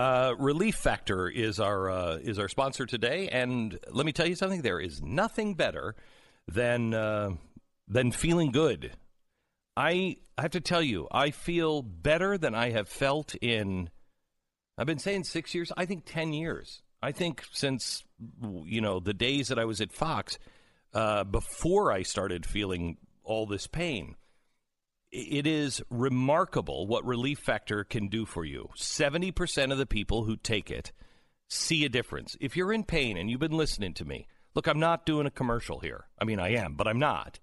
Uh, Relief Factor is our uh, is our sponsor today, and let me tell you something. There is nothing better than uh, than feeling good. I I have to tell you, I feel better than I have felt in. I've been saying six years. I think ten years. I think since you know the days that I was at Fox, uh, before I started feeling all this pain it is remarkable what Relief Factor can do for you. 70% of the people who take it see a difference. If you're in pain and you've been listening to me, look, I'm not doing a commercial here. I mean, I am, but I'm not.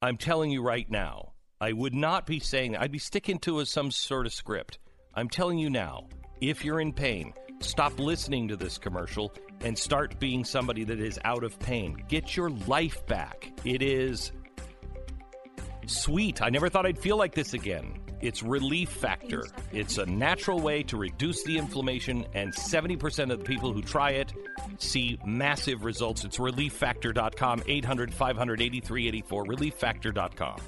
I'm telling you right now, I would not be saying that. I'd be sticking to a, some sort of script. I'm telling you now, if you're in pain, stop listening to this commercial and start being somebody that is out of pain. Get your life back. It is Sweet. I never thought I'd feel like this again. It's Relief Factor. It's a natural way to reduce the inflammation, and 70% of the people who try it see massive results. It's relieffactor.com, 800 500 8384, relieffactor.com.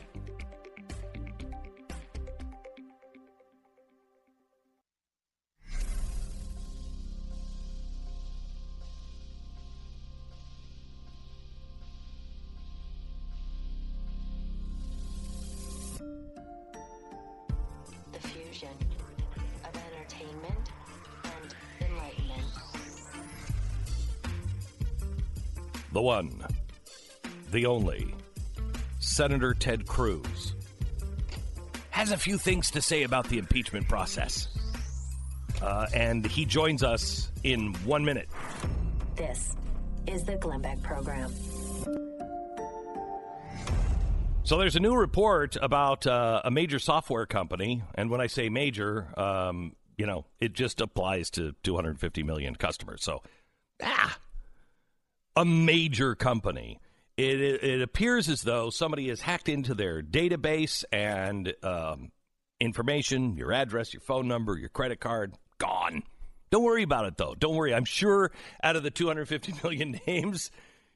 one, the only, Senator Ted Cruz, has a few things to say about the impeachment process. Uh, and he joins us in one minute. This is the Glenn Beck Program. So there's a new report about uh, a major software company, and when I say major, um, you know, it just applies to 250 million customers. So, ah, a major company. It, it, appears as though somebody has hacked into their database and um, information, your address, your phone number, your credit card, gone. Don't worry about it, though. Don't worry. I'm sure out of the 250 million names,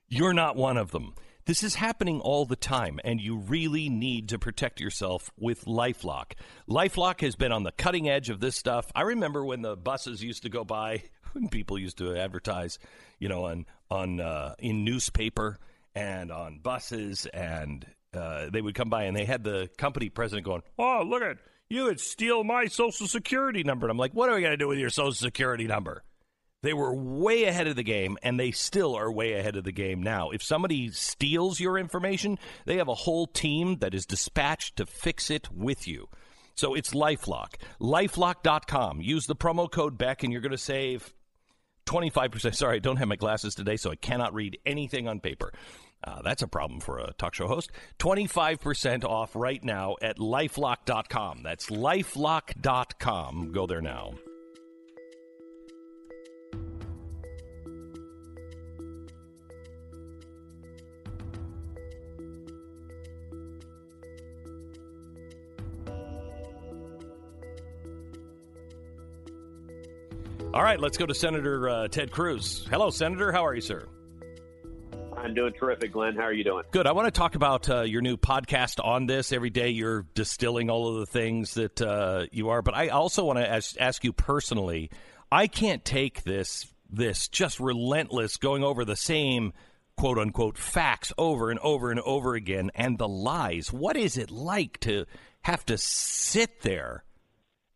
you're not one of them. This is happening all the time, and you really need to protect yourself with Lifelock. Lifelock has been on the cutting edge of this stuff. I remember when the buses used to go by, when people used to advertise, you know, on on uh, in newspaper and on buses, and uh, they would come by and they had the company president going, "Oh, look at you! Would steal my social security number." And I'm like, "What are we going to do with your social security number?" They were way ahead of the game, and they still are way ahead of the game now. If somebody steals your information, they have a whole team that is dispatched to fix it with you. So it's Lifelock. Lifelock.com. Use the promo code Beck, and you're going to save 25%. Sorry, I don't have my glasses today, so I cannot read anything on paper. Uh, that's a problem for a talk show host. 25% off right now at lifelock.com. That's lifelock.com. Go there now. All right, let's go to Senator uh, Ted Cruz. Hello, Senator. How are you, sir? I'm doing terrific, Glenn. How are you doing? Good. I want to talk about uh, your new podcast on this. Every day you're distilling all of the things that uh, you are, but I also want to ask, ask you personally. I can't take this this just relentless going over the same quote unquote facts over and over and over again and the lies. What is it like to have to sit there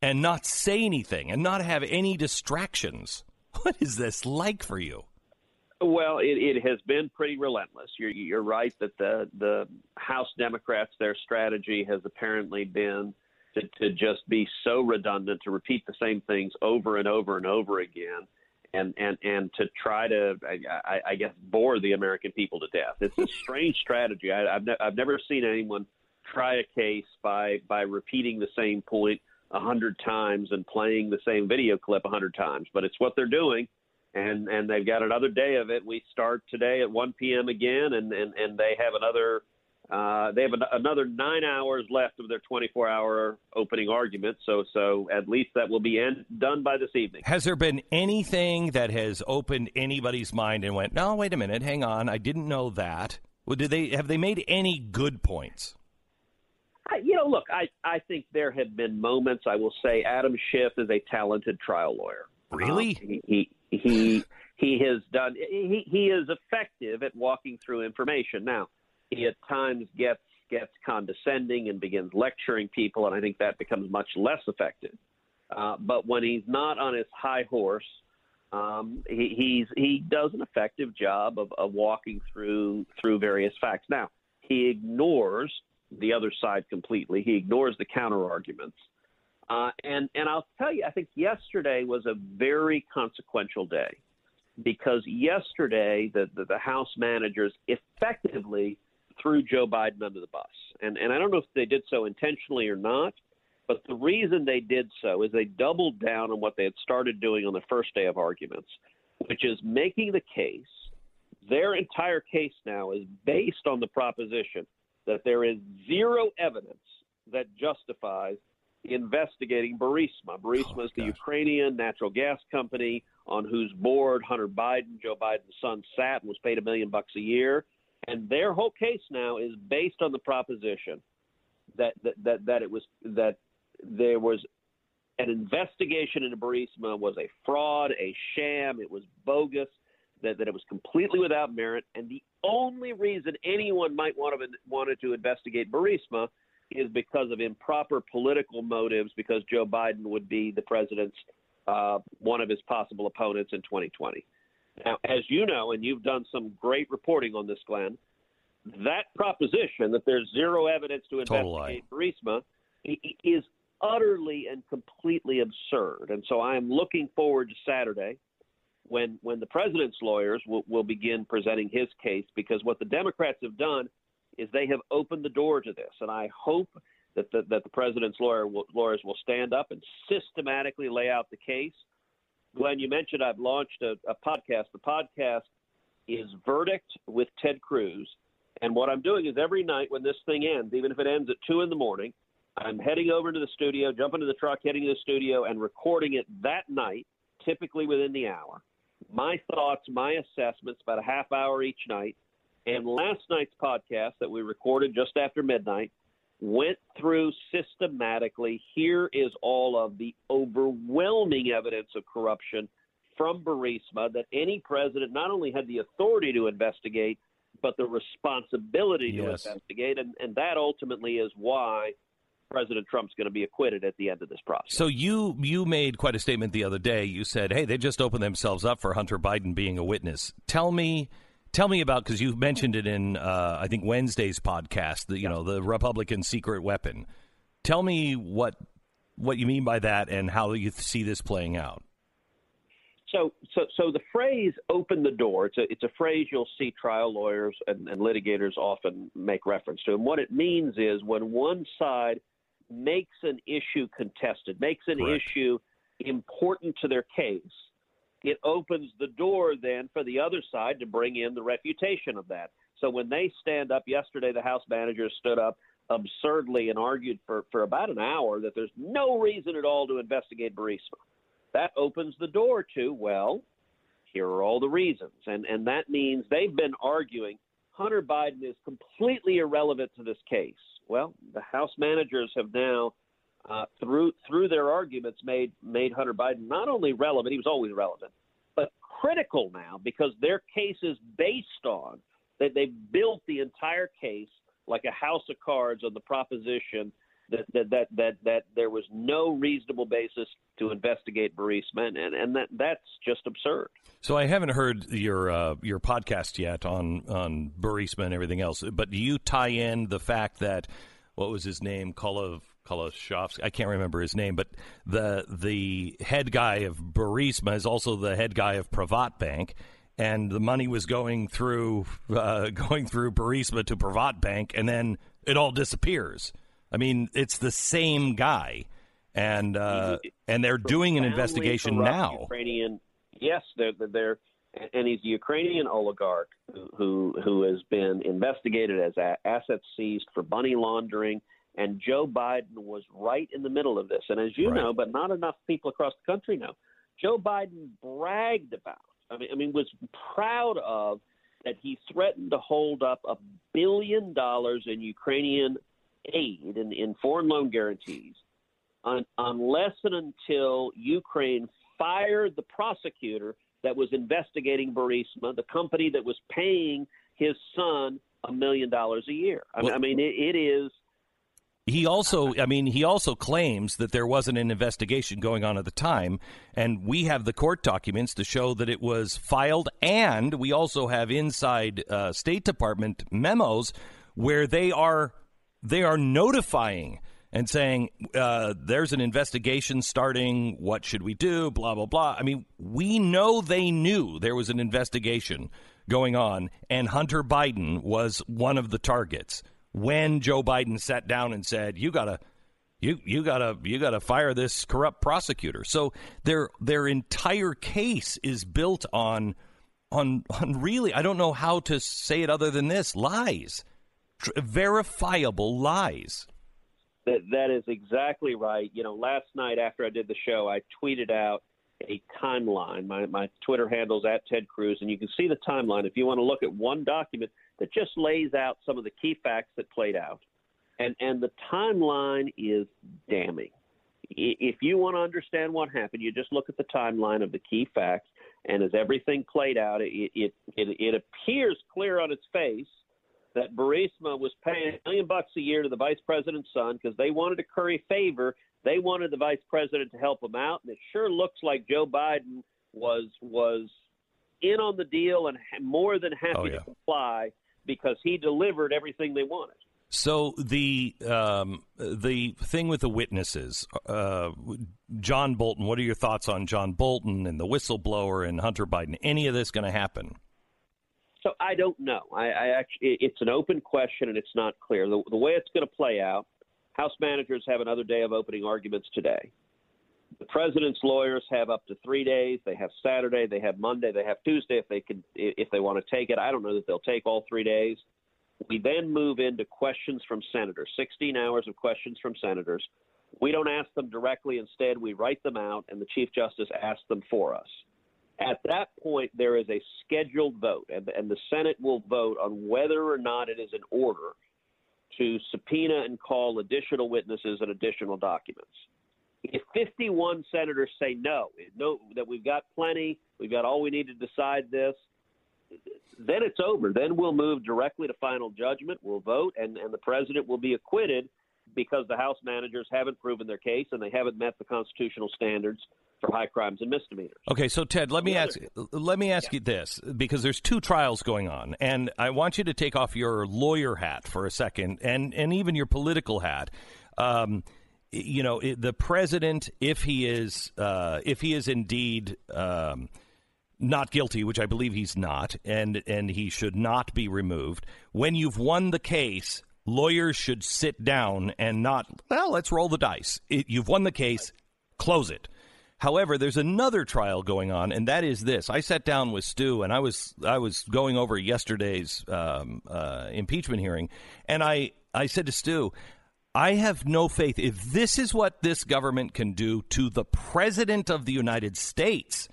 and not say anything and not have any distractions. What is this like for you? Well, it, it has been pretty relentless. You're, you're right that the the House Democrats, their strategy has apparently been to, to just be so redundant, to repeat the same things over and over and over again, and and and to try to, I, I guess, bore the American people to death. It's a strange strategy. I, I've ne- I've never seen anyone try a case by by repeating the same point a hundred times and playing the same video clip a hundred times, but it's what they're doing, and and they've got another day of it. We start today at 1 p.m. again, and and and they have another. Uh, they have an, another nine hours left of their 24-hour opening argument, so so at least that will be end, done by this evening. Has there been anything that has opened anybody's mind and went, "No, wait a minute, hang on, I didn't know that"? Well, did they have they made any good points? You know, look, I, I think there have been moments. I will say Adam Schiff is a talented trial lawyer. Really? Um, he, he he he has done. He he is effective at walking through information. Now, he at times gets gets condescending and begins lecturing people, and I think that becomes much less effective. Uh, but when he's not on his high horse, um, he, he's he does an effective job of, of walking through through various facts. Now, he ignores the other side completely. He ignores the counter arguments. Uh, and and I'll tell you, I think yesterday was a very consequential day because yesterday the, the, the House managers effectively threw Joe Biden under the bus. And and I don't know if they did so intentionally or not, but the reason they did so is they doubled down on what they had started doing on the first day of arguments, which is making the case. Their entire case now is based on the proposition that there is zero evidence that justifies investigating Burisma. Burisma oh, is the gosh. Ukrainian natural gas company on whose board Hunter Biden, Joe Biden's son, sat and was paid a million bucks a year. And their whole case now is based on the proposition that that that, that it was that there was an investigation into Burisma was a fraud, a sham, it was bogus, that, that it was completely without merit, and the only reason anyone might want to wanted to investigate Burisma is because of improper political motives, because Joe Biden would be the president's uh, one of his possible opponents in 2020. Now, as you know, and you've done some great reporting on this, Glenn, that proposition that there's zero evidence to investigate Burisma is utterly and completely absurd. And so I am looking forward to Saturday when when the president's lawyers will, will begin presenting his case because what the Democrats have done is they have opened the door to this. And I hope that the, that the president's lawyer will, lawyers will stand up and systematically lay out the case. Glenn, you mentioned I've launched a, a podcast. The podcast is Verdict with Ted Cruz. And what I'm doing is every night when this thing ends, even if it ends at 2 in the morning, I'm heading over to the studio, jumping to the truck, heading to the studio, and recording it that night, typically within the hour. My thoughts, my assessments, about a half hour each night. And last night's podcast that we recorded just after midnight went through systematically. Here is all of the overwhelming evidence of corruption from Burisma that any president not only had the authority to investigate, but the responsibility yes. to investigate. And, and that ultimately is why President Trump's going to be acquitted at the end of this process. So you you made quite a statement the other day. You said, "Hey, they just opened themselves up for Hunter Biden being a witness." Tell me, tell me about because you mentioned it in uh, I think Wednesday's podcast. The you yeah. know the Republican secret weapon. Tell me what what you mean by that and how you see this playing out. So, so, so the phrase "open the door" it's a it's a phrase you'll see trial lawyers and, and litigators often make reference to, and what it means is when one side makes an issue contested, makes an Correct. issue important to their case, it opens the door then for the other side to bring in the refutation of that. So when they stand up yesterday, the House managers stood up absurdly and argued for, for about an hour that there's no reason at all to investigate Burisma. That opens the door to, well, here are all the reasons. And, and that means they've been arguing Hunter Biden is completely irrelevant to this case. Well, the House managers have now, uh, through through their arguments, made made Hunter Biden not only relevant; he was always relevant, but critical now because their case is based on that they built the entire case like a house of cards on the proposition that that that that, there was no reasonable basis to investigate Burisma, and, and that that's just absurd. So I haven't heard your uh, your podcast yet on on Burisma and everything else, but do you tie in the fact that what was his name, Kolov Koloshovsky? I can't remember his name, but the the head guy of Burisma is also the head guy of Privat Bank and the money was going through uh, going through Burisma to Privat Bank, and then it all disappears. I mean, it's the same guy, and uh, and they're doing an investigation now. Ukrainian, yes, they're they're and he's a Ukrainian oligarch who who has been investigated as a, assets seized for money laundering. And Joe Biden was right in the middle of this. And as you right. know, but not enough people across the country know, Joe Biden bragged about. I mean, I mean, was proud of that he threatened to hold up a billion dollars in Ukrainian aid in, in foreign loan guarantees un- unless and until Ukraine fired the prosecutor that was investigating Burisma, the company that was paying his son a million dollars a year. I, well, I mean, it, it is. He also, I mean, he also claims that there wasn't an investigation going on at the time, and we have the court documents to show that it was filed, and we also have inside uh, State Department memos where they are they are notifying and saying uh, there's an investigation starting. What should we do? Blah blah blah. I mean, we know they knew there was an investigation going on, and Hunter Biden was one of the targets when Joe Biden sat down and said, "You gotta." You you gotta you gotta fire this corrupt prosecutor. So their their entire case is built on on on really I don't know how to say it other than this lies, Tr- verifiable lies. That that is exactly right. You know, last night after I did the show, I tweeted out a timeline. My my Twitter handle's at Ted Cruz, and you can see the timeline if you want to look at one document that just lays out some of the key facts that played out. And and the timeline is damning. If you want to understand what happened, you just look at the timeline of the key facts, and as everything played out, it it it, it appears clear on its face that Burisma was paying a million bucks a year to the vice president's son because they wanted to curry favor. They wanted the vice president to help them out, and it sure looks like Joe Biden was was in on the deal and more than happy oh, yeah. to comply because he delivered everything they wanted. So the um, the thing with the witnesses, uh, John Bolton. What are your thoughts on John Bolton and the whistleblower and Hunter Biden? Any of this going to happen? So I don't know. I, I actually, it's an open question and it's not clear. The, the way it's going to play out, House managers have another day of opening arguments today. The president's lawyers have up to three days. They have Saturday, they have Monday, they have Tuesday if they can, if they want to take it. I don't know that they'll take all three days. We then move into questions from senators. 16 hours of questions from senators. We don't ask them directly. Instead, we write them out, and the Chief Justice asks them for us. At that point, there is a scheduled vote, and, and the Senate will vote on whether or not it is an order to subpoena and call additional witnesses and additional documents. If 51 senators say no, no, that we've got plenty, we've got all we need to decide this, then it's over. Then we'll move directly to final judgment. We'll vote, and, and the president will be acquitted because the House managers haven't proven their case and they haven't met the constitutional standards for high crimes and misdemeanors. Okay, so Ted, let me ask let me ask yeah. you this because there's two trials going on, and I want you to take off your lawyer hat for a second, and and even your political hat. Um, you know, the president, if he is uh, if he is indeed. Um, not guilty, which I believe he's not, and and he should not be removed. When you've won the case, lawyers should sit down and not, well, let's roll the dice. It, you've won the case, close it. However, there's another trial going on, and that is this. I sat down with Stu, and I was I was going over yesterday's um, uh, impeachment hearing, and I I said to Stu, I have no faith if this is what this government can do to the president of the United States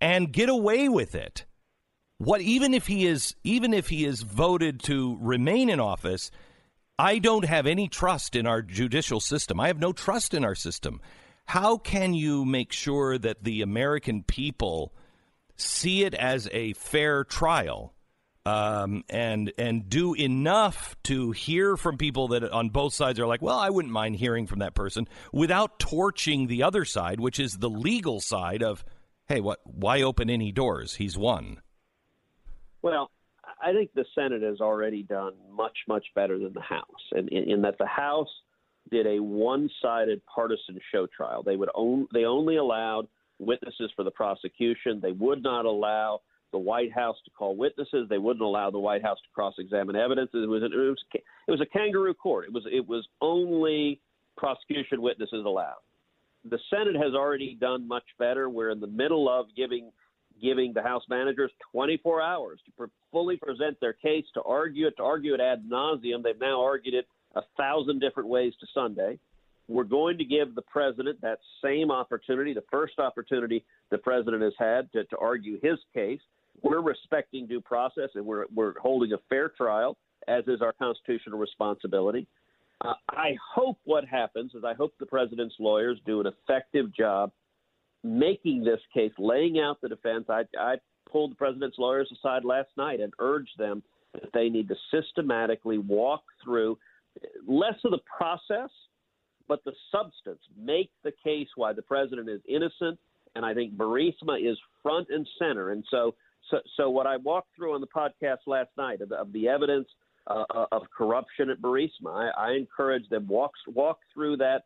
and get away with it. What even if he is even if he is voted to remain in office, I don't have any trust in our judicial system. I have no trust in our system. How can you make sure that the American people see it as a fair trial um, and and do enough to hear from people that on both sides are like, well, I wouldn't mind hearing from that person without torching the other side, which is the legal side of, hey, what? Why open any doors? He's won. Well, I think the Senate has already done much, much better than the House, and in, in that the House did a one-sided partisan show trial. They would own, they only allowed witnesses for the prosecution. They would not allow the White House to call witnesses. They wouldn't allow the White House to cross-examine evidence. It was, it was it was a kangaroo court. It was it was only prosecution witnesses allowed. The Senate has already done much better. We're in the middle of giving giving the House managers 24 hours to pre- fully present their case, to argue it, to argue it ad nauseum. They've now argued it a thousand different ways to Sunday. We're going to give the president that same opportunity, the first opportunity the president has had to, to argue his case. We're respecting due process and we're, we're holding a fair trial, as is our constitutional responsibility. Uh, I hope what happens is I hope the president's lawyers do an effective job making this case, laying out the defense. I, I pulled the president's lawyers aside last night and urged them that they need to systematically walk through less of the process, but the substance. Make the case why the president is innocent, and I think Burisma is front and center. And so, so, so what I walked through on the podcast last night of the, of the evidence uh, of corruption at Burisma, I, I encourage them walk walk through that,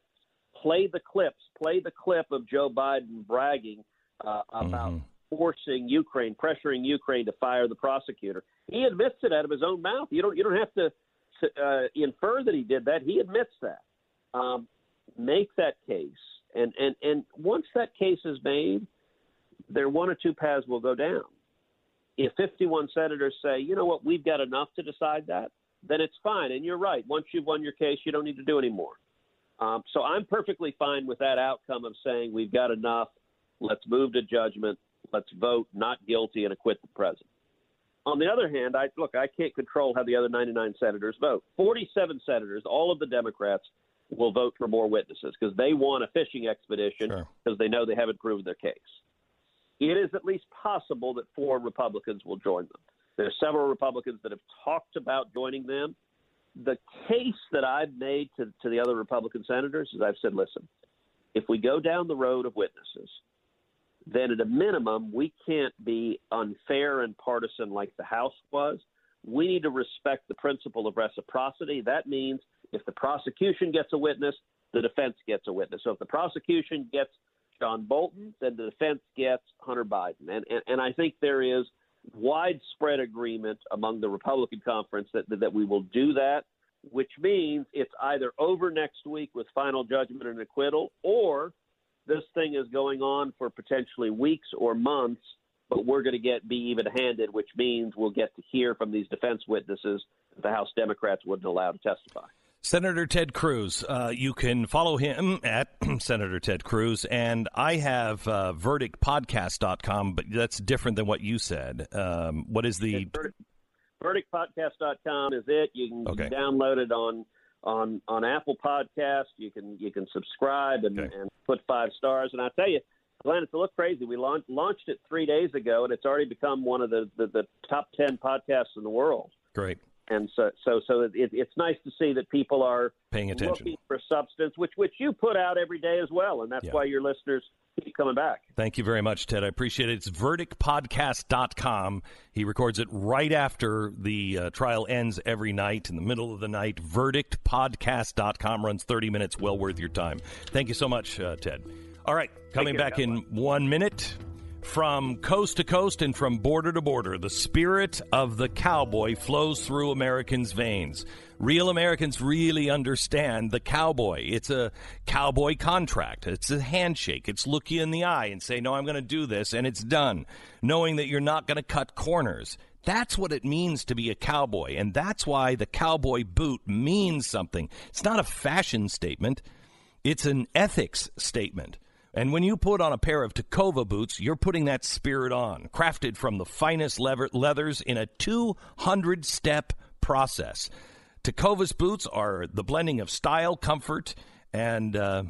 play the clips, play the clip of Joe Biden bragging uh, about. Mm-hmm forcing Ukraine, pressuring Ukraine to fire the prosecutor. He admits it out of his own mouth. You don't you don't have to uh, infer that he did that. He admits that. Um, make that case, and and and once that case is made, there one or two paths will go down. If 51 senators say, you know what, we've got enough to decide that, then it's fine. And you're right. Once you've won your case, you don't need to do anymore. Um, so I'm perfectly fine with that outcome of saying we've got enough. Let's move to judgment. Let's vote not guilty and acquit the president. On the other hand, I look, I can't control how the other 99 senators vote. 47 senators, all of the Democrats, will vote for more witnesses because they want a fishing expedition because sure. they know they haven't proven their case. It is at least possible that four Republicans will join them. There are several Republicans that have talked about joining them. The case that I've made to, to the other Republican senators is I've said, listen, if we go down the road of witnesses, then at a minimum, we can't be unfair and partisan like the House was. We need to respect the principle of reciprocity. That means if the prosecution gets a witness, the defense gets a witness. So if the prosecution gets John Bolton, then the defense gets Hunter Biden. And, and, and I think there is widespread agreement among the Republican conference that, that we will do that, which means it's either over next week with final judgment and acquittal, or this thing is going on for potentially weeks or months, but we're going to get be even handed, which means we'll get to hear from these defense witnesses that the House Democrats wouldn't allow to testify. Senator Ted Cruz. Uh, you can follow him at Senator Ted Cruz. And I have uh, verdictpodcast.com, but that's different than what you said. Um, what is the. verdictpodcast.com is it. You can, okay. download it on on on Apple Podcast. You can you can subscribe and, okay. and put five stars. And I tell you, Glenn, it's a look crazy. We launched launched it three days ago, and it's already become one of the, the, the top ten podcasts in the world. Great. And so, so, so it, it's nice to see that people are paying attention looking for substance, which which you put out every day as well, and that's yeah. why your listeners keep coming back. Thank you very much, Ted. I appreciate it. It's verdictpodcast.com. He records it right after the uh, trial ends every night in the middle of the night. Verdictpodcast.com runs 30 minutes, well worth your time. Thank you so much, uh, Ted. All right, coming back in one minute. From coast to coast and from border to border, the spirit of the cowboy flows through Americans' veins. Real Americans really understand the cowboy. It's a cowboy contract. It's a handshake. It's look you in the eye and say, No, I'm going to do this, and it's done, knowing that you're not going to cut corners. That's what it means to be a cowboy, and that's why the cowboy boot means something. It's not a fashion statement, it's an ethics statement. And when you put on a pair of Tecova boots, you're putting that spirit on, crafted from the finest leather- leathers in a 200 step process. Tecovas boots are the blending of style, comfort, and uh,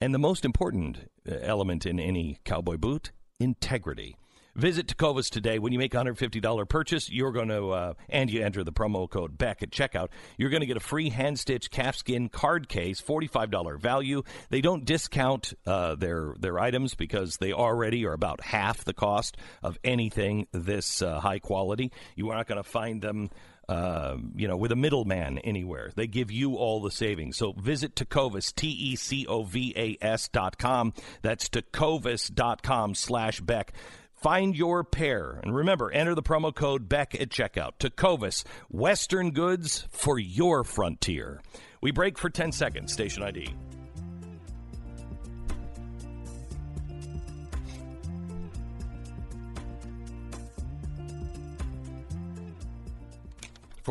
and the most important element in any cowboy boot, integrity. Visit Tecovas today. When you make a $150 purchase, you're going to, uh, and you enter the promo code BECK at checkout, you're going to get a free hand stitched calfskin card case, $45 value. They don't discount uh, their, their items because they already are about half the cost of anything this uh, high quality. You are not going to find them. Uh, you know, with a middleman anywhere. They give you all the savings. So visit Tecovas, T E C O V A S dot com. That's Tecovas dot com slash Beck. Find your pair. And remember, enter the promo code BECK at checkout. Tecovas, Western goods for your frontier. We break for 10 seconds. Station ID.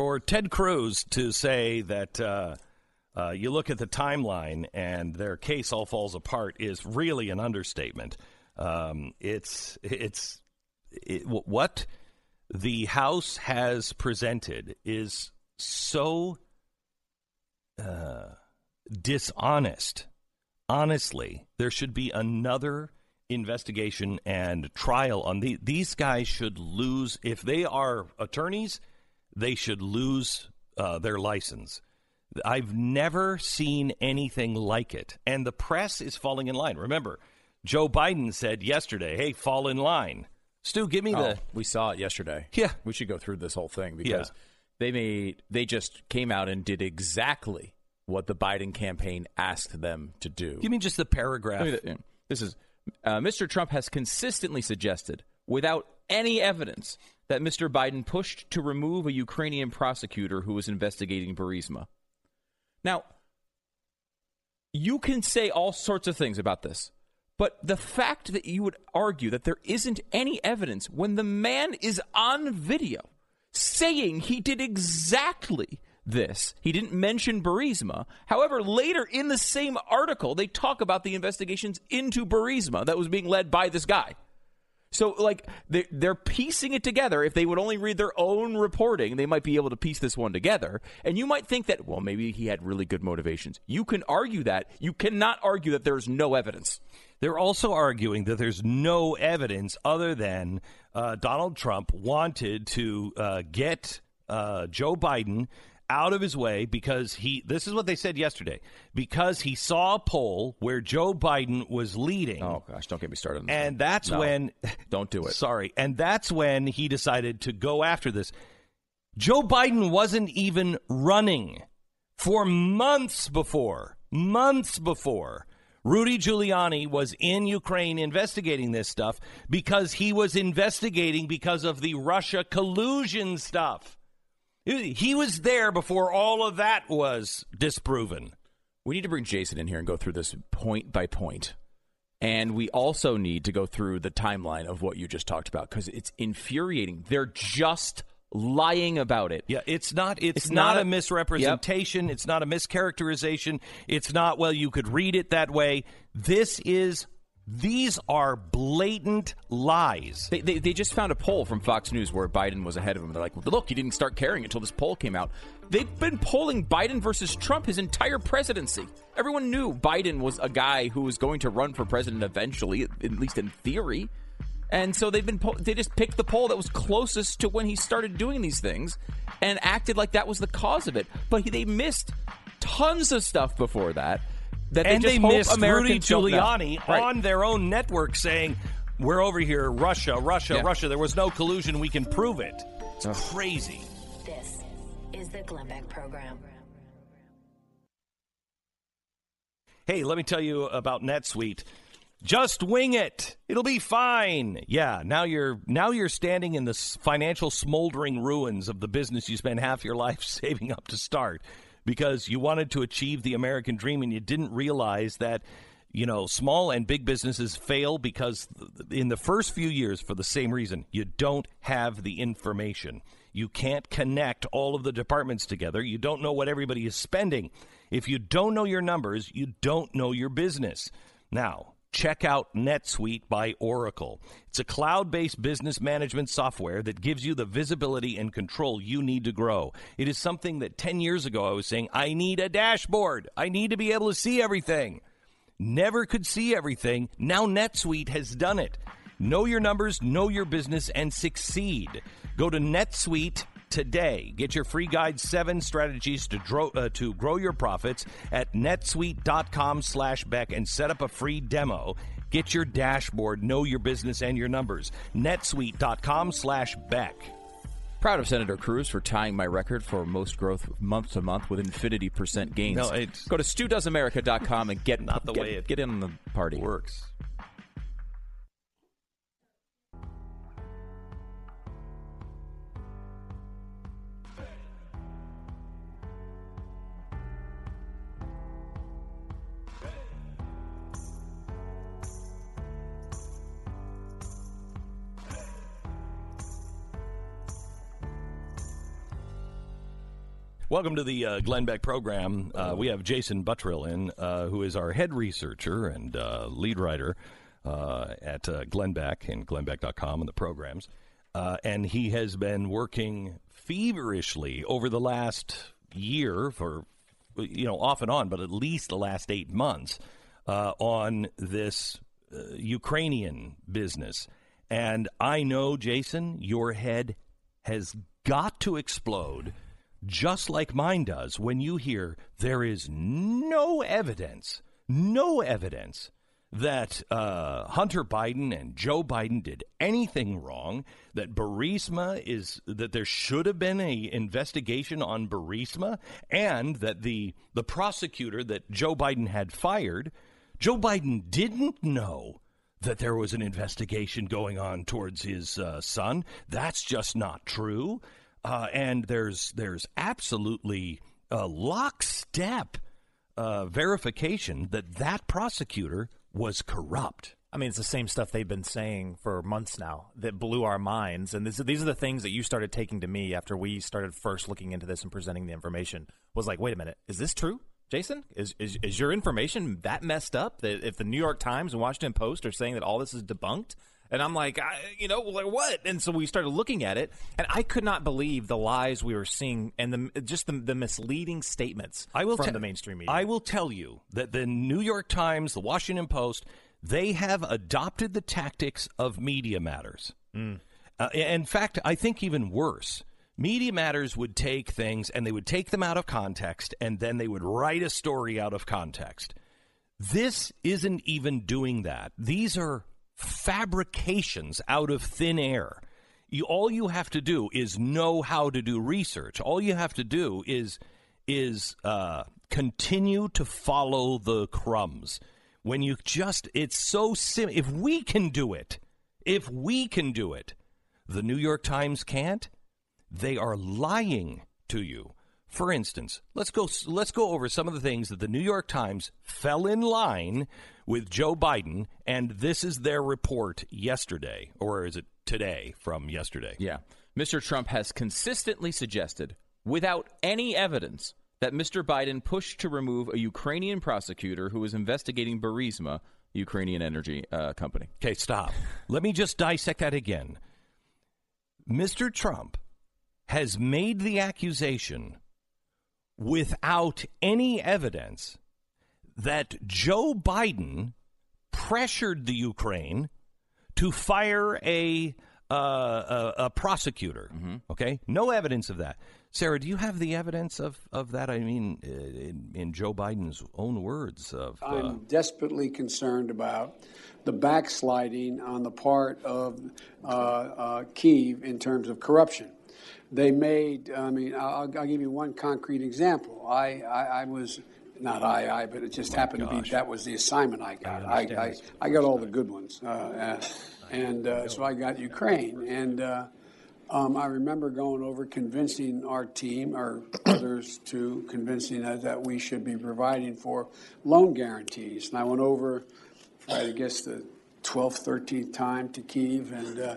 For Ted Cruz to say that uh, uh, you look at the timeline and their case all falls apart is really an understatement. Um, it's it's it, what the House has presented is so uh, dishonest. Honestly, there should be another investigation and trial on the, these guys. Should lose if they are attorneys, they should lose uh, their license. I've never seen anything like it, and the press is falling in line. Remember, Joe Biden said yesterday, "Hey, fall in line." Stu, give me oh, the. We saw it yesterday. Yeah, we should go through this whole thing because yeah. they made they just came out and did exactly what the Biden campaign asked them to do. You mean just the paragraph? This is uh, Mr. Trump has consistently suggested, without any evidence, that Mr. Biden pushed to remove a Ukrainian prosecutor who was investigating Burisma. Now, you can say all sorts of things about this, but the fact that you would argue that there isn't any evidence when the man is on video saying he did exactly this. He didn't mention Burisma. However, later in the same article, they talk about the investigations into Burisma that was being led by this guy. So, like, they're, piecing it together. If they would only read their own reporting, they might be able to piece this one together. And you might think that, well, maybe he had really good motivations. You can argue that. You cannot argue that there's no evidence. They're also arguing that there's no evidence other than uh, Donald Trump wanted to uh, get uh, Joe Biden out of his way because he this is what they said yesterday because he saw a poll where Joe Biden was leading. Oh gosh, don't get me started. On this. And that's no, when don't do it. Sorry, and that's when he decided to go after this. Joe Biden wasn't even running for months before, months before. Rudy Giuliani was in Ukraine investigating this stuff because he was investigating because of the Russia collusion stuff. He was there before all of that was disproven. We need to bring Jason in here and go through this point by point. And we also need to go through the timeline of what you just talked about because it's infuriating. They're just lying about it. Yeah, it's not it's, it's not, not, a, misrepresentation, yep. it's not a mischaracterization. It's not well you could read it that way. This is these are blatant lies. They, they, they, just found a poll from Fox News where Biden was ahead of him. They're like, look, he didn't start caring until this poll came out. They've been polling Biden versus Trump his entire presidency. Everyone knew Biden was a guy who was going to run for president eventually, at least in theory. And so they've been po- they just picked the poll that was closest to when he started doing these things and acted like that was the cause of it. But they missed tons of stuff before that that and they, they missed Rudy Giuliani right. on their own network saying, "We're over here, Russia, Russia, yeah. Russia. There was no collusion. We can prove it." It's Ugh. crazy. This is the Glenn Beck program. Hey, let me tell you about NetSuite. Just wing it. It'll be fine. Yeah, now you're now you're standing in the financial smoldering ruins of the business you spent half your life saving up to start because you wanted to achieve the American dream and you didn't realize that you know small and big businesses fail because in the first few years for the same reason you don't have the information. You can't connect all of the departments together. You don't know what everybody is spending. If you don't know your numbers you don't know your business. Now check out NetSuite by Oracle. It's a cloud based business management software that gives you the visibility and control you need to grow. It is something that 10 years ago I was saying, I need a dashboard. I need to be able to see everything. Never could see everything. Now NetSuite has done it. Know your numbers, know your business, and succeed. Go to NetSuite today. Get your free guide, seven strategies to, grow, uh, to grow your profits at netsuite.com slash Beck and set up a free demo. Get your dashboard, know your business and your numbers. netsuite.com slash Beck. Proud of Senator Cruz for tying my record for most growth month to month with infinity percent gains. No, it's, Go to studoesamerica.com and get, not the get, way it get in on the party. Works. Welcome to the uh, Glenn Beck program. Uh, we have Jason Buttrill in, uh, who is our head researcher and uh, lead writer uh, at uh, Glenn Beck and glennbeck.com and the programs. And he has been working feverishly over the last year for you know, off and on, but at least the last eight months on this Ukrainian business. And I know, Jason, your head has got to explode just like mine does when you hear there is no evidence, no evidence that uh, Hunter Biden and Joe Biden did anything wrong, that Burisma is that there should have been a investigation on Burisma, and that the the prosecutor that Joe Biden had fired, Joe Biden didn't know that there was an investigation going on towards his uh, son. That's just not true. Uh, and there's there's absolutely a lockstep uh, verification that that prosecutor was corrupt. I mean, it's the same stuff they've been saying for months now that blew our minds. And this, these are the things that you started taking to me after we started first looking into this and presenting the information. Was like, wait a minute, is this true? Jason, is, is is your information that messed up that if the New York Times and Washington Post are saying that all this is debunked, and I'm like, I, you know, like what? And so we started looking at it, and I could not believe the lies we were seeing and the just the, the misleading statements I will from te- the mainstream media. I will tell you that the New York Times, the Washington Post, they have adopted the tactics of Media Matters. Uh, in fact, I think even worse. Media Matters would take things and they would take them out of context and then they would write a story out of context. This isn't even doing that. These are fabrications out of thin air. You, all you have to do is know how to do research. All you have to do is is uh, continue to follow the crumbs. When you just, it's so simple. If we can do it, if we can do it, the New York Times can't. They are lying to you. For instance, let's go let's go over some of the things that the New York Times fell in line with Joe Biden and this is their report yesterday or is it today from yesterday? Yeah. Mr. Trump has consistently suggested, without any evidence, that Mr. Biden pushed to remove a Ukrainian prosecutor who was investigating Burisma, Ukrainian energy uh, company. Okay, stop. Let me just dissect that again. Mr. Trump has made the accusation without any evidence that Joe Biden pressured the Ukraine to fire a uh, a, a prosecutor. Okay, no evidence of that. Sarah, do you have the evidence of, of that? I mean, uh, in, in Joe Biden's own words of. Uh, I'm desperately concerned about the backsliding on the part of uh, uh, Kiev in terms of corruption. They made, I mean, I'll, I'll give you one concrete example. I, I, I was, not I, I, but it just happened to be that was the assignment I got. I, I, I, got all the good ones. Uh, uh, and uh, so I got Ukraine. And uh, um, I remember going over convincing our team, or others, to convincing us that we should be providing for loan guarantees. And I went over, I guess, the 12th, 13th time to Kiev, and uh,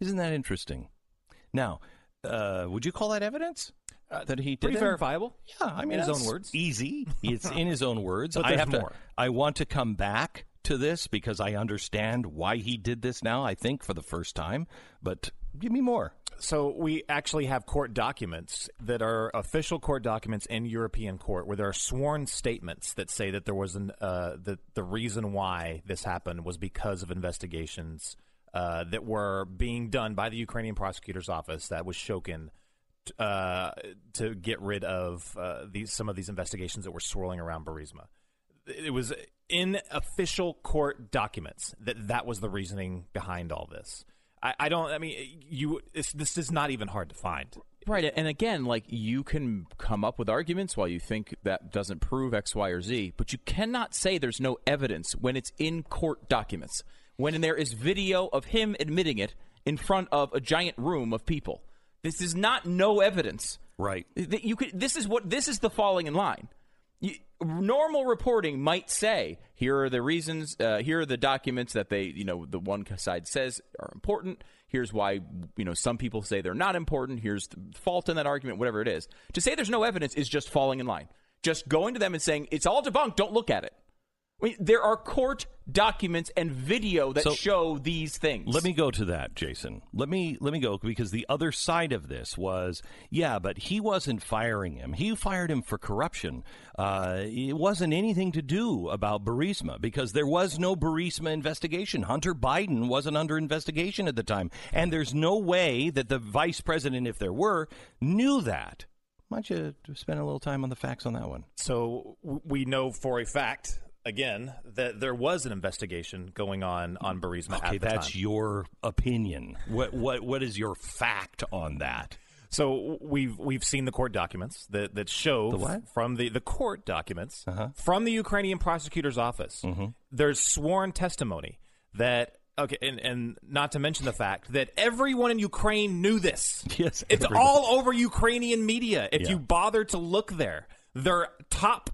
Isn't that interesting? Now, uh, would you call that evidence that he did Pretty verifiable. Yeah, I mean In his own words. Easy. It's in his own words. But I there's have more. to. I want to come back to this because I understand why he did this now. I think for the first time, but give me more. So we actually have court documents that are official court documents in European court where there are sworn statements that say that there was an uh, that the reason why this happened was because of investigations uh, that were being done by the Ukrainian prosecutor's office that was Shokin uh, to get rid of uh, these some of these investigations that were swirling around Burisma. It was in official court documents that that was the reasoning behind all this. I, I don't. I mean, you. This is not even hard to find. Right, and again, like you can come up with arguments while you think that doesn't prove X, Y, or Z, but you cannot say there's no evidence when it's in court documents, when there is video of him admitting it in front of a giant room of people. This is not no evidence Right. Th- You could. This is what. This is the falling in line. You, normal reporting might say, here are the reasons. Uh, here are the documents that they, you know, the one side says are important. Here's why, you know, some people say they're not important. Here's the fault in that argument. Whatever it is, to say there's no evidence is just falling in line. Just going to them and saying it's all debunked. Don't look at it. I mean, there are court documents and video that So- show these things. Let me go to that, Jason. Let me let me go because the other side of this was, yeah, but he wasn't firing him. He fired him for corruption. Uh, it wasn't anything to do about Burisma because there was no Burisma investigation. Hunter Biden wasn't under investigation at the time, and there's no way that the vice president, if there were, knew that. Why don't you spend a little time on the facts on that one? So we know for a fact, again, that there was an investigation going on on Burisma Okay, that's time. your opinion. What what what is your fact on that? So we've we've seen the court documents that that show The from the the court documents Uh-huh. from the Ukrainian prosecutor's office. Mm-hmm. There's sworn testimony that okay, and, and not to mention the fact that everyone in Ukraine knew this. Yes, it's everybody. all over Ukrainian media. If Yeah. you bother to look there, their top.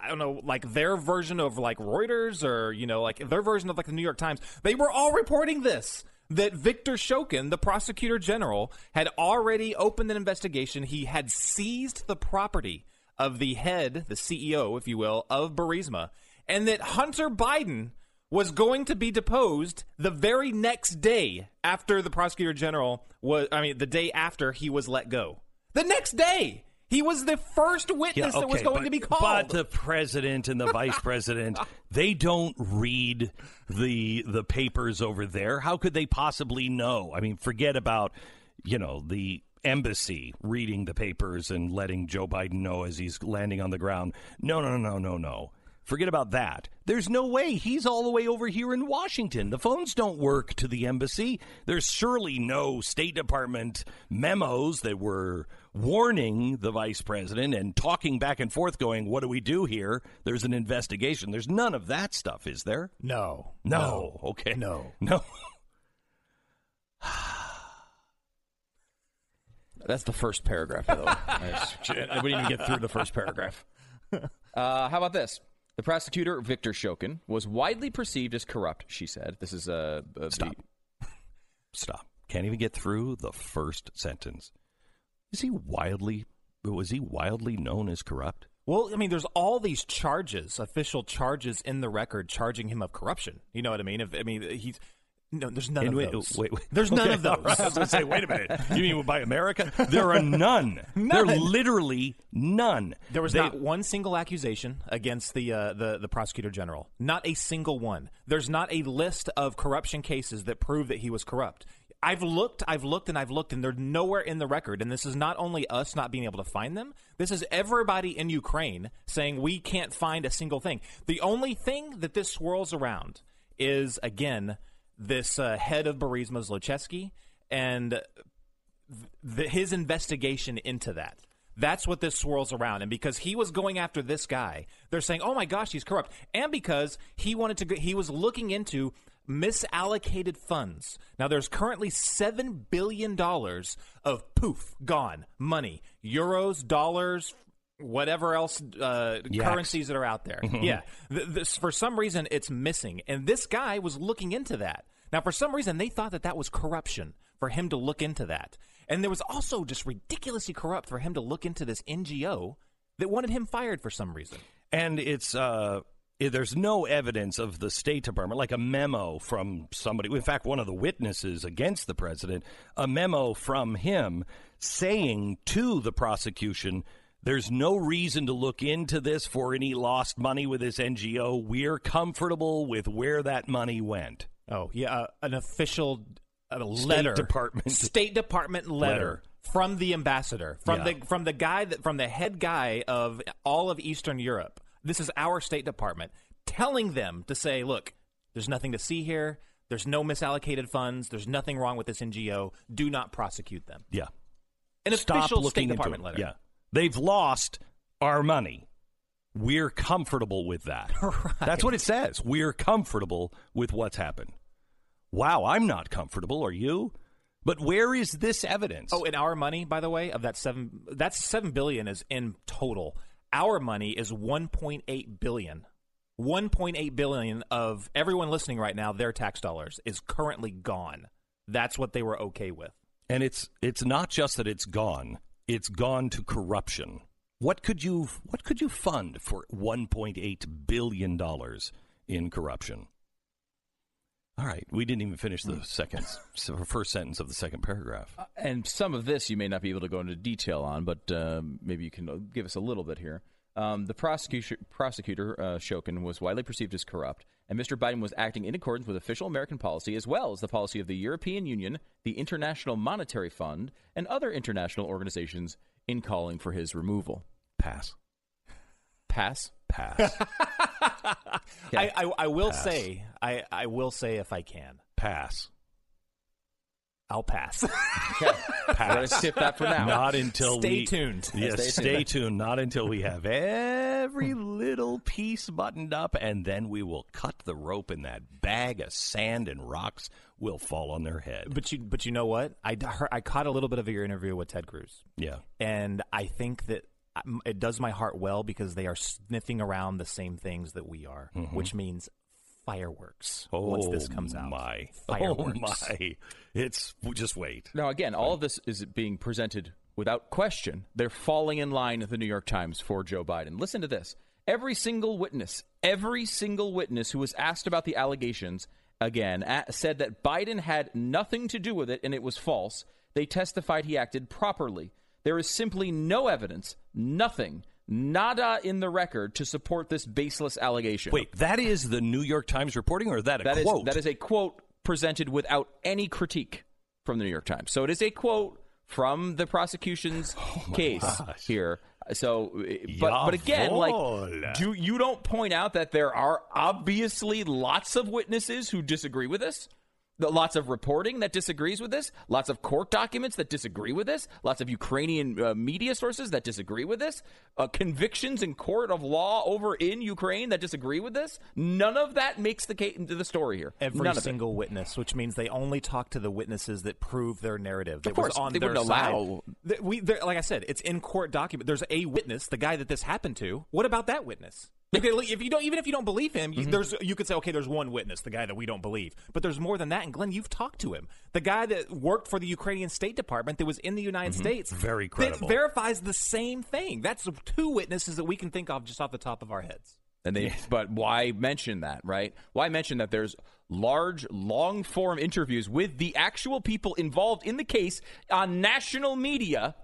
I don't know, like their version of like Reuters or you know, like their version of like the New York Times. They were all reporting this that Victor Shokin, the prosecutor general, had already opened an investigation. He had seized the property of the head, the CEO, if you will, of Burisma, and that Hunter Biden was going to be deposed the very next day after the prosecutor general was, I mean, the day after he was let go. The next day! He was the first witness that was going but, to be called. But the president and the vice president, they don't read the the papers over there. How could they possibly know? I mean, forget about you know the embassy reading the papers and letting Joe Biden know as he's landing on the ground. No, no, no, no, no. Forget about that. There's no way. He's all the way over here in Washington. The phones don't work to the embassy. There's surely no State Department memos that were warning the vice president and talking back and forth, going, What do we do here? There's an investigation. There's none of that stuff, is there? no. No. Okay. No. No. That's the first paragraph, by the way. I wouldn't even get through the first paragraph. Uh, how about this? The prosecutor, Victor Shokin, was widely perceived as corrupt, she said. This is a. uh, Stop. Stop. Can't even get through the first sentence. Is he wildly, was he wildly known as corrupt? Well, I mean, there's all these charges, official charges in the record charging him of corruption. You know what I mean? If, I mean, he's no, there's none And of wait, those. wait, wait. There's none of those. right. I was going to say, wait a minute. You mean by America? There are none. There are literally none. There was They- not one single accusation against the, uh, the the prosecutor general. Not a single one. There's not a list of corruption cases that prove that he was corrupt. I've looked, I've looked, and I've looked, and they're nowhere in the record. And this is not only us not being able to find them. This is everybody in Ukraine saying we can't find a single thing. The only thing that this swirls around is again this uh, head of Burisma Zlochevsky and the, his investigation into that. That's what this swirls around. And because he was going after this guy, they're saying, "Oh my gosh, he's corrupt." And because he wanted to go, he was looking into misallocated funds. Now there's currently 7 billion dollars of poof gone money, euros, dollars, whatever else uh, currencies that are out there. yeah. Th- this, for some reason it's missing. And this guy was looking into that. Now for some reason they thought that that was corruption for him to look into that. And there was also just ridiculously corrupt for him to look into this NGO that wanted him fired for some reason. And it's uh, there's no evidence of the State Department, like a memo from somebody. In fact, one of the witnesses against the president, a memo from him saying to the prosecution, "There's no reason to look into this for any lost money with this NGO. We're comfortable with where that money went." Oh, yeah, uh, an official uh, letter, Department. State Department letter, Letter. from the ambassador, from Yeah. the from the guy that from the head guy of all of Eastern Europe. This is our State Department telling them to say, "Look, there's nothing to see here. There's no misallocated funds. There's nothing wrong with this NGO. Do not prosecute them." Yeah. An Stop official State Department it. letter. Yeah. They've lost our money. We're comfortable with that. That's what it says. We're comfortable with what's happened. Wow, I'm not comfortable. Are you? But where is this evidence? Oh, and our money, by the way, of that seven that's seven billion is in total. Our money is one point eight billion. 1.8 billion of everyone listening right now their tax dollars is currently gone that's what they were okay with and it's it's not just that it's gone it's gone to corruption. What could you what could you fund for 1.8 billion dollars in corruption? All right we didn't even finish the second first sentence of the second paragraph. Uh, and some of this you may not be able to go into detail on but uh, maybe you can uh, give us a little bit here. Um, the prosecutor, prosecutor uh, Shokin was widely perceived as corrupt, and Mr. Biden was acting in accordance with official American policy as well as the policy of the European Union, the International Monetary Fund, and other international organizations in calling for his removal. pass Pass. pass I, I, I will Pass. say I, I will say if i can pass i'll pass Okay. We're skip that for now. not until Stay we tuned. yes Stay stay, tuned. tuned not until we have every little piece buttoned up and then we will cut the rope and that bag of sand and rocks will fall on their head but you but you know what I, d- heard- I caught a little bit of your interview with ted cruz yeah and I think that um, it does my heart well because they are sniffing around the same things that we are, which means fireworks once this comes out. Mm-hmm. Oh, my Fireworks. oh my it's just wait Now, again, all of this is being presented without question. They're falling in line with the New York Times for Joe Biden. Listen to this. Every single witness, every single witness who was asked about the allegations, again, a- said that Biden had nothing to do with it and it was false. They testified he acted properly. There is simply no evidence, nothing, nada in the record to support this baseless allegation. wait that is the new york times reporting or is that a That is quote that is a quote presented without any critique from the New York Times. So it is a quote from the prosecution's oh case here. So, but but again, like, do you don't point out that there are obviously lots of witnesses who disagree with this? Lots of reporting that disagrees with this. Lots of court documents that disagree with this. Lots of Ukrainian uh, media sources that disagree with this. Uh, convictions in court of law over in Ukraine that disagree with this. None of that makes the case into the story here. Every None single witness, which means they only talk to the witnesses that prove their narrative. That Of course, was on they their wouldn't side. allow- We, like I said, it's in court document. There's a witness, the guy that this happened to. What about that witness? Okay, if you don't, even if you don't believe him, Mm-hmm. you, there's you could say, okay, there's one witness, the guy that we don't believe, but there's more than that. And Glenn, you've talked to him, the guy that worked for the Ukrainian State Department that was in the United States, Very that credible. verifies the same thing. That's two witnesses that we can think of just off the top of our heads. And they, but why mention that, right? Why mention that there's large, long form interviews with the actual people involved in the case on national media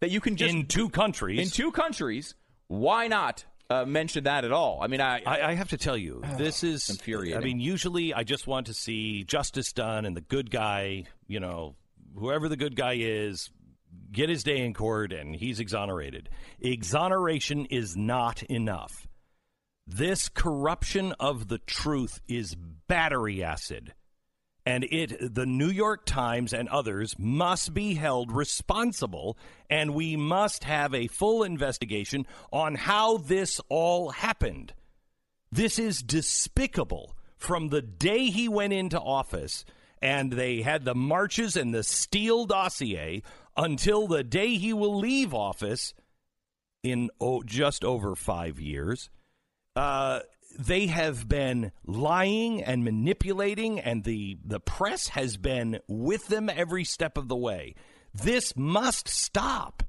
that you can just in two countries in two countries? Why not uh, mention that at all? I mean, I, I, I have to tell you, this is infuriating. I mean, usually I just want to see justice done and the good guy, you know, whoever the good guy is, get his day in court and he's exonerated. Exoneration is not enough. This corruption of the truth is battery acid. And it, the New York Times and others must be held responsible, and we must have a full investigation on how this all happened. This is despicable. From the day he went into office and they had the marches and the Steele dossier until the day he will leave office in oh, just over five years, uh, they have been lying and manipulating, and the, the press has been with them every step of the way. This must stop,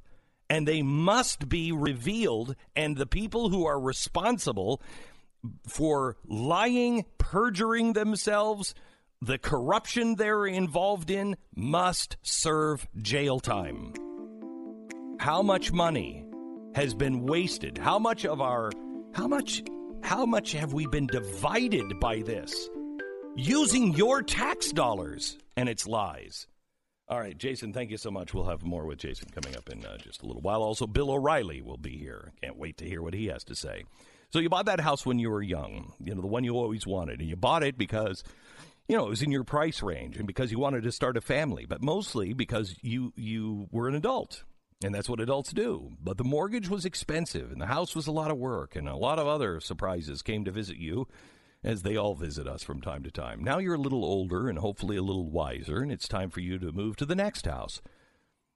and they must be revealed, and the people who are responsible for lying, perjuring themselves, the corruption they're involved in must serve jail time. How much money has been wasted? How much of our how much how much have we been divided by this? Using your tax dollars and its lies. All right, Jason, thank you so much. We'll have more with Jason coming up in uh, just a little while. Also, Bill O'Reilly will be here. Can't wait to hear what he has to say. So, you bought that house when you were young, you know, the one you always wanted, and you bought it because, you know, it was in your price range and because you wanted to start a family, but mostly because you you were an adult. And that's what adults do. But the mortgage was expensive, and the house was a lot of work, and a lot of other surprises came to visit you as they all visit us from time to time. Now you're a little older and hopefully a little wiser, and it's time for you to move to the next house.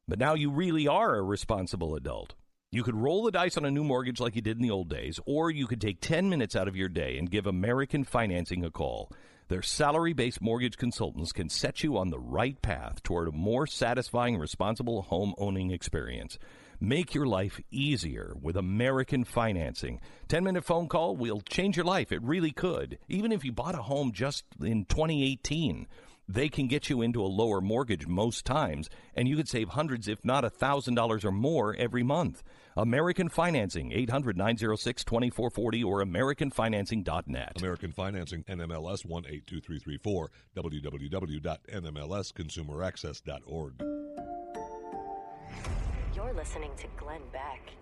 But now you really are a responsible adult. You could roll the dice on a new mortgage like you did in the old days, or you could take 10 minutes out of your day and give American Financing a call. Their salary based mortgage consultants can set you on the right path toward a more satisfying, responsible home owning experience. Make your life easier with American Financing. 10 minute phone call will change your life. It really could. Even if you bought a home just in 2018 they can get you into a lower mortgage most times, and you could save hundreds, if not a thousand dollars or more every month. American Financing, 800 906 2440 or AmericanFinancing.net. American Financing, NMLS 182334, www.nmlsconsumeraccess.org. You're listening to Glenn Beck.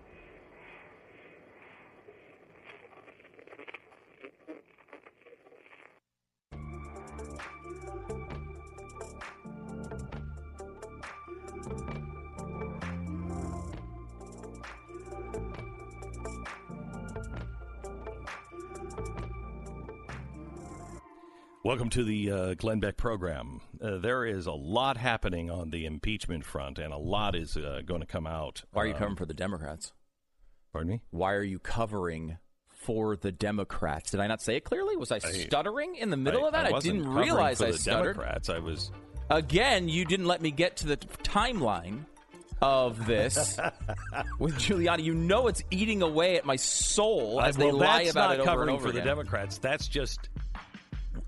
Welcome to the uh, Glenn Beck program. Uh, there is a lot happening on the impeachment front, and a lot is uh, going to come out. Why are you Um, covering for the Democrats? Pardon me? Why are you covering for the Democrats? Did I not say it clearly? Was I, stuttering in the middle of that? I, wasn't didn't realize I the stuttered. Democrats. I was. Again, you didn't let me get to the t- timeline of this with Giuliani. You know it's eating away at my soul as they well, lie about it over and over for the. Democrats. That's just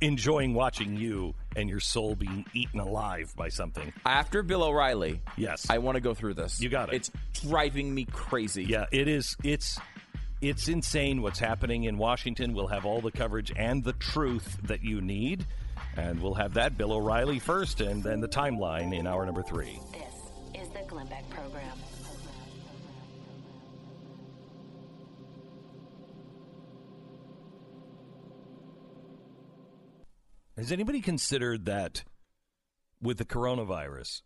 enjoying watching you and your soul being eaten alive by something. After Bill O'Reilly, Yes. I want to go through this. You got it. It's driving me crazy. Yeah, it is. It's it's insane what's happening in Washington. We'll have all the coverage and the truth that you need, and we'll have that Bill O'Reilly first, and then the timeline in hour number three. This is the Glenn Beck Program. Has anybody considered that with the coronavirus,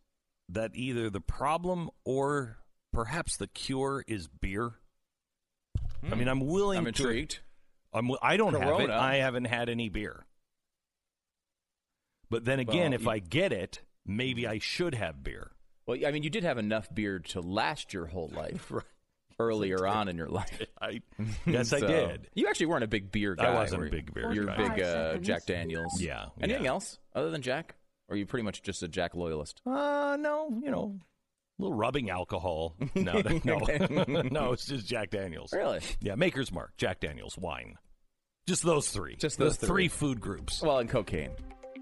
that either the problem or perhaps the cure is beer? I mean, I'm willing. I'm to- intrigued. I'm, I don't have it. I haven't had any beer. But then again, Well, if you- I get it, maybe I should have beer. Well, I mean, you did have enough beer to last your whole life earlier on in your life. I yes, I did. You actually weren't a big beer guy. I wasn't a big beer You're guy. a big uh, Jack Daniels. Yeah, Anything yeah. else other than Jack? Or are you pretty much just a Jack loyalist? Uh, no, you know, a little rubbing alcohol. No, no, no, it's just Jack Daniels. Really? Yeah, Maker's Mark, Jack Daniels, wine. Just those three. Just The those three. food groups. Well, and cocaine.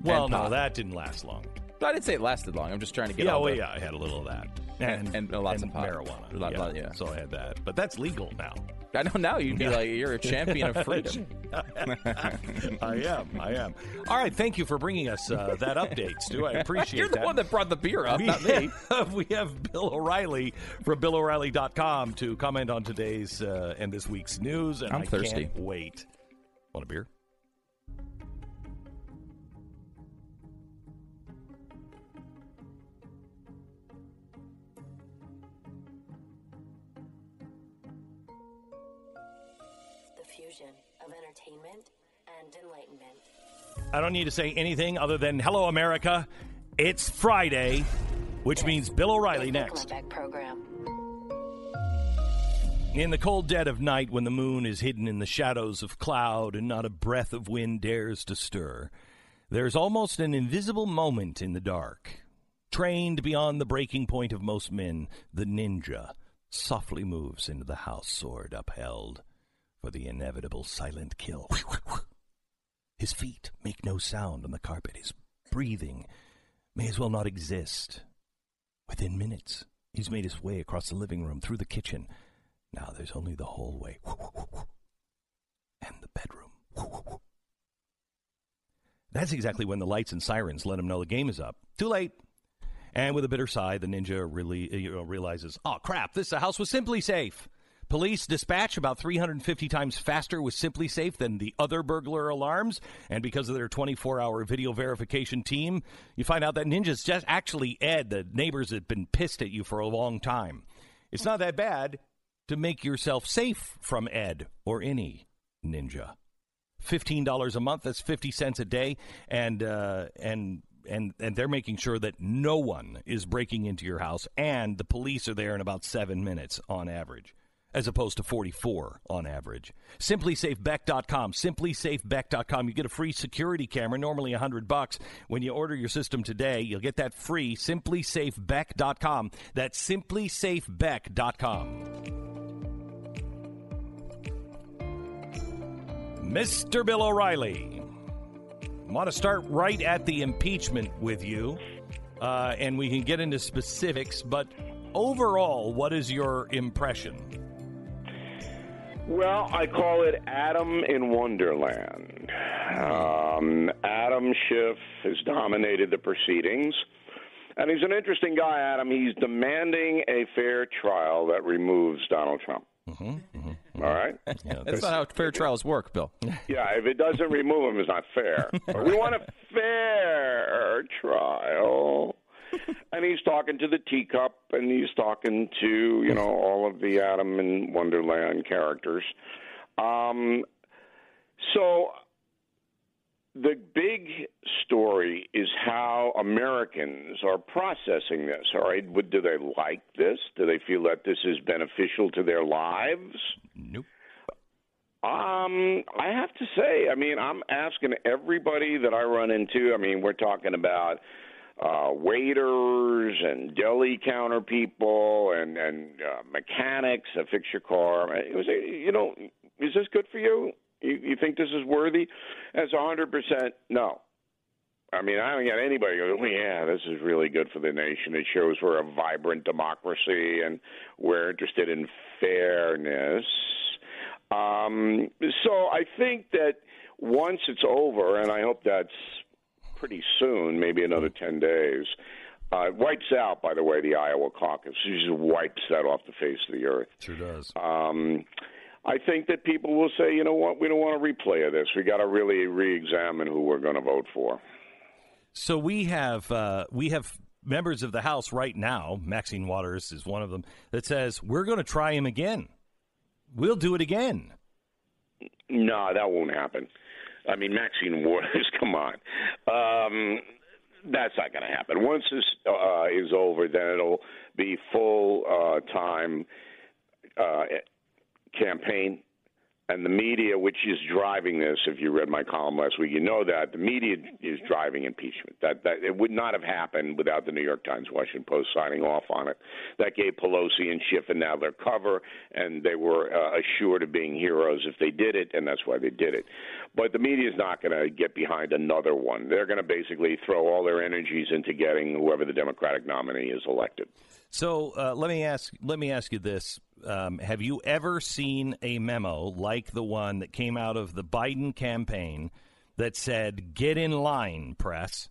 Well, and no, pot. that didn't last long. I didn't say it lasted long. I'm just trying to get yeah, all well, the- yeah, I had a little of that, And- and lots of pot. marijuana. Lot- yeah. lot- yeah. so I had that, but that's legal now. I know now you'd be like you're a champion of freedom. I am. I am. All right. Thank you for bringing us uh, that update, Stu. I appreciate it. You're the that. one that brought the beer up, we not me. Have, we have Bill O'Reilly from BillO'Reilly.com to comment on today's uh, and this week's news. And I'm I thirsty. Can't wait. Want a beer? I don't need to say anything other than hello, America. It's Friday, which means Bill O'Reilly next. In the cold dead of night, when the moon is hidden in the shadows of cloud and not a breath of wind dares to stir, there's almost an invisible moment in the dark. Trained beyond the breaking point of most men, the ninja softly moves into the house, sword upheld, for the inevitable silent kill. His feet make no sound on the carpet. His breathing may as well not exist. Within minutes, he's made his way across the living room, through the kitchen. Now there's only the hallway and the bedroom. That's exactly when the lights and sirens let him know the game is up. Too late. And with a bitter sigh, the ninja really realizes, oh crap, this house was simply safe. Police dispatch about 350 times faster with SimpliSafe than the other burglar alarms, and because of their 24-hour video verification team, you find out that Ninja's just actually Ed, the neighbors have been pissed at you for a long time. It's not that bad to make yourself safe from Ed or any ninja. fifteen dollars a month. That's fifty cents a day, and uh, and and and they're making sure that no one is breaking into your house, and the police are there in about seven minutes on average. As opposed to 44 on average. SimpliSafeBeck.com. SimpliSafeBeck.com. You get a free security camera, normally 100 bucks. When you order your system today, you'll get that free. SimpliSafeBeck.com. That's SimpliSafeBeck.com. Mr. Bill O'Reilly. I want to start right at the impeachment with you, uh, and we can get into specifics, but overall, what is your impression? Well, I call it Adam in Wonderland. Um, Adam Schiff has dominated the proceedings. And he's an interesting guy, Adam. He's demanding a fair trial that removes Donald Trump. Mm-hmm, mm-hmm. All right? Yeah, That's not how fair trials work, Bill. Yeah, if it doesn't remove him, it's not fair. But we want a fair trial. and he's talking to the teacup, and he's talking to you know all of the Adam and Wonderland characters. Um, so the big story is how Americans are processing this. All right, Would- do they like this? Do they feel that this is beneficial to their lives? Nope. Um, I have to say, I mean, I'm asking everybody that I run into. I mean, we're talking about uh, waiters and deli counter people and and uh, mechanics that fix your car. It was, you know, is this good for you? You, you think this is worthy? That's a hundred percent no. I mean, I haven't got anybody go, oh, yeah, this is really good for the nation. It shows we're a vibrant democracy and we're interested in fairness. Um, so I think that once it's over, and I hope that's pretty soon, maybe another 10 days, uh, it wipes out, by the way, the Iowa caucus. It just wipes that off the face of the earth. Sure does. Um, I think that people will say, you know what, we don't want a replay of this. We got to really re-examine who we're going to vote for. So we have uh, we have members of the House right now. Maxine Waters is one of them that says we're going to try him again. We'll do it again. No, that won't happen. I mean, Maxine Waters, come on. Um, that's not going to happen. Once this uh, is over, then it'll be full uh, time uh, campaign. And the media, which is driving this, if you read my column last week, you know that the media is driving impeachment. That that it would not have happened without the New York Times, Washington Post signing off on it. That gave Pelosi and Schiff and now their cover, and they were uh, assured of being heroes if they did it, and that's why they did it. But the media is not going to get behind another one. They're going to basically throw all their energies into getting whoever the Democratic nominee is elected. So uh, let me ask let me ask you this: um, Have you ever seen a memo like the one that came out of the Biden campaign that said, "Get in line, press"?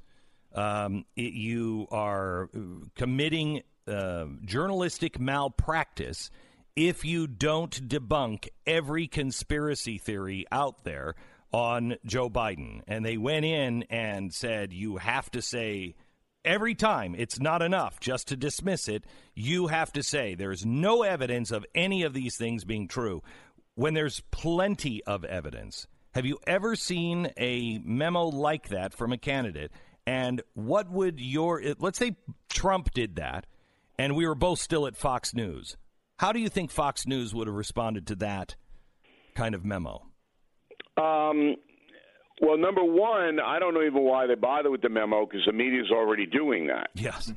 Um, it, you are committing uh, journalistic malpractice if you don't debunk every conspiracy theory out there on Joe Biden. And they went in and said, you have to say every time it's not enough just to dismiss it. You have to say there's no evidence of any of these things being true when there's plenty of evidence. Have you ever seen a memo like that from a candidate? And what would your, let's say Trump did that and we were both still at Fox News. How do you think Fox News would have responded to that kind of memo? Um, well, number one, I don't know even why they bother with the memo because the media's already doing that. Yes.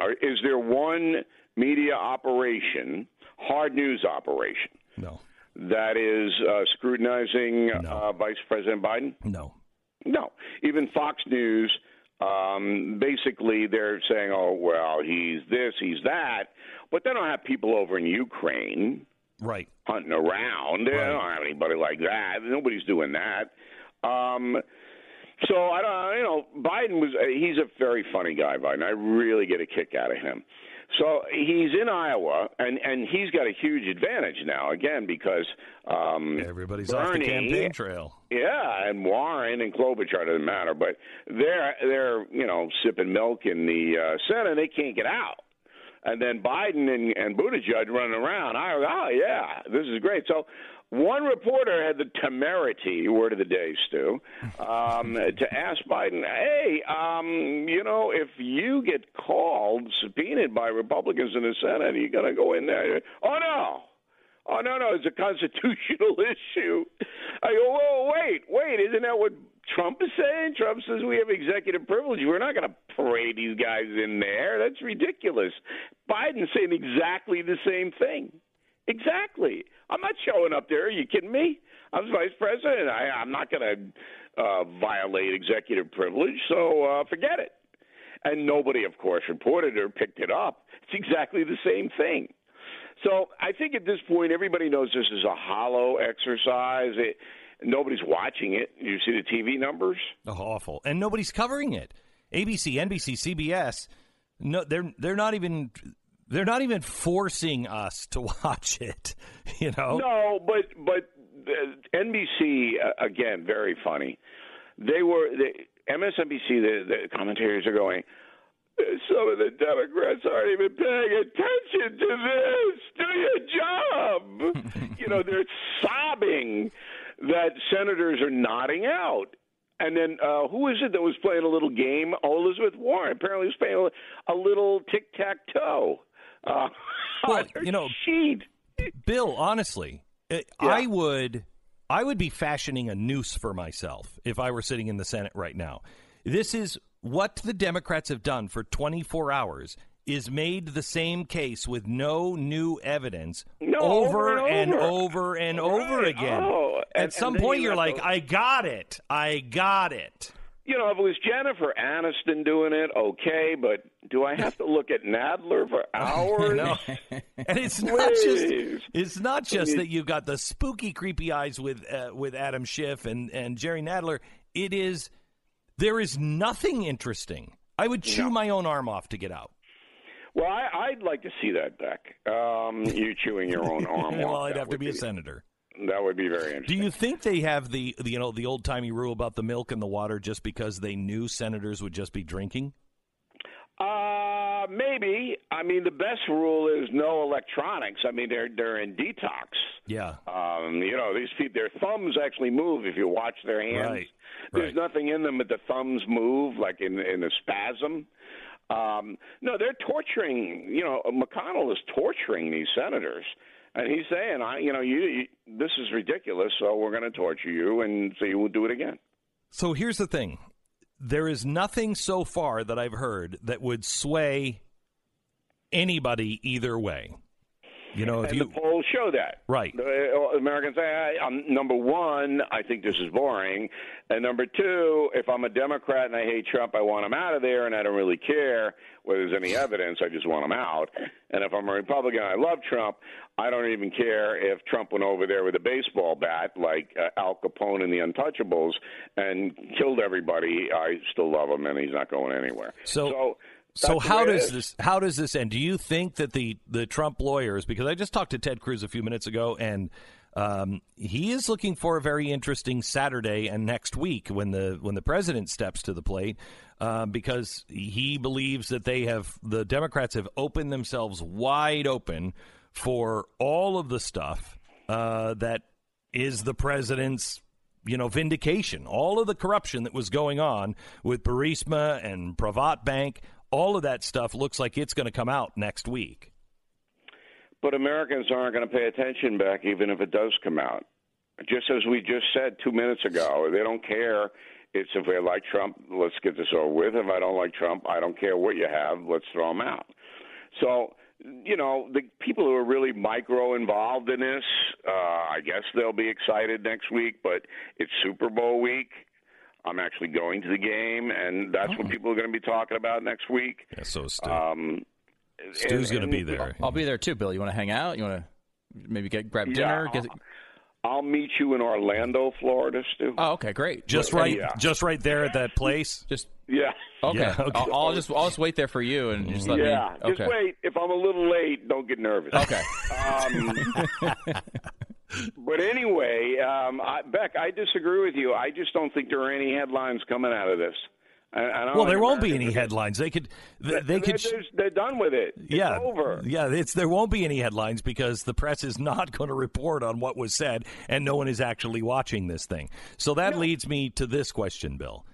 Are, is there one media operation, hard news operation, No. that is uh, scrutinizing No. uh, Vice President Biden? No. No. Even Fox News, um, basically, they're saying, oh, well, he's this, he's that. But they don't have people over in Ukraine Right. hunting around. They don't have anybody like that. Nobody's doing that. Um, so I don't, you know, Biden was. He's a very funny guy, Biden. I really get a kick out of him. So he's in Iowa, and and he's got a huge advantage now again because um, Everybody's off the campaign trail. yeah, and Warren and Klobuchar doesn't matter, but they're they're you know sipping milk in the uh, Senate. They can't get out, and then Biden and, and Buttigieg running around. I oh yeah, this is great. So One reporter had the temerity, word of the day, Stu, um, to ask Biden, hey, um, you know, if you get called, subpoenaed by Republicans in the Senate, are you going to go in there? Oh, no. Oh, no, no, it's a constitutional issue. I go, whoa, wait, wait, isn't that what Trump is saying? Trump says we have executive privilege. We're not going to parade these guys in there. That's ridiculous. Biden's saying exactly the same thing. Exactly. I'm not showing up there. Are you kidding me? I'm vice president. I, I'm not going to uh, violate executive privilege, so uh, forget it. And nobody, of course, reported or picked it up. It's exactly the same thing. So I think at this point, everybody knows this is a hollow exercise. It, nobody's watching it. You see the TV numbers? Oh, awful, and nobody's covering it. ABC, NBC, CBS. No, they're they're not even they're not even forcing us to watch it. You know? No, but but uh, NBC uh, again, very funny. They were the MSNBC. The, the commentators are going. Some of the Democrats aren't even paying attention to this. Do your job. you know, they're sobbing that senators are nodding out. And then uh, who is it that was playing a little game? Oh, Elizabeth Warren apparently was playing a, a little tic tac toe. Uh, well, you know, sheet. Bill, honestly, yeah. I would I would be fashioning a noose for myself if I were sitting in the Senate right now. This is what the Democrats have done for 24 hours is made the same case with no new evidence no, over, over, and over and right. over again. Oh, and, At some point, you you're like, to... I got it. I got it. You know, if it was Jennifer Aniston doing it, okay, but do I have to look at Nadler for hours? no. And it's not just it's not just that you've got the spooky, creepy eyes with uh, with Adam Schiff and and Jerry Nadler. It is there is nothing interesting. I would chew No. my own arm off to get out. Well, I, I'd like to see that, Beck. Um, you chewing your own arm off. well. I'd have to would be a senator. That would be very interesting. Do you think they have the, the you know the old timey rule about the milk and the water just because they knew senators would just be drinking? Uh, maybe. I mean, the best rule is no electronics. I mean, they're they're in detox. Yeah. Um, you know, these people, their thumbs actually move if you watch their hands. Right, There's right. nothing in them, but the thumbs move like in in a spasm. Um, no, they're torturing. You know, McConnell is torturing these senators, and he's saying, "I, you know, you, you this is ridiculous, so we're going to torture you, and so you will do it again." So here's the thing: there is nothing so far that I've heard that would sway anybody either way. You know, if and you the polls show that. Right. The, uh, Americans say, I, I'm, number one, I think this is boring. And number two, if I'm a Democrat and I hate Trump, I want him out of there, and I don't really care whether there's any evidence. I just want him out. And if I'm a Republican and I love Trump, I don't even care if Trump went over there with a baseball bat like uh, Al Capone and the Untouchables and killed everybody. I still love him, and he's not going anywhere. So- so, So how does this how does this end? Do you think that the the Trump lawyers because I just talked to Ted Cruz a few minutes ago and um, he is looking for a very interesting Saturday and next week when the when the president steps to the plate uh, because he believes that they have the Democrats have opened themselves wide open for all of the stuff uh, that is the president's you know, vindication. All of the corruption that was going on with Burisma and PrivatBank, all of that stuff looks like it's going to come out next week. But Americans aren't going to pay attention back, even if it does come out. Just as we just said two minutes ago, they don't care. It's if I like Trump, let's get this over with. If I don't like Trump, I don't care what you have. Let's throw him out. So, you know, the people who are really micro involved in this, uh, I guess they'll be excited next week. But it's Super Bowl week. I'm actually going to the game, and that's what people are going to be talking about next week. Yeah, so Stu. Um, Stu's going to be there. I'll be there too, Bill. You want to hang out? You want to maybe get grab Yeah, dinner? Get, I'll meet you in Orlando, Florida, Stu. oh, okay, great. Just Well, right, Yeah. just right there at that place. Just Yeah. okay. Yeah, okay. I'll, I'll just I'll just wait there for you and just let yeah. me. Just Okay. wait. If I'm a little late, don't get nervous. Okay. Um, but anyway, um, I, Beck, I disagree with you. I just don't think there are any headlines coming out of this. And I Well, there won't be any headlines. They could. They, they They're, could. they're, they're done with it. It's yeah, over. yeah. It's there won't be any headlines because the press is not going to report on what was said, and no one is actually watching this thing. So that leads me to this question, Bill.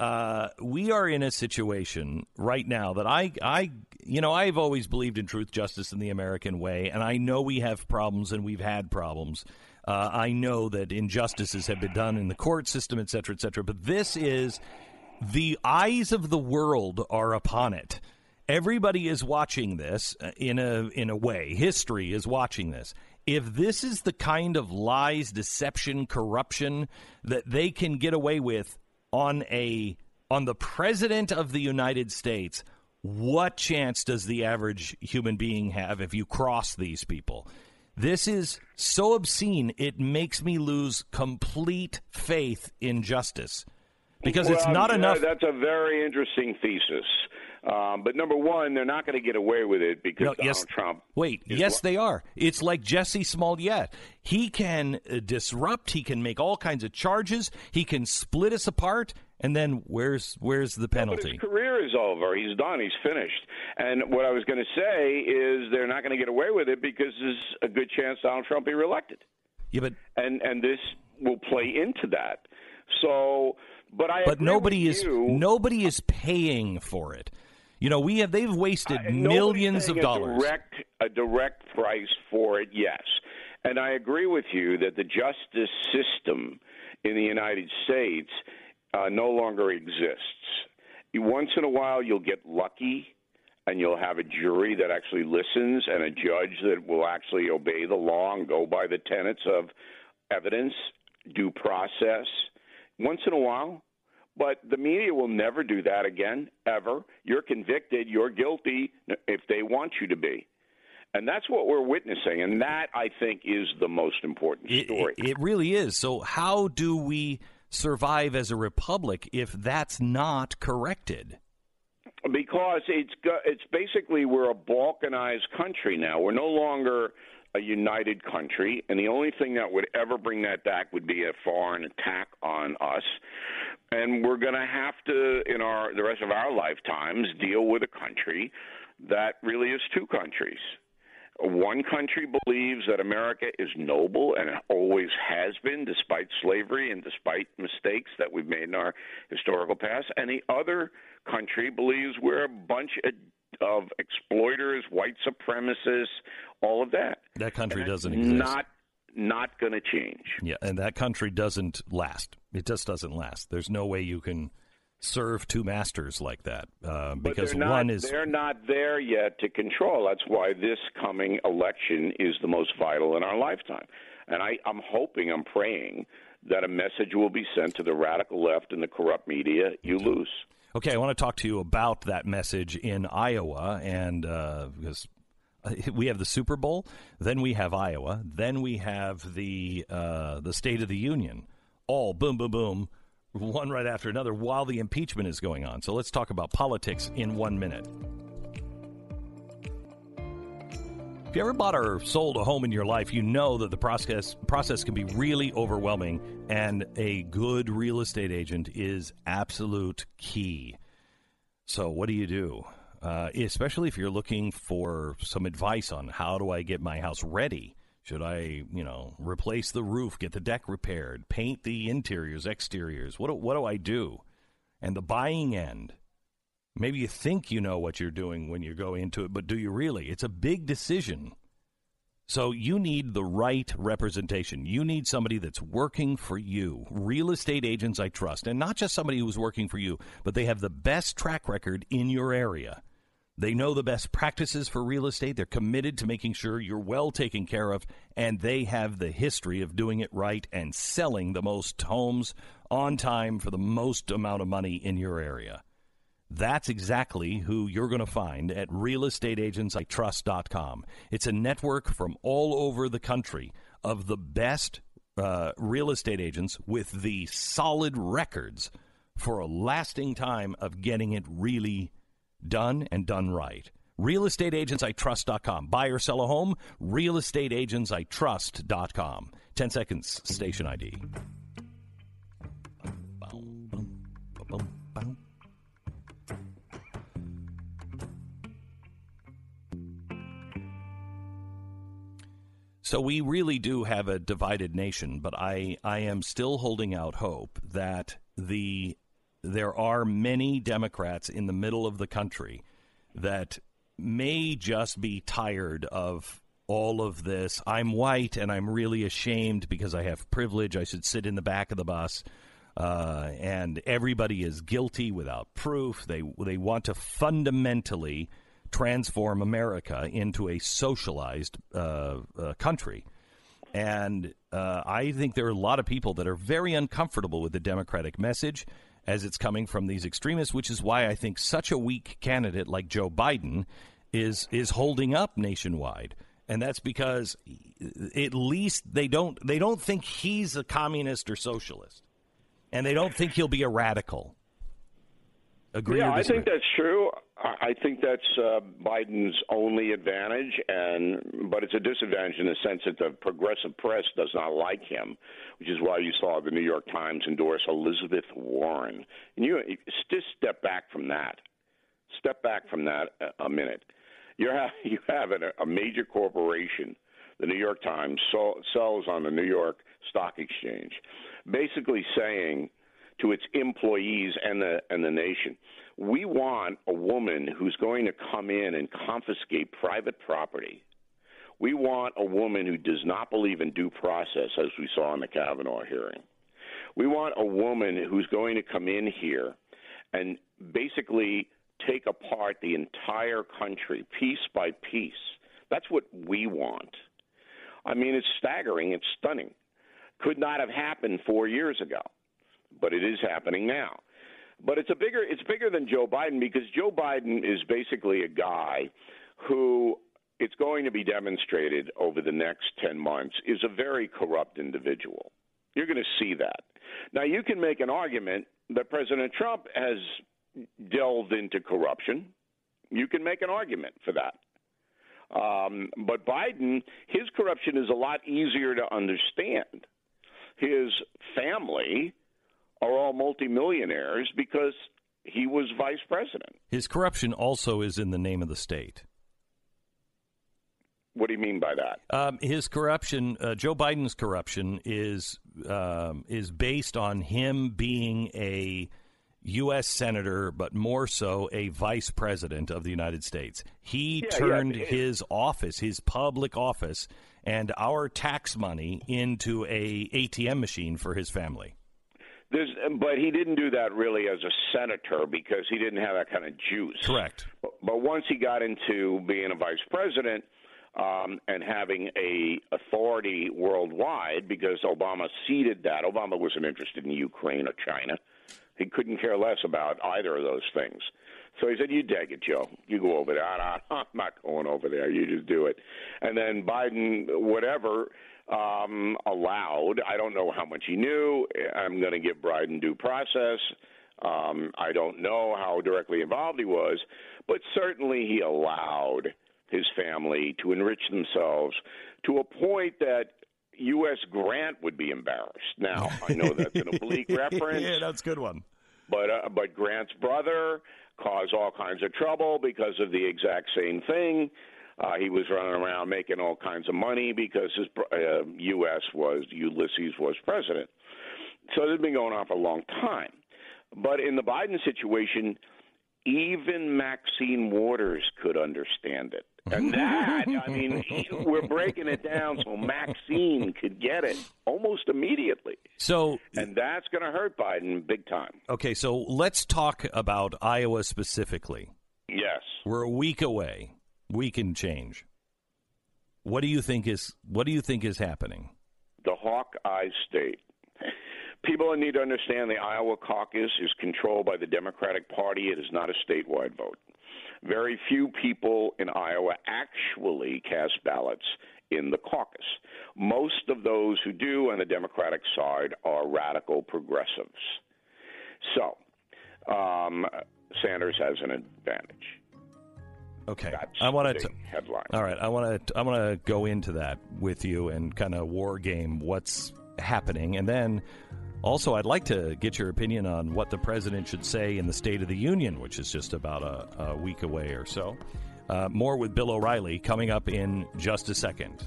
Uh, we are in a situation right now that I, I, you know, I've always believed in truth, justice, and the American way, and I know we have problems and we've had problems. Uh, I know that injustices have been done in the court system, et cetera, et cetera. But this is the eyes of the world are upon it. Everybody is watching this uh, in a in a way. History is watching this. If this is the kind of lies, deception, corruption that they can get away with on a on the president of the United States, what chance does the average human being have if you cross these people? This is so obscene, it makes me lose complete faith in justice. Because it's Well, not yeah, enough. That's a very interesting thesis. Um, but number one, they're not going to get away with it because No, Donald yes- Trump. Wait, yes, they are. It's like Jussie Smollett. He can uh, disrupt. He can make all kinds of charges. He can split us apart. And then where's where's the penalty? his career is over. He's done. He's finished. And what I was going to say is they're not going to get away with it because there's a good chance Donald Trump be reelected. Yeah, but and and this will play into that. So, but I but nobody is you. nobody is paying for it. You know, we have they've wasted Uh, millions of dollars. A direct, a direct price for it, yes. And I agree with you that the justice system in the United States uh, no longer exists. Once in a while, you'll get lucky. And you'll have a jury that actually listens and a judge that will actually obey the law and go by the tenets of evidence, due process. Once in a while, but the media will never do that again, ever. You're convicted, you're guilty if they want you to be. And that's what we're witnessing. And that, I think, is the most important It, story. it, it really is. So how do we survive as a republic if that's not corrected? because it's it's basically we're a balkanized country now. We're no longer a united country, and the only thing that would ever bring that back would be a foreign attack on us. And we're going to have to, in our the rest of our lifetimes, deal with a country that really is two countries. One country believes that America is noble and it always has been, despite slavery and despite mistakes that we've made in our historical past. And the other country believes we're a bunch of, of exploiters, white supremacists, all of that. That country doesn't exist. Not not going to change. Yeah, and that country doesn't last. It just doesn't last. There's no way you can serve two masters like that uh, because not, one is they're not there yet to control. That's why this coming election is the most vital in our lifetime. And I, I'm hoping, I'm praying that a message will be sent to the radical left and the corrupt media. You lose. okay. I want to talk to you about that message in Iowa, and uh, because we have the Super Bowl, then we have Iowa, then we have the uh, the State of the Union, all boom, boom, boom, one right after another, while the impeachment is going on. So let's talk about politics in one minute. If you ever bought or sold a home in your life, you know that the process process can be really overwhelming, and a good real estate agent is absolute key. So, what do you do? Uh, especially if you're looking for some advice on how do I get my house ready? Should I, you know, replace the roof, get the deck repaired, paint the interiors, exteriors? What do, what do I do? And the buying end. Maybe you think you know what you're doing when you go into it, but do you really? It's a big decision. So you need the right representation. You need somebody that's working for you. Real estate agents I trust, and not just somebody who's working for you, but they have the best track record in your area. They know the best practices for real estate. They're committed to making sure you're well taken care of, and they have the history of doing it right and selling the most homes on time for the most amount of money in your area. That's exactly who you're going to find at realestateagentsitrust.com. It's a network from all over the country of the best uh, real estate agents with the solid records for a lasting time of getting it really done and done right. RealestateAgentsITrust.com. Buy or sell a home, RealestateAgentsITrust.com. 10 seconds, station ID. So we really do have a divided nation, but I, I am still holding out hope that the there are many Democrats in the middle of the country that may just be tired of all of this. I'm white and I'm really ashamed because I have privilege. I should sit in the back of the bus. Uh, and everybody is guilty without proof. They they want to fundamentally transform America into a socialized uh, uh, country. And uh, I think there are a lot of people that are very uncomfortable with the Democratic message as it's coming from these extremists, which is why I think such a weak candidate like Joe Biden is is holding up nationwide. And that's because at least they don't they don't think he's a communist or socialist. And they don't think he'll be a radical. Agree yeah, I think that's true. I think that's uh, Biden's only advantage, and but it's a disadvantage in the sense that the progressive press does not like him, which is why you saw the New York Times endorse Elizabeth Warren. And you just step back from that. Step back from that a, a minute. You have you have an, a major corporation, the New York Times, so, sells on the New York Stock Exchange, basically saying to its employees and the and the nation. We want a woman who's going to come in and confiscate private property. We want a woman who does not believe in due process, as we saw in the Kavanaugh hearing. We want a woman who's going to come in here and basically take apart the entire country piece by piece. That's what we want. I mean, it's staggering, it's stunning. Could not have happened four years ago but it is happening now. But it's a bigger it's bigger than Joe Biden because Joe Biden is basically a guy who it's going to be demonstrated over the next 10 months is a very corrupt individual. You're going to see that. Now you can make an argument that President Trump has delved into corruption. You can make an argument for that. Um, but Biden, his corruption is a lot easier to understand. His family are all multimillionaires because he was vice president. His corruption also is in the name of the state. What do you mean by that? Um, his corruption, uh, Joe Biden's corruption, is um, is based on him being a U.S. senator, but more so a vice president of the United States. He Yeah, turned yeah. his office, his public office, and our tax money into a ATM machine for his family. There's, but he didn't do that really as a senator because he didn't have that kind of juice. Correct. But, but once he got into being a vice president um, and having a authority worldwide, because Obama ceded that, Obama wasn't interested in Ukraine or China. He couldn't care less about either of those things. So he said, "You take it, Joe. You go over there. I- I'm not going over there. You just do it." And then Biden, whatever, um, allowed. I don't know how much he knew. I'm going to give Biden due process. Um, I don't know how directly involved he was, but certainly he allowed his family to enrich themselves to a point that U.S. Grant would be embarrassed. Now, I know that's an oblique reference yeah, that's a good one. but uh, but Grant's brother caused all kinds of trouble because of the exact same thing. Uh, he was running around making all kinds of money because his uh, U.S. was Ulysses was president. So this has been going on for a long time. But in the Biden situation, even Maxine Waters could understand it. And that, I mean, we're breaking it down so Maxine could get it almost immediately. So, And that's going to hurt Biden big time. okay, so let's talk about Iowa specifically. Yes. We're a week away, week can change. What do you think is what do you think is happening? the Hawkeye state. People need to understand the Iowa caucus is controlled by the Democratic Party. It is not a statewide vote. Very few people in Iowa actually cast ballots in the caucus. Most of those who do on the Democratic side are radical progressives. So, um, Sanders has an advantage. Okay, That's I want to. headline. All right, I want to. I want to go into that with you and kind of war game what's happening, and then also I'd like to get your opinion on what the president should say in the State of the Union, which is just about a, a week away or so. Uh, more with Bill O'Reilly coming up in just a second.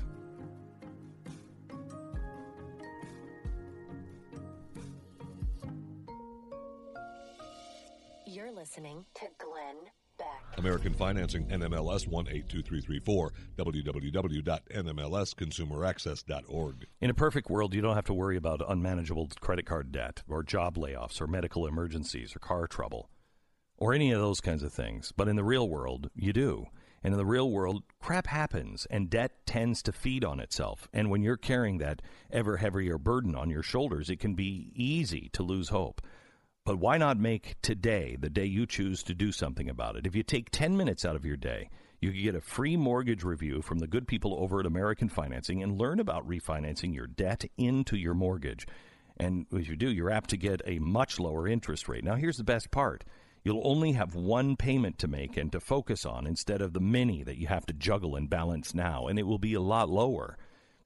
American Financing, NMLS 182334, www.nmlsconsumeraccess.org. In a perfect world, you don't have to worry about unmanageable credit card debt or job layoffs or medical emergencies or car trouble or any of those kinds of things. But in the real world, you do. And in the real world, crap happens and debt tends to feed on itself. And when you're carrying that ever heavier burden on your shoulders, it can be easy to lose hope. But why not make today the day you choose to do something about it? If you take 10 minutes out of your day, you can get a free mortgage review from the good people over at American Financing and learn about refinancing your debt into your mortgage. And as you do, you're apt to get a much lower interest rate. Now, here's the best part you'll only have one payment to make and to focus on instead of the many that you have to juggle and balance now, and it will be a lot lower.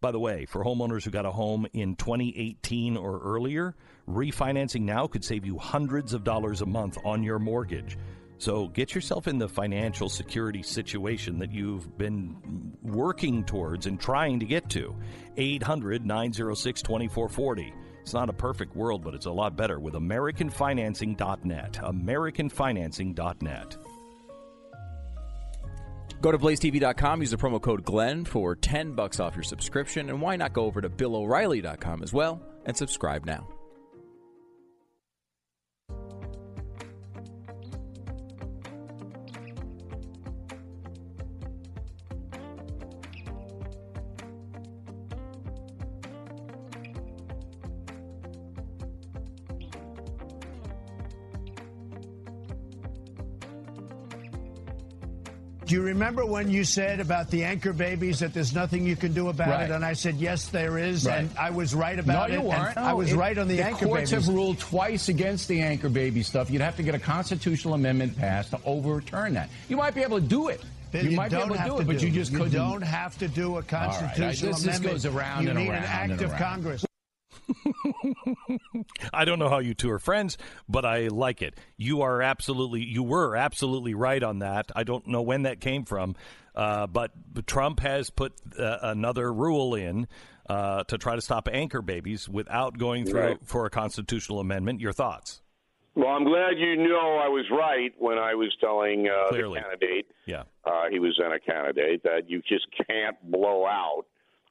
By the way, for homeowners who got a home in 2018 or earlier, refinancing now could save you hundreds of dollars a month on your mortgage. So get yourself in the financial security situation that you've been working towards and trying to get to. 800 906 2440. It's not a perfect world, but it's a lot better with AmericanFinancing.net. AmericanFinancing.net. Go to blazetv.com, use the promo code Glenn for 10 bucks off your subscription, and why not go over to BillO'Reilly.com as well and subscribe now. Do you remember when you said about the anchor babies that there's nothing you can do about Right. it? And I said, yes, there is. Right. And I was right about no, it. you and weren't. I was It- right on the, anchor babies. courts have ruled twice against the anchor baby stuff. You'd have to get a constitutional amendment passed to overturn that. You might be able to do it. You, you might be able to do it, but do. you just You couldn't. don't have to do a All right. constitutional This- this amendment. goes around you and around. You need an act of. Congress. I don't know how you two are friends, but I like it. You are absolutely, you were absolutely right on that. I don't know when that came from, uh, but Trump has put uh, another rule in uh, to try to stop anchor babies without going through Right. for a constitutional amendment. Your thoughts? Well, I'm glad you know I was right when I was telling uh, the candidate, Yeah. uh, he was then a candidate, that you just can't blow out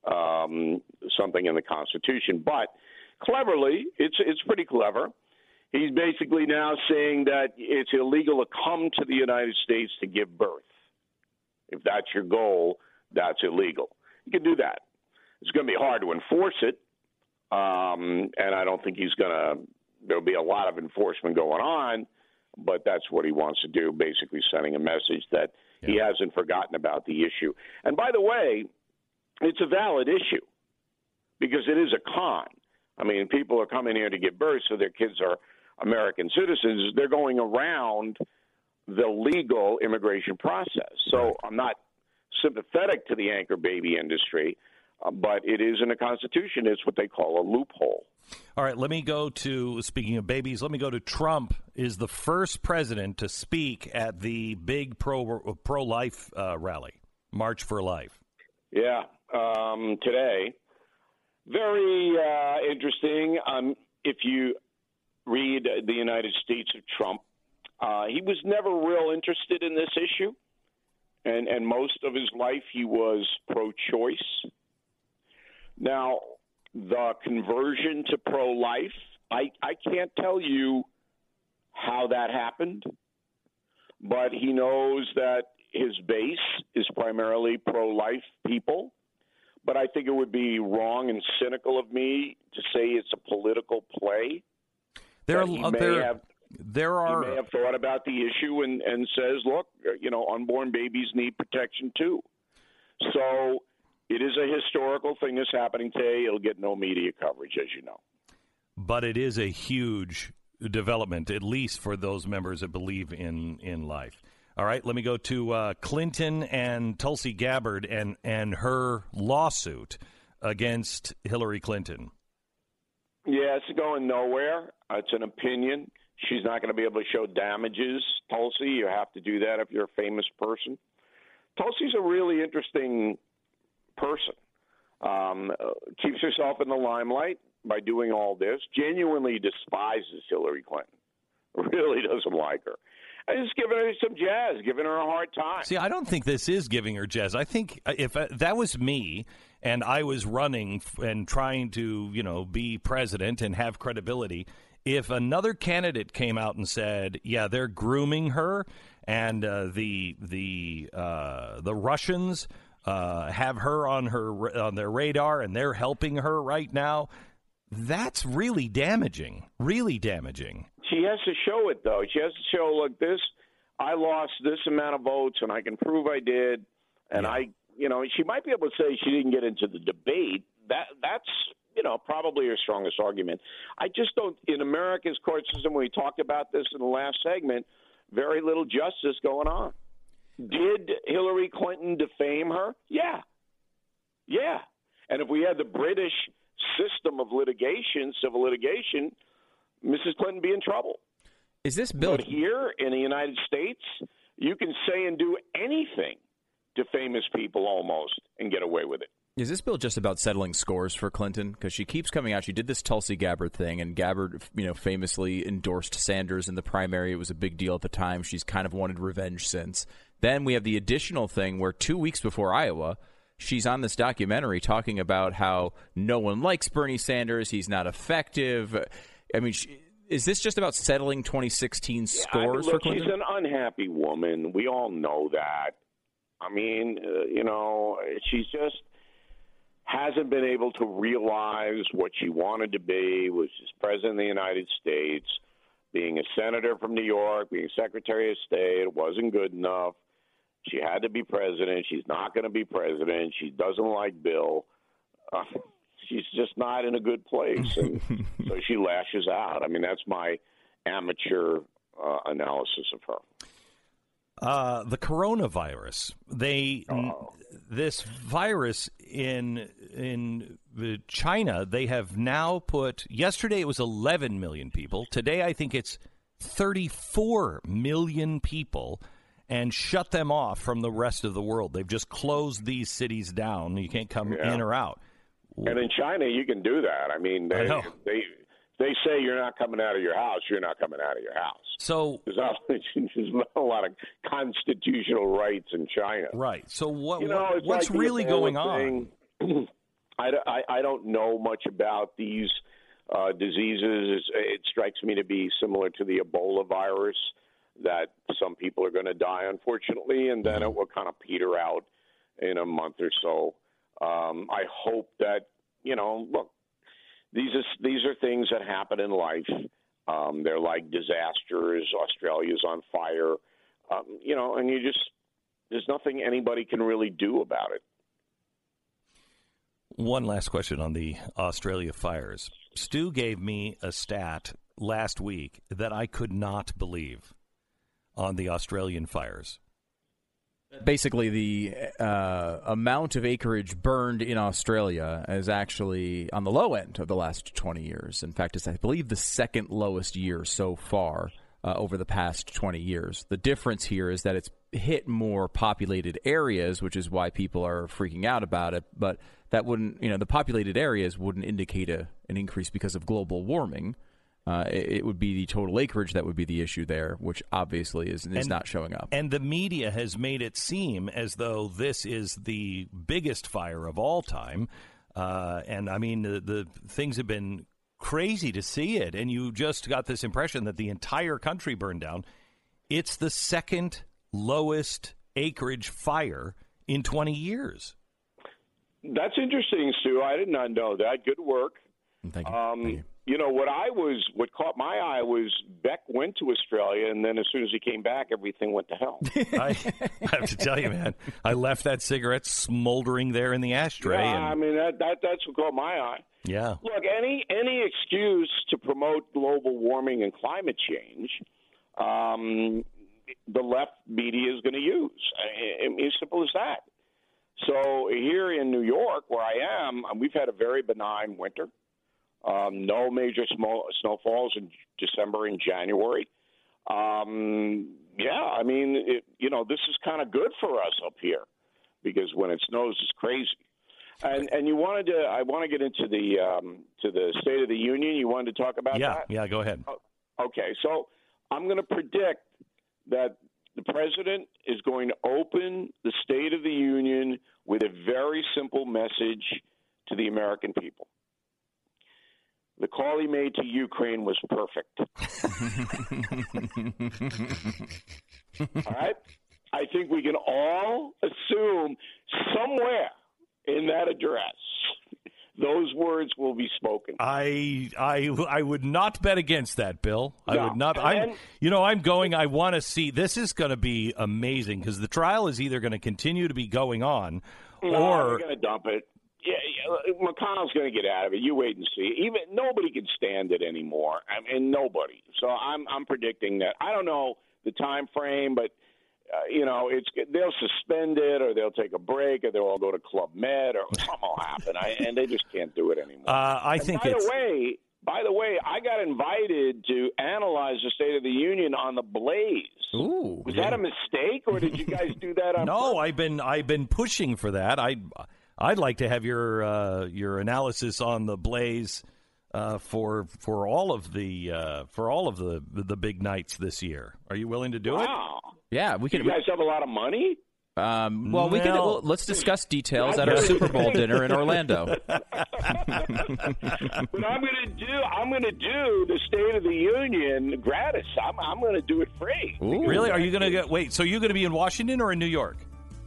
um, something in the Constitution. But cleverly, it's it's pretty clever. He's basically now saying that it's illegal to come to the United States to give birth. If that's your goal, that's illegal. You can do that. It's going to be hard to enforce it, um, and I don't think he's going to. There'll be a lot of enforcement going on, but that's what he wants to do. Basically, sending a message that he hasn't forgotten about the issue. And by the way, it's a valid issue because it is a con. I mean, people are coming here to give birth, so their kids are American citizens. They're going around the legal immigration process. So I'm not sympathetic to the anchor baby industry, uh, but it is in the Constitution. It's what they call a loophole. All right, let me go to speaking of babies. Let me go to Trump is the first president to speak at the big pro pro life uh, rally, March for Life. Yeah, um, today. Very uh, interesting. Um, if you read the United States of Trump, uh, he was never real interested in this issue, and and most of his life he was pro-choice. Now, the conversion to pro-life, I I can't tell you how that happened, but he knows that his base is primarily pro-life people but I think it would be wrong and cynical of me to say it's a political play. There, he may there, have there he are may have thought about the issue and and says, look, you know, unborn babies need protection too. So it is a historical thing that's happening today. It'll get no media coverage, as you know. but it is a huge development, at least for those members that believe in in life. All right, let me go to uh, Clinton and Tulsi Gabbard and and her lawsuit against Hillary Clinton. Yeah, it's going nowhere. It's an opinion. She's not going to be able to show damages. Tulsi, you have to do that if you're a famous person. Tulsi's a really interesting person. Um, uh, keeps herself in the limelight by doing all this. Genuinely despises Hillary Clinton. Really doesn't like her. And just giving her some jazz, giving her a hard time. See, I don't think this is giving her jazz. I think uh, if uh, that was me and I was running and trying to, you know, be president and have credibility, if another candidate came out and said, "Yeah, they're grooming her," and uh, the the uh, the Russians uh, have her on her on their radar and they're helping her right now, that's really damaging. Really damaging. She has to show it though. She has to show look this I lost this amount of votes and I can prove I did and I you know, she might be able to say she didn't get into the debate. That that's you know, probably her strongest argument. I just don't in America's court system we talked about this in the last segment, very little justice going on. Did Hillary Clinton defame her? Yeah. Yeah. And if we had the British system of litigation, civil litigation, Mrs. Clinton be in trouble. Is this bill But here in the United States, you can say and do anything to famous people almost and get away with it. Is this bill just about settling scores for Clinton? Because she keeps coming out. She did this Tulsi Gabbard thing, and Gabbard, you know, famously endorsed Sanders in the primary. It was a big deal at the time. She's kind of wanted revenge since. Then we have the additional thing where two weeks before Iowa, she's on this documentary talking about how no one likes Bernie Sanders. He's not effective. I mean, she, is this just about settling 2016 scores I mean, for look, Clinton? she's an unhappy woman. We all know that. I mean, uh, you know, she's just hasn't been able to realize what she wanted to be, which is president of the United States. Being a senator from New York, being secretary of state, it wasn't good enough. She had to be president. She's not going to be president. She doesn't like Bill. Uh, she's just not in a good place, and so she lashes out. I mean, that's my amateur uh, analysis of her. Uh, the coronavirus. They this virus in in China. They have now put. Yesterday it was 11 million people. Today I think it's 34 million people, and shut them off from the rest of the world. They've just closed these cities down. You can't come Yeah. in or out. And in China, you can do that. I mean, I they know. they they say you're not coming out of your house. You're not coming out of your house. So There's not, there's not a lot of constitutional rights in China. right. So what? You know, what- what's like really going on? thing. I, I, I don't know much about these uh, diseases. It strikes me to be similar to the Ebola virus, that some people are going to die, unfortunately, and then it will kind of peter out in a month or so. Um, I hope that you know, look, these are these are things that happen in life. Um, they're like disasters. Australia's on fire, um, you know, and you just there's nothing anybody can really do about it. One last question on the Australia fires. Stu gave me a stat last week that I could not believe on the Australian fires. Basically, the uh, amount of acreage burned in Australia is actually on the low end of the last 20 years. In fact, it's, I believe, the second lowest year so far uh, over the past 20 years. The difference here is that it's hit more populated areas, which is why people are freaking out about it. But that wouldn't, you know, the populated areas wouldn't indicate a, an increase because of global warming. Uh, it, it would be the total acreage that would be the issue there, which obviously is, is And- not showing up. And the media has made it seem as though this is the biggest fire of all time. Uh, and I mean, the, the things have been crazy to see it. And you just got this impression that the entire country burned down. It's the second lowest acreage fire in 20 years. That's interesting, Stu. I did not know that. Good work. Thank you. Um, you know what I was, what caught my eye was Beck went to Australia, and then as soon as he came back, everything went to hell. I have to tell you, man, I left that cigarette smoldering there in the ashtray. Yeah, I mean that, that that's what caught my eye. yeah. Look, any any excuse to promote global warming and climate change, um, the left media is going to use. I, I mean, as simple as that. So here in New York, where I am, we've had a very benign winter. Um, no major small snowfalls in December and January. Um, yeah, I mean, it, you know, this is kind of good for us up here because when it snows, it's crazy. And and you wanted to, I want to get into the um, to the State of the Union. You wanted to talk about Yeah, that? yeah, go ahead. Okay, so I'm going to predict that the president is going to open the State of the Union with a very simple message to the American people. The call he made to Ukraine was perfect. all right? I think we can all assume somewhere in that address those words will be spoken. I I I would not bet against that, Bill. I No. would not. I'm you know I'm going. I want to see. This is going to be amazing because the trial is either going to continue to be going on, No, or they're going to dump it. Yeah, yeah, McConnell's going to get out of it. You wait and see. Even nobody can stand it anymore. I mean, nobody. So I'm I'm predicting that. I don't know the time frame, but uh, you know, it's they'll suspend it, or they'll take a break, or they'll all go to Club Med, or something will happen. I, and they just can't do it anymore. uh, I And think by it's. the way, by the way, I got invited to analyze the State of the Union on the Blaze. Ooh, Was that a mistake, or did you guys do that on no, I've been I've been pushing for that. I I'd like to have your uh, your analysis on the Blaze uh, for for all of the uh, for all of the the big nights this year. Are you willing to do it? Yeah, we can. You guys have a lot of money? Um, well, we can. Well- Well, let's discuss details at our Super Bowl dinner in Orlando. But I'm going to do I'm going to do the State of the Union gratis. I'm I'm going to do it free. Ooh. Really? Are you going to get wait? So you're going to be in Washington or in New York?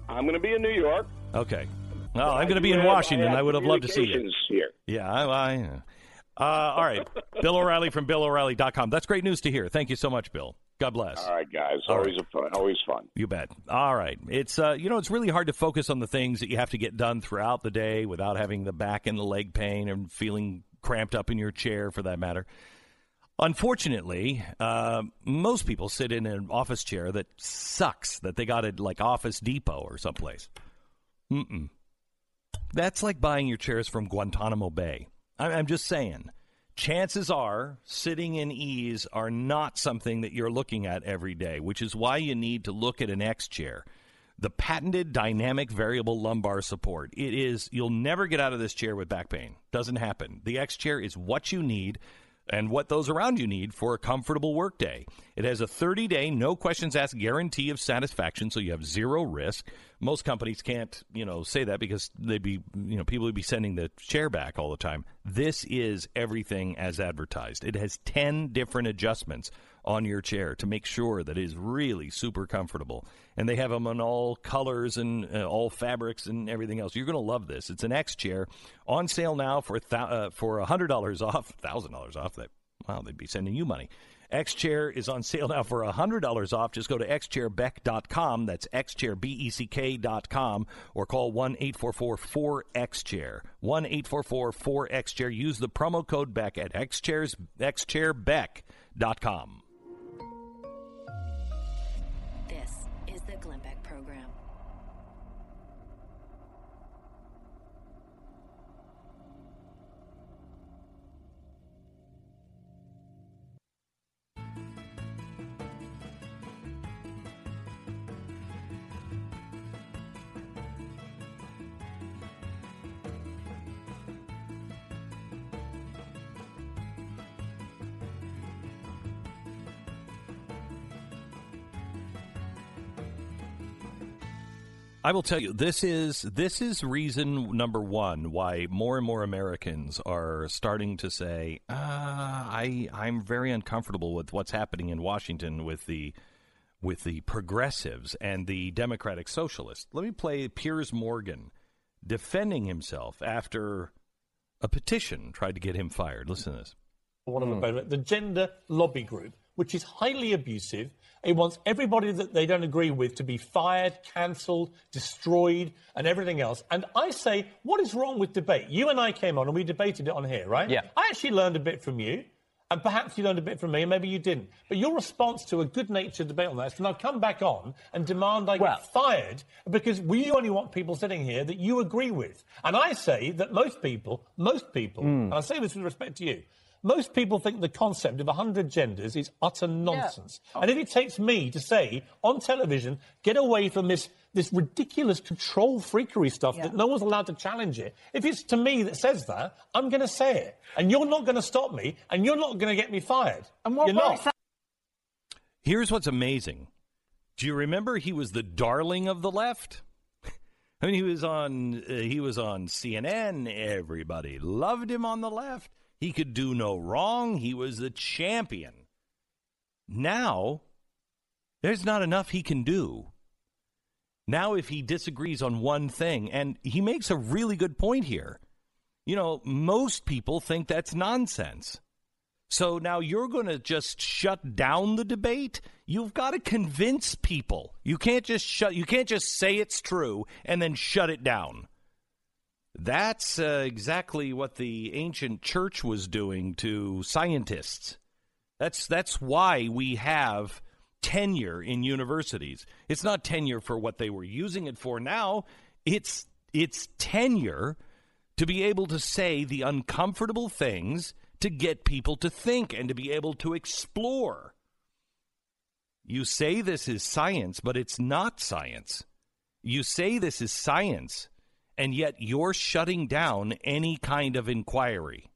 I'm going to be in New York. Okay. Well, I'm going to be in Washington. have I would have loved to see you. Here. Yeah, I, I uh, all right. Bill O'Reilly from BillO'Reilly.com. That's great news to hear. Thank you so much, Bill. God bless. All right, guys. Always a fun. Always fun. You bet. All right. It's uh, you know, it's really hard to focus on the things that you have to get done throughout the day without having the back and the leg pain and feeling cramped up in your chair, for that matter. Unfortunately, uh, most people sit in an office chair that sucks. That they got at like Office Depot or someplace. Mm-mm. That's like buying your chairs from Guantanamo Bay. I'm just saying. Chances are sitting in ease are not something that you're looking at every day, which is why you need to look at an X chair. The patented dynamic variable lumbar support. It is, you'll never get out of this chair with back pain. Doesn't happen. The X chair is what you need and what those around you need for a comfortable workday. It has a 30 day, no questions asked guarantee of satisfaction, so you have zero risk. Most companies can't, you know, say that because they'd be, you know, people would be sending the chair back all the time. This is everything as advertised. It has 10 different adjustments on your chair to make sure that it is really super comfortable. And they have them in all colors and uh, all fabrics and everything else. You're going to love this. It's an X chair on sale now for thou- uh, for $100 off, $1,000 off. That Wow, they'd be sending you money. X Chair is on sale now for $100 off. Just go to xchairbeck.com. That's xchairbeck.com or call 1 844 4XChair. 1 844 4XChair. Use the promo code BECK at xchairs, xchairbeck.com. I will tell you this is this is reason number one why more and more Americans are starting to say, uh, "I I'm very uncomfortable with what's happening in Washington with the with the progressives and the Democratic Socialists." Let me play Piers Morgan defending himself after a petition tried to get him fired. Listen to this. one of them both, the gender lobby group, which is highly abusive. It wants everybody that they don't agree with to be fired, cancelled, destroyed, and everything else. And I say, what is wrong with debate? You and I came on and we debated it on here, right? Yeah. I actually learned a bit from you. And perhaps you learned a bit from me, and maybe you didn't. But your response to a good natured debate on that is to now come back on and demand I Well- get fired because we only want people sitting here that you agree with. And I say that most people, most people, hmm. and I say this with respect to you, most people think the concept of 100 genders is utter nonsense. And if it takes me to say on television, get away from this, this ridiculous control freakery stuff that no one's allowed to challenge it, if it's to me that says that, I'm going to say it. And you're not going to stop me, and you're not going to get me fired. And what you're works not. Here's what's amazing. Do you remember he was the darling of the left? I mean, he was on uh, he was on CNN. Everybody loved him on the left. He could do no wrong. He was the champion. Now, there's not enough he can do. Now, if he disagrees on one thing, and he makes a really good point here, you know, most people think that's nonsense. So now you're going to just shut down the debate? You've got to convince people. You can't just shut you can't just say it's true and then shut it down. That's uh, exactly what the ancient church was doing to scientists. That's that's why we have tenure in universities. It's not tenure for what they were using it for now. It's it's tenure to be able to say the uncomfortable things to get people to think and to be able to explore. You say this is science, but it's not science. You say this is science, and yet you're shutting down any kind of inquiry.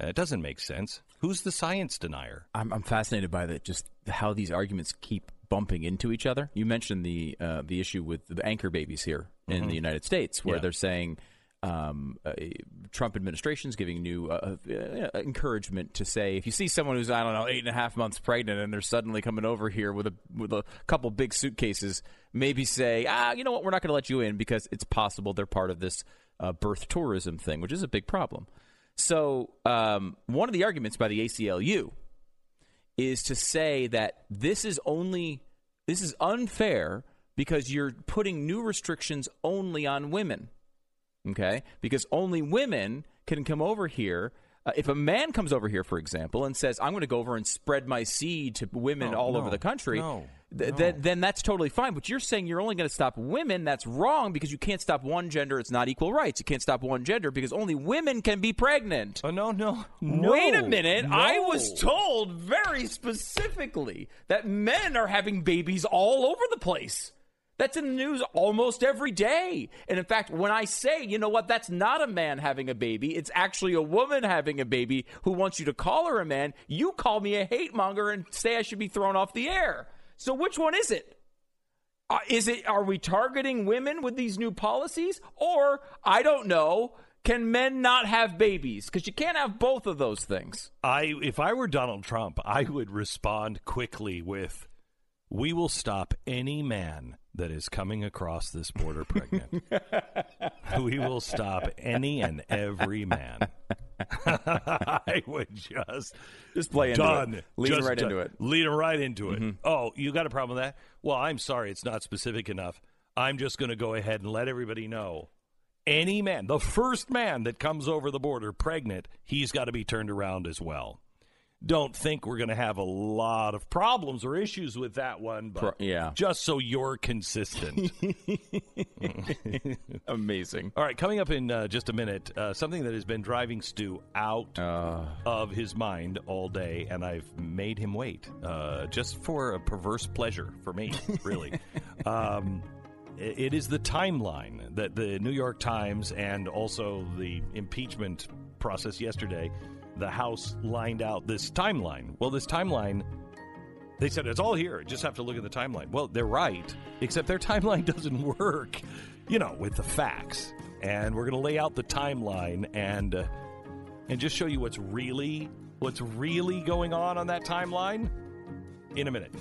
Uh, it doesn't make sense. Who's the science denier? I'm, I'm fascinated by that, just how these arguments keep bumping into each other. You mentioned the uh, the issue with the anchor babies here in Mhm. the United States, where Yeah. they're saying um, uh, Trump administration is giving new uh, uh, encouragement to say if you see someone who's I don't know eight and a half months pregnant and they're suddenly coming over here with a with a couple big suitcases, maybe say ah you know what we're not going to let you in because it's possible they're part of this uh, birth tourism thing, which is a big problem. So um, one of the arguments by the ACLU is to say that this is only this is unfair because you're putting new restrictions only on women. Okay? Because only women can come over here. Uh, if a man comes over here, for example, and says, "I'm going to go over and spread my seed to women No, all no, over the country," no, th- no. then then that's totally fine. But you're saying you're only going to stop women. That's wrong because you can't stop one gender. It's not equal rights. You can't stop one gender because only women can be pregnant. Oh no, no, Wait a minute. I was told very specifically that men are having babies all over the place. That's in the news almost every day. And in fact, when I say, you know what, that's not a man having a baby, it's actually a woman having a baby who wants you to call her a man, you call me a hate monger and say I should be thrown off the air. So which one is it? Uh, is it are we targeting women with these new policies or I don't know, can men not have babies? Cuz you can't have both of those things. I if I were Donald Trump, I would respond quickly with we will stop any man that is coming across this border pregnant. we will stop any and every man. I would just Just play into done. it. Lean Just right done. into it. Mm-hmm. Lead him right into it. Oh, you got a problem with that? Well, I'm sorry, it's not specific enough. I'm just going to go ahead and let everybody know. Any man, the first man that comes over the border pregnant, he's got to be turned around as well. Don't think we're going to have a lot of problems or issues with that one, but Pro- yeah. just so you're consistent. Amazing. All right, coming up in uh, just a minute, uh, something that has been driving Stu out Uh. of his mind all day, and I've made him wait uh, just for a perverse pleasure for me, really. um, it is the timeline that the New York Times and also the impeachment process yesterday, the House lined out this timeline. Well, this timeline. They said it's all here. Just have to look at the timeline. Well, they're right, except their timeline doesn't work, you know, with the facts. And we're going to lay out the timeline and uh, and just show you what's really what's really going on on that timeline in a minute.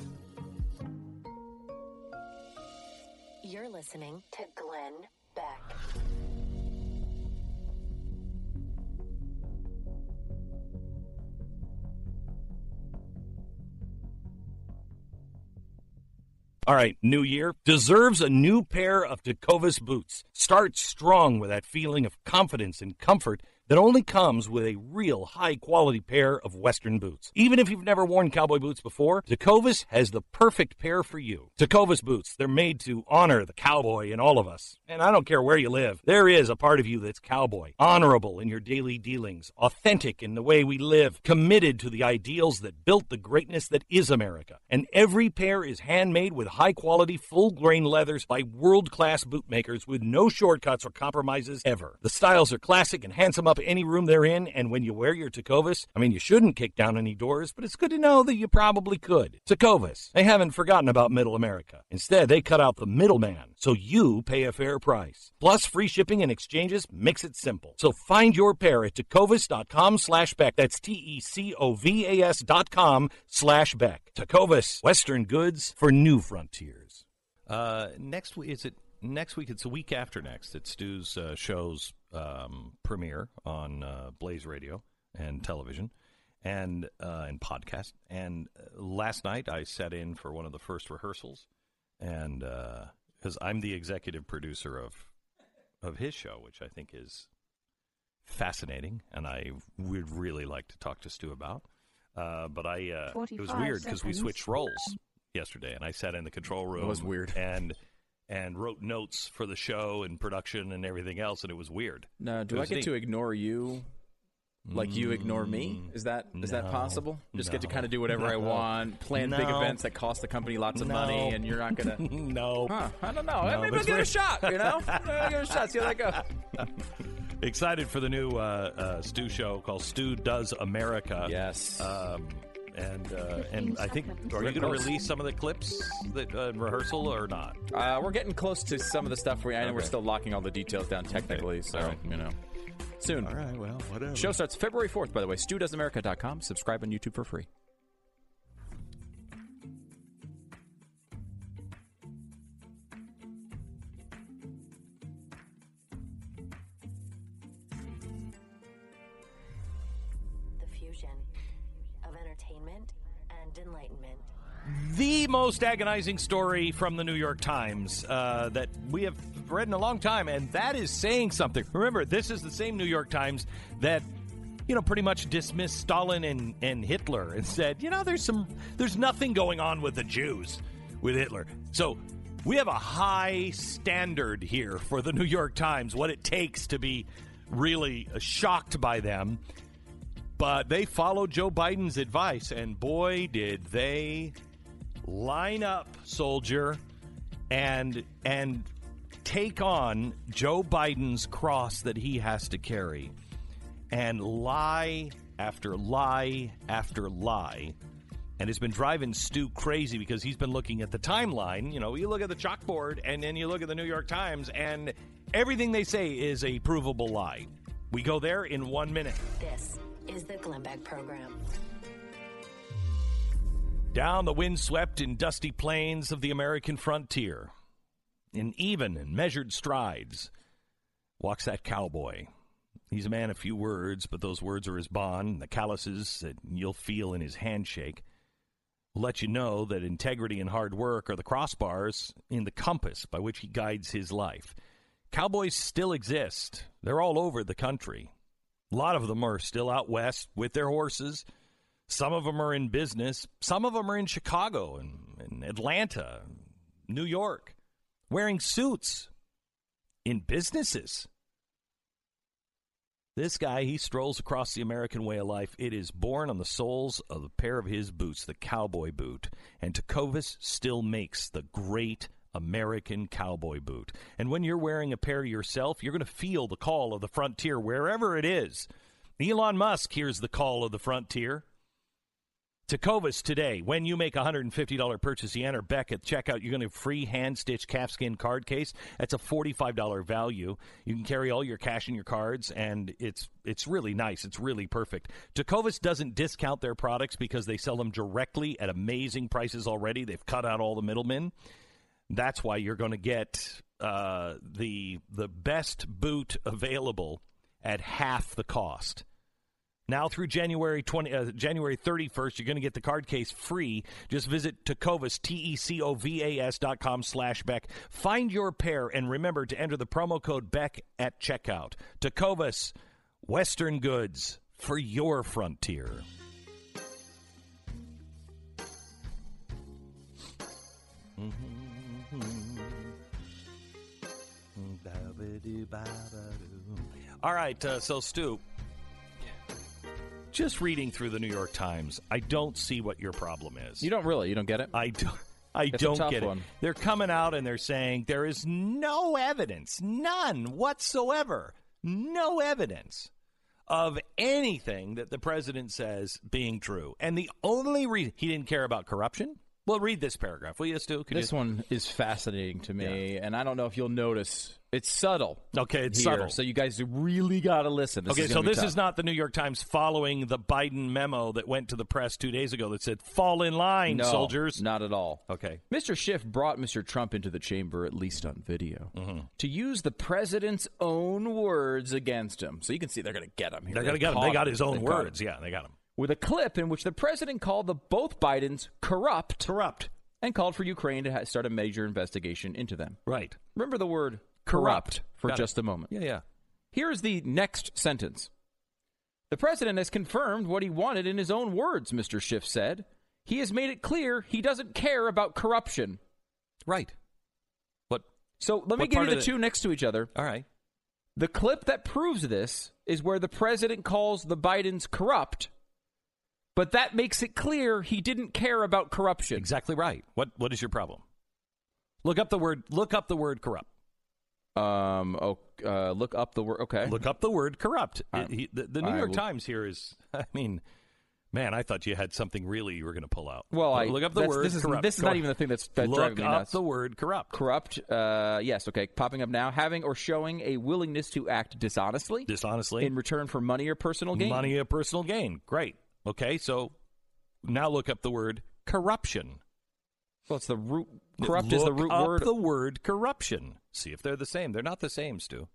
You're listening to Glenn Beck. All right, new year deserves a new pair of Tecovas boots. Start strong with that feeling of confidence and comfort that only comes with a real high quality pair of Western boots. Even if you've never worn cowboy boots before, Tecovas has the perfect pair for you. Tecovas boots, they're made to honor the cowboy in all of us. And I don't care where you live, there is a part of you that's cowboy, honorable in your daily dealings, authentic in the way we live, committed to the ideals that built the greatness that is America. And every pair is handmade with high quality, full grain leathers by world class bootmakers with no shortcuts or compromises ever. The styles are classic and handsome up up any room they're in, and when you wear your Tecovas, I mean, you shouldn't kick down any doors, but it's good to know that you probably could. Tecovas, they haven't forgotten about Middle America. Instead, they cut out the middleman, so you pay a fair price. Plus, free shipping and exchanges makes it simple. So find your pair at tecovas.com slash Beck. That's T-E-C-O-V-A-S dot com slash Beck. Tecovas, Western goods for new frontiers. Uh, next is it next week? It's a week after next. It's Stu's uh, show's um, premiere on uh, Blaze Radio and television and uh, and podcast. And uh, last night I sat in for one of the first rehearsals, and because I'm the executive producer of of his show, which I think is fascinating, and I would really like to talk to Stu about. Uh, but I uh, it was weird because we switched roles yesterday, and I sat in the control room. It was weird. and and wrote notes for the show and production and everything else, and it was weird. Now, do I get neat. to ignore you? Like you ignore me? Is that is that possible? Just get to kind of do whatever I want, plan big events that cost the company lots of money, and you're not gonna. no. Huh, I don't know. No, Maybe I'll give it a shot. You know, Maybe I'll give it a shot. See how that goes. Excited for the new uh, uh, Stu show called Stu Does America. Yes. Um, and uh, and I think are you going to release some of the clips that uh, in rehearsal or not? Uh, we're getting close to some of the stuff. We I know we're still locking all the details down technically, so All right. you know. Soon. All right, well, whatever. Show starts February 4th, by the way. StuDoesAmerica.com. Subscribe on YouTube for free. The most agonizing story from the New York Times uh, that we have read in a long time, and that is saying something. Remember, this is the same New York Times that you know pretty much dismissed Stalin and, and Hitler and said, you know, there's some there's nothing going on with the Jews with Hitler. So we have a high standard here for the New York Times, what it takes to be really shocked by them. But they followed Joe Biden's advice, and boy, did they line up, soldier, and and take on Joe Biden's cross that he has to carry, and lie after lie after lie. And it's been driving Stu crazy because he's been looking at the timeline. You know, you look at the chalkboard and then you look at the New York Times, and everything they say is a provable lie. We go there in one minute. This is the Glenn Beck Program. Down the windswept and dusty plains of the American frontier, in even and measured strides, walks that cowboy. He's a man of few words, but those words are his bond. The calluses that you'll feel in his handshake will let you know that integrity and hard work are the crossbars in the compass by which he guides his life. Cowboys still exist, they're all over the country. A lot of them are still out west with their horses. Some of them are in business. Some of them are in Chicago and, and Atlanta, New York, wearing suits in businesses. This guy, he strolls across the American way of life. It is born on the soles of a pair of his boots, the cowboy boot. And Tecovas still makes the great American cowboy boot. And when you're wearing a pair yourself, you're going to feel the call of the frontier wherever it is. Elon Musk hears the call of the frontier. Tecovas today. When you make a $150 purchase, you enter Beck at checkout, you're going to free hand stitched calfskin card case. That's a $45 value. You can carry all your cash in your cards, and it's it's really nice. It's really perfect. Tecovas doesn't discount their products because they sell them directly at amazing prices already. They've cut out all the middlemen. That's why you're going to get uh, the the best boot available at half the cost. Now through January 20, uh, January 31st, you're going to get the card case free. Just visit Tecovas, T-E-C-O-V-A-S dot com slash Beck. Find your pair and remember to enter the promo code Beck at checkout. Tecovas, Western goods for your frontier. All right, uh, so Stu, just reading through the New York Times, I don't see what your problem is. You don't really. You don't get it. I don't. I It's don't get one. it. They're coming out and they're saying there is no evidence, none whatsoever, no evidence of anything that the president says being true. And the only reason he didn't care about corruption. Well, read this paragraph, will you, Stu? Could This you? one is fascinating to me, and I don't know if you'll notice. It's subtle. Okay, it's here, subtle. So you guys really got to listen. This okay, so this tough. is not the New York Times following the Biden memo that went to the press two days ago that said, fall in line, no, soldiers. Not at all. Okay. Mr. Schiff brought Mr. Trump into the chamber, at least on video, Mm-hmm. to use the president's own words against him. So you can see they're going to get him here. They're gonna get him. They got his own They words. Yeah, they got him. With a clip in which the president called the both Bidens corrupt, corrupt, and called for Ukraine to ha- start a major investigation into them. Right. Remember the word Corrupt. corrupt, for Got it. just a moment. Yeah, yeah. Here is the next sentence. The president has confirmed what he wanted in his own words, Mr. Schiff said. He has made it clear he doesn't care about corruption. Right. What? So let me give you part the two next to each other. All right. The clip that proves this is where the president calls the Bidens corrupt, but that makes it clear he didn't care about corruption. Exactly right. What What is your problem? Look up the word. Look up the word corrupt. Um. Oh, uh, look up the word. Okay. Look up the word corrupt. It- he- the, the New I York will- Times here is. I mean, man, I thought you had something really you were going to pull out. Well, I look up the that's- word This is corrupt. this is Go not on. even the thing that's, that's look driving me up nuts. the word corrupt. Corrupt. Uh, yes. Okay. Popping up now. Having or showing a willingness to act dishonestly. Dishonestly in return for money or personal gain. Money of personal gain. Great. Okay, so now look up the word corruption. Well, it's the root. Corrupt is the Look root up word. the word corruption. See if they're the same. They're not the same, Stu.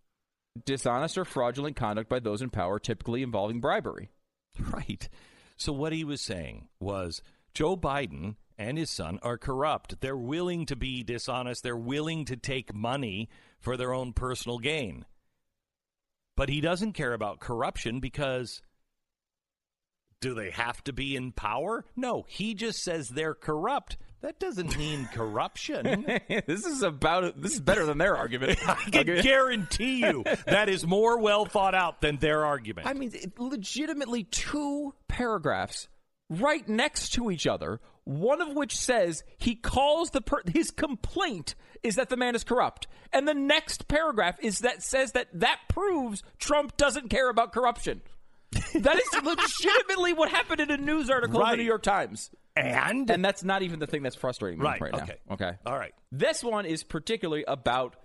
Dishonest or fraudulent conduct by those in power, typically involving bribery. Right. So what he was saying was Joe Biden and his son are corrupt. They're willing to be dishonest. They're willing to take money for their own personal gain. But he doesn't care about corruption because do they have to be in power? No, he just says they're corrupt. That doesn't mean corruption. this is about. This is better than their argument. I can guarantee you that is more well thought out than their argument. I mean, it- legitimately two paragraphs right next to each other. One of which says he calls the per- his complaint is that the man is corrupt, and the next paragraph is that says that that proves Trump doesn't care about corruption. That is legitimately what happened in a news article in the New York Times. And and that's not even the thing that's frustrating me Right, right, now. okay. Okay. All right. This one is particularly about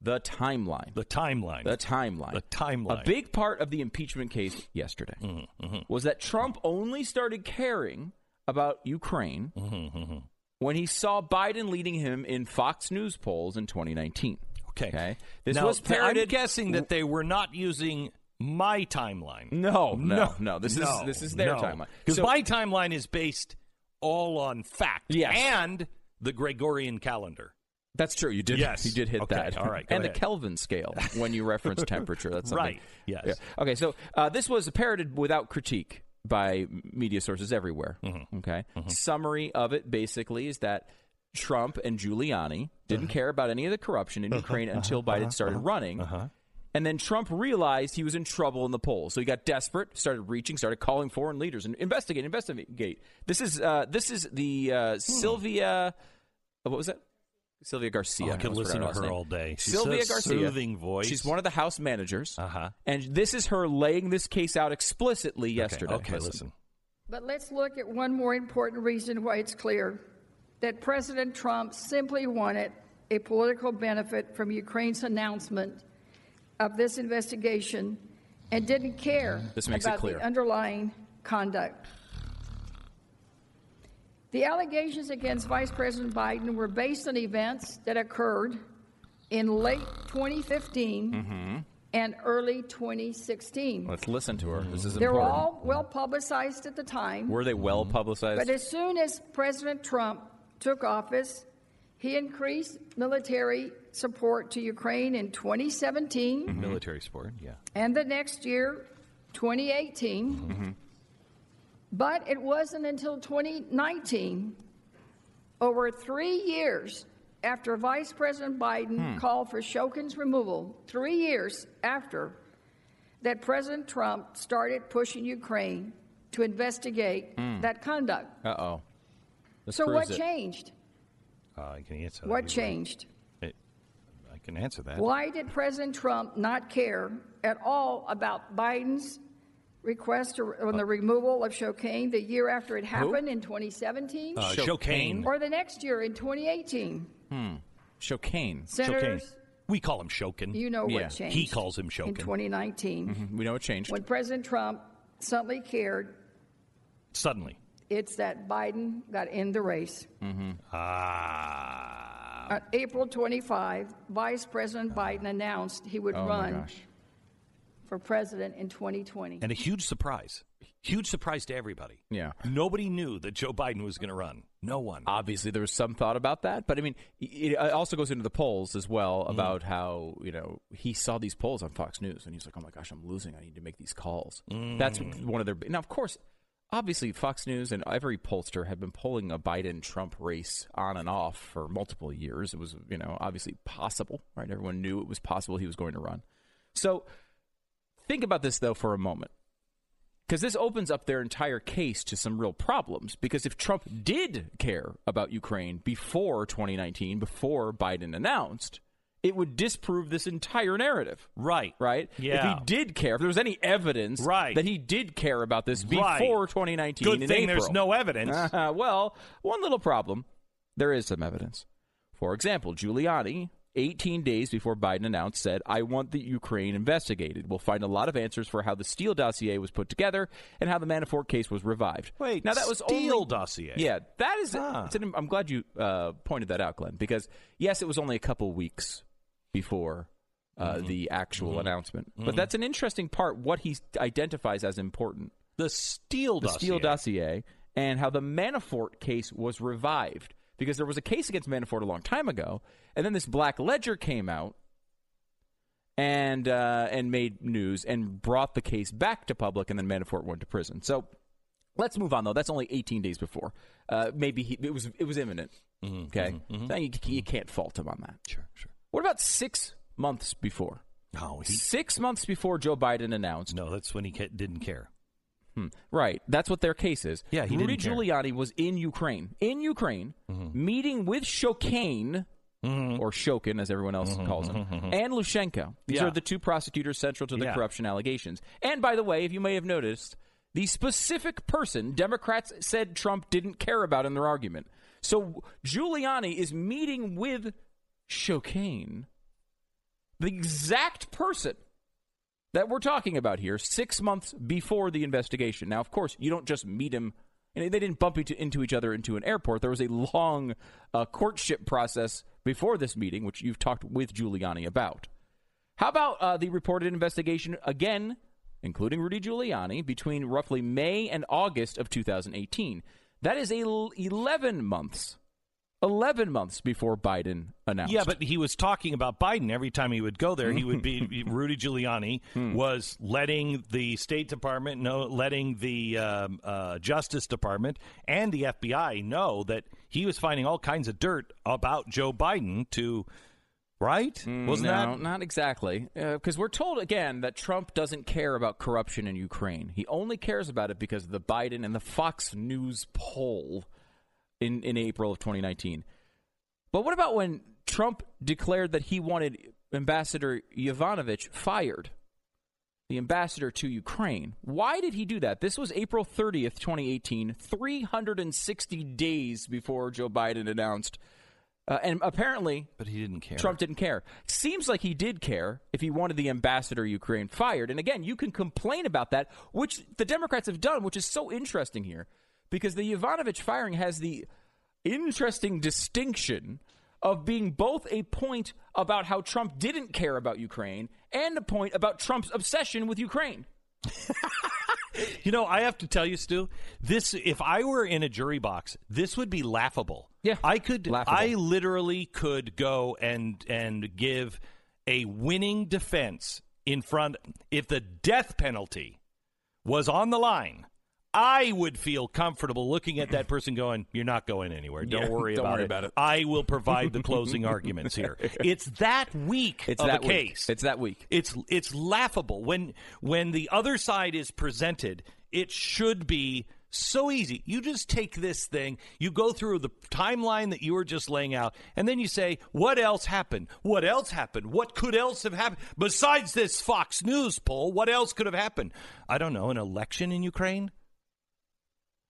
the timeline. The timeline. The timeline. The timeline. A big part of the impeachment case yesterday Mm-hmm, was that Trump only started caring about Ukraine Mm-hmm, when he saw Biden leading him in Fox News polls in 2019. Okay. This now, was parroted. I'm guessing that they were not using my timeline. No, no, no. This is this is their timeline. Because So- my timeline is based all on fact. Yes. And the Gregorian calendar. That's true. You did. Yes. You did hit Okay, that. all right, and ahead. the Kelvin scale when you reference temperature. That's something. Right, yes. Yeah. Okay. So uh, this was parroted without critique by media sources everywhere. Mm-hmm. Okay. Summary of it basically is that Trump and Giuliani didn't Uh-huh. care about any of the corruption in Ukraine until Biden started running. And then Trump realized he was in trouble in the polls, so he got desperate, started reaching, started calling foreign leaders and investigate, investigate. This is uh, this is the uh, Sylvia. uh, What was that? Sylvia Garcia. Oh, I could almost listen to last her name. all day. She's Sylvia so Garcia. soothing voice. She's one of the House managers. Uh-huh. And this is her laying this case out explicitly yesterday. Okay, listen. But let's look at one more important reason why it's clear that President Trump simply wanted a political benefit from Ukraine's announcement of this investigation and didn't care This makes it about clear. the underlying conduct. The allegations against Vice President Biden were based on events that occurred in late 2015 Mm-hmm. and early 2016. Let's listen to her. This is important. They were important. all well publicized at the time. Were they well publicized? But as soon as President Trump took office, he increased military support to Ukraine in 2017 Military support, yeah. and the next year, 2018. But it wasn't until 2019, over three years after Vice President Biden Hmm. called for Shokin's removal, three years after, that President Trump started pushing Ukraine to investigate Hmm. that conduct. Uh oh. so what changed? Uh, I can answer that. What changed? It- I can answer that. Why did President Trump not care at all about Biden's request to- on the removal of Shokaine the year after it happened in 2017? Uh, Shokaine. Or the next year in 2018? Hmm. Shokaine. Senators, We call him Shokin. you know Yeah. what changed. He calls him In Shokin. 2019. Mhm. We know it changed. When President Trump suddenly cared, Suddenly. it's that Biden got in the race. Mm-hmm. Ah. On April 25, Vice President Biden announced he would Oh, run for president in 2020. And a huge surprise. Huge surprise to everybody. Yeah. Nobody knew that Joe Biden was going to run. No one. Obviously, there was some thought about that, but I mean, it it also goes into the polls as well Mm. about how you know he saw these polls on Fox News and he's like, "Oh my gosh, I'm losing. I need to make these calls." That's Mm. one of their now, of course. Obviously, Fox News and every pollster have been polling a Biden-Trump race on and off for multiple years. It was, you know, obviously possible, right? Everyone knew it was possible he was going to run. So, think about this though for a moment. Because this opens up their entire case to some real problems. Because if Trump did care about Ukraine before 2019, before Biden announced, it would disprove this entire narrative. Right. Right? Yeah. If he did care, if there was any evidence Right. that he did care about this Right. before 2019. Good in thing there's no evidence. Uh, well, one little problem. There is some evidence. For example, Giuliani, 18 days before Biden announced, said, I want the Ukraine investigated. We'll find a lot of answers for how the Steele dossier was put together and how the Manafort case was revived. Wait, now that was Steele only, dossier? Yeah, that is. It's an- I'm glad you uh, pointed that out, Glenn, because yes, it was only a couple weeks before uh, Mm-hmm. the actual announcement. Mhm. But that's an interesting part, what he identifies as important. The Steele the dossier. Steele dossier and how the Manafort case was revived because there was a case against Manafort a long time ago, and then this Black Ledger came out and uh, and made news and brought the case back to public, and then Manafort went to prison. So let's move on though. That's only 18 days before. Uh, maybe he, it was it was imminent. okay, So you, you can't fault him on that. Mm-hmm, Sure, sure. What about six months before? No, he, Six months before Joe Biden announced. no, that's when he ca- didn't care. Hmm. Right. That's what their case is. Yeah, he Rudy. Giuliani was in Ukraine, in Ukraine, Mm-hmm. meeting with Shokaine, or Shokin, as everyone else calls him, and Lutsenko. These Mm-hmm. Yeah. are the two prosecutors central to the Yeah. corruption allegations. And by the way, if you may have noticed, the specific person Democrats said Trump didn't care about in their argument. So Giuliani is meeting with Shokaine, the exact person that we're talking about here six months before the investigation. Now, of course, you don't just meet him. And they didn't bump into, each other into an airport. There was a long uh, courtship process before this meeting, which you've talked with Giuliani about. How about uh, the reported investigation, again, including Rudy Giuliani, between roughly May and August of 2018? That is a l- 11 months. 11 months before Biden announced. Yeah, but he was talking about Biden every time he would go there. He would be Rudy Giuliani was letting the State Department know, letting the um, uh, Justice Department and the FBI know that he was finding all kinds of dirt about Joe Biden. To right, wasn't no, that? not exactly? Because we're told again that Trump doesn't care about corruption in Ukraine. He only cares about it because of the Biden and the Fox News poll in in April of 2019. But what about when Trump declared that he wanted Ambassador Yovanovitch fired? The ambassador to Ukraine. Why did he do that? This was April 30th, 2018, 360 days before Joe Biden announced. Uh, and apparently, But he didn't care. Trump didn't care. Seems like he did care if he wanted the ambassador Ukraine fired. And again, you can complain about that, which the Democrats have done, which is so interesting here, because the Yovanovitch firing has the interesting distinction of being both a point about how Trump didn't care about Ukraine and a point about Trump's obsession with Ukraine. You know, I have to tell you, Stu, this if I were in a jury box, this would be laughable. Yeah, I could laughable. I literally could go and and give a winning defense in front if the death penalty was on the line. I would feel comfortable looking at that person going, You're not going anywhere. Don't Yeah, worry, don't about, worry it. about it." I will provide the closing arguments here. It's that weak It's of that a case. It's that weak. It's it's laughable when when the other side is presented. It should be So easy. You just take this thing, you go through the timeline that you were just laying out, and then you say, what else happened? What else happened? What could else have happened? Besides this Fox News poll, what else could have happened? I don't know, an election in Ukraine?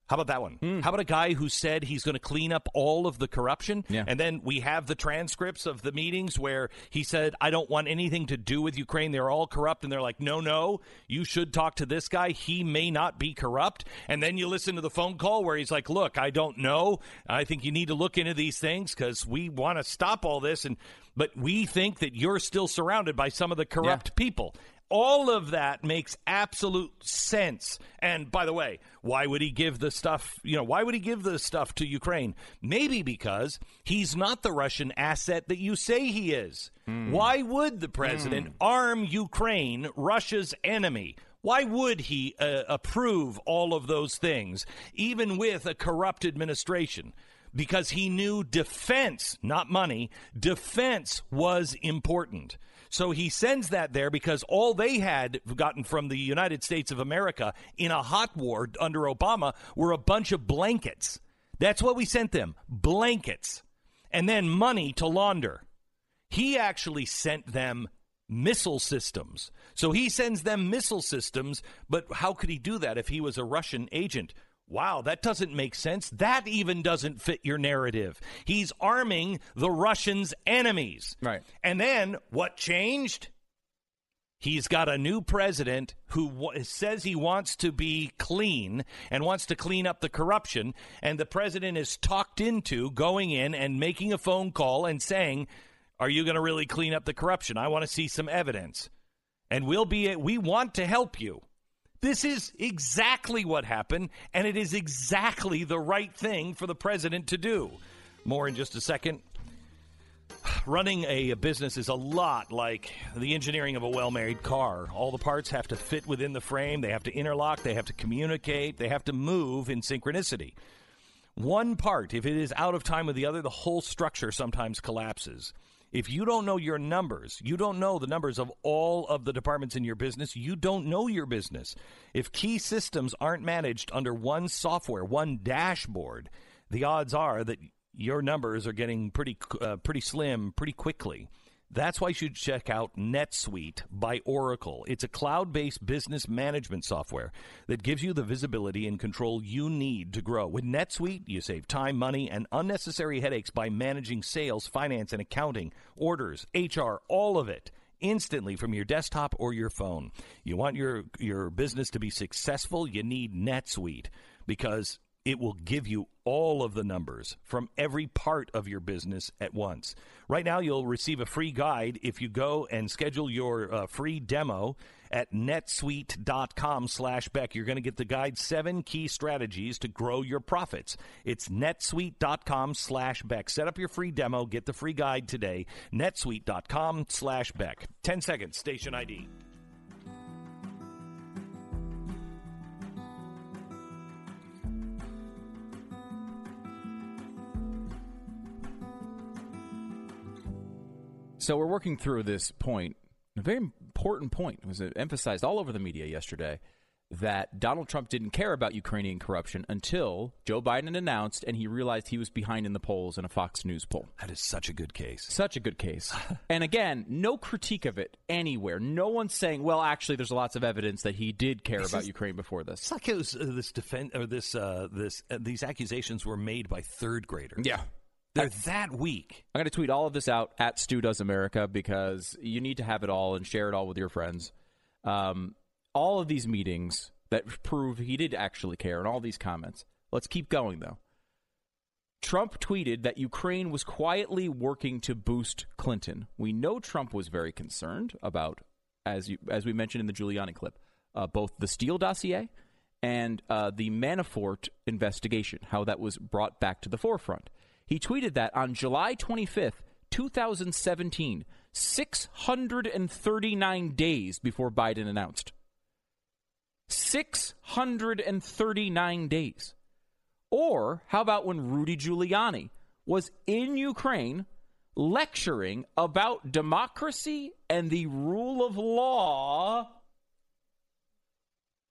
How about that one? Hmm. How about a guy who said he's going to clean up all of the corruption? Yeah. And then we have the transcripts of the meetings where he said, I don't want anything to do with Ukraine. They're all corrupt. And they're like, no, no, you should talk to this guy. He may not be corrupt. And then you listen to the phone call where he's like, look, I don't know. I think you need to look into these things because we want to stop all this. And but we think that you're still surrounded by some of the corrupt people. All of that makes absolute sense. And by the way, why would he give the stuff, you know, why would he give the stuff to Ukraine? Maybe because he's not the Russian asset that you say he is. Why would the president arm Ukraine, Russia's enemy? Why would he uh, approve all of those things, even with a corrupt administration? Because he knew defense, not money, defense was important. So he sends that there because all they had gotten from the United States of America in a hot war under Obama were a bunch of blankets. That's what we sent them blankets. And then money to launder. He actually sent them missile systems. So he sends them missile systems, but how could he do that if he was a Russian agent? Wow, that doesn't make sense. That even doesn't fit your narrative. He's arming the Russians' enemies. Right. And then what changed? He's got a new president who w- says he wants to be clean and wants to clean up the corruption. And the president is talked into going in and making a phone call and saying, Are you going to really clean up the corruption? I want to see some evidence. And we'll be, we want to help you. This is exactly what happened, and it is exactly the right thing for the president to do. More in just a second. Running a business is a lot like the engineering of a well married car. All the parts have to fit within the frame, they have to interlock, they have to communicate, they have to move in synchronicity. One part, if it is out of time with the other, the whole structure sometimes collapses. If you don't know your numbers, you don't know the numbers of all of the departments in your business, you don't know your business. If key systems aren't managed under one software, one dashboard, the odds are that your numbers are getting pretty uh, pretty slim pretty quickly. That's why you should check out NetSuite by Oracle. It's a cloud based business management software that gives you the visibility and control you need to grow. With NetSuite, you save time, money, and unnecessary headaches by managing sales, finance, and accounting, orders, HR, all of it instantly from your desktop or your phone. You want your, your business to be successful, you need NetSuite because it will give you all of the numbers from every part of your business at once. Right now, you'll receive a free guide if you go and schedule your uh, free demo at netsuite.com slash Beck. You're going to get the guide, Seven Key Strategies to Grow Your Profits. It's netsuite.com slash Beck. Set up your free demo. Get the free guide today. netsuite.com slash Beck. 10 seconds, station ID. So we're working through this point, a very important point. It was emphasized all over the media yesterday that Donald Trump didn't care about Ukrainian corruption until Joe Biden announced and he realized he was behind in the polls in a Fox News poll. That is such a good case. Such a good case. and again, no critique of it anywhere. No one's saying, well, actually, there's lots of evidence that he did care This about is- Ukraine before this. It's like it was, uh, this defense or this uh, this uh, these accusations were made by third graders. Yeah. They're that weak. I'm going to tweet all of this out at Stu Does America because you need to have it all and share it all with your friends. Um, all of these meetings that prove he did actually care and all these comments. Let's keep going, though. Trump tweeted that Ukraine was quietly working to boost Clinton. We know Trump was very concerned about, as you, as we mentioned in the Giuliani clip, uh, both the Steele dossier and uh, the Manafort investigation, how that was brought back to the forefront. He tweeted that on July 25th, 2017, 639 days before Biden announced. 639 days. Or how about when Rudy Giuliani was in Ukraine lecturing about democracy and the rule of law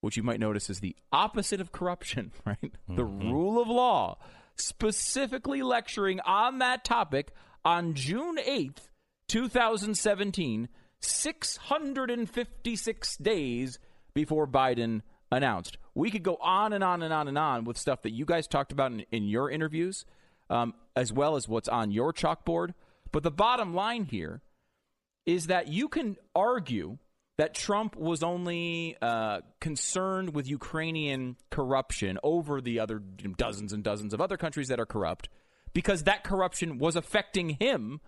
which you might notice is the opposite of corruption, right? The Mm-hmm. rule of law, specifically lecturing on that topic on June 8th, 2017, 656 days before Biden announced. We could go on and on and on and on with stuff that you guys talked about in, in your interviews, um, as well as what's on your chalkboard. But the bottom line here is that you can argue that Trump was only uh, concerned with Ukrainian corruption over the other dozens and dozens of other countries that are corrupt because that corruption was affecting him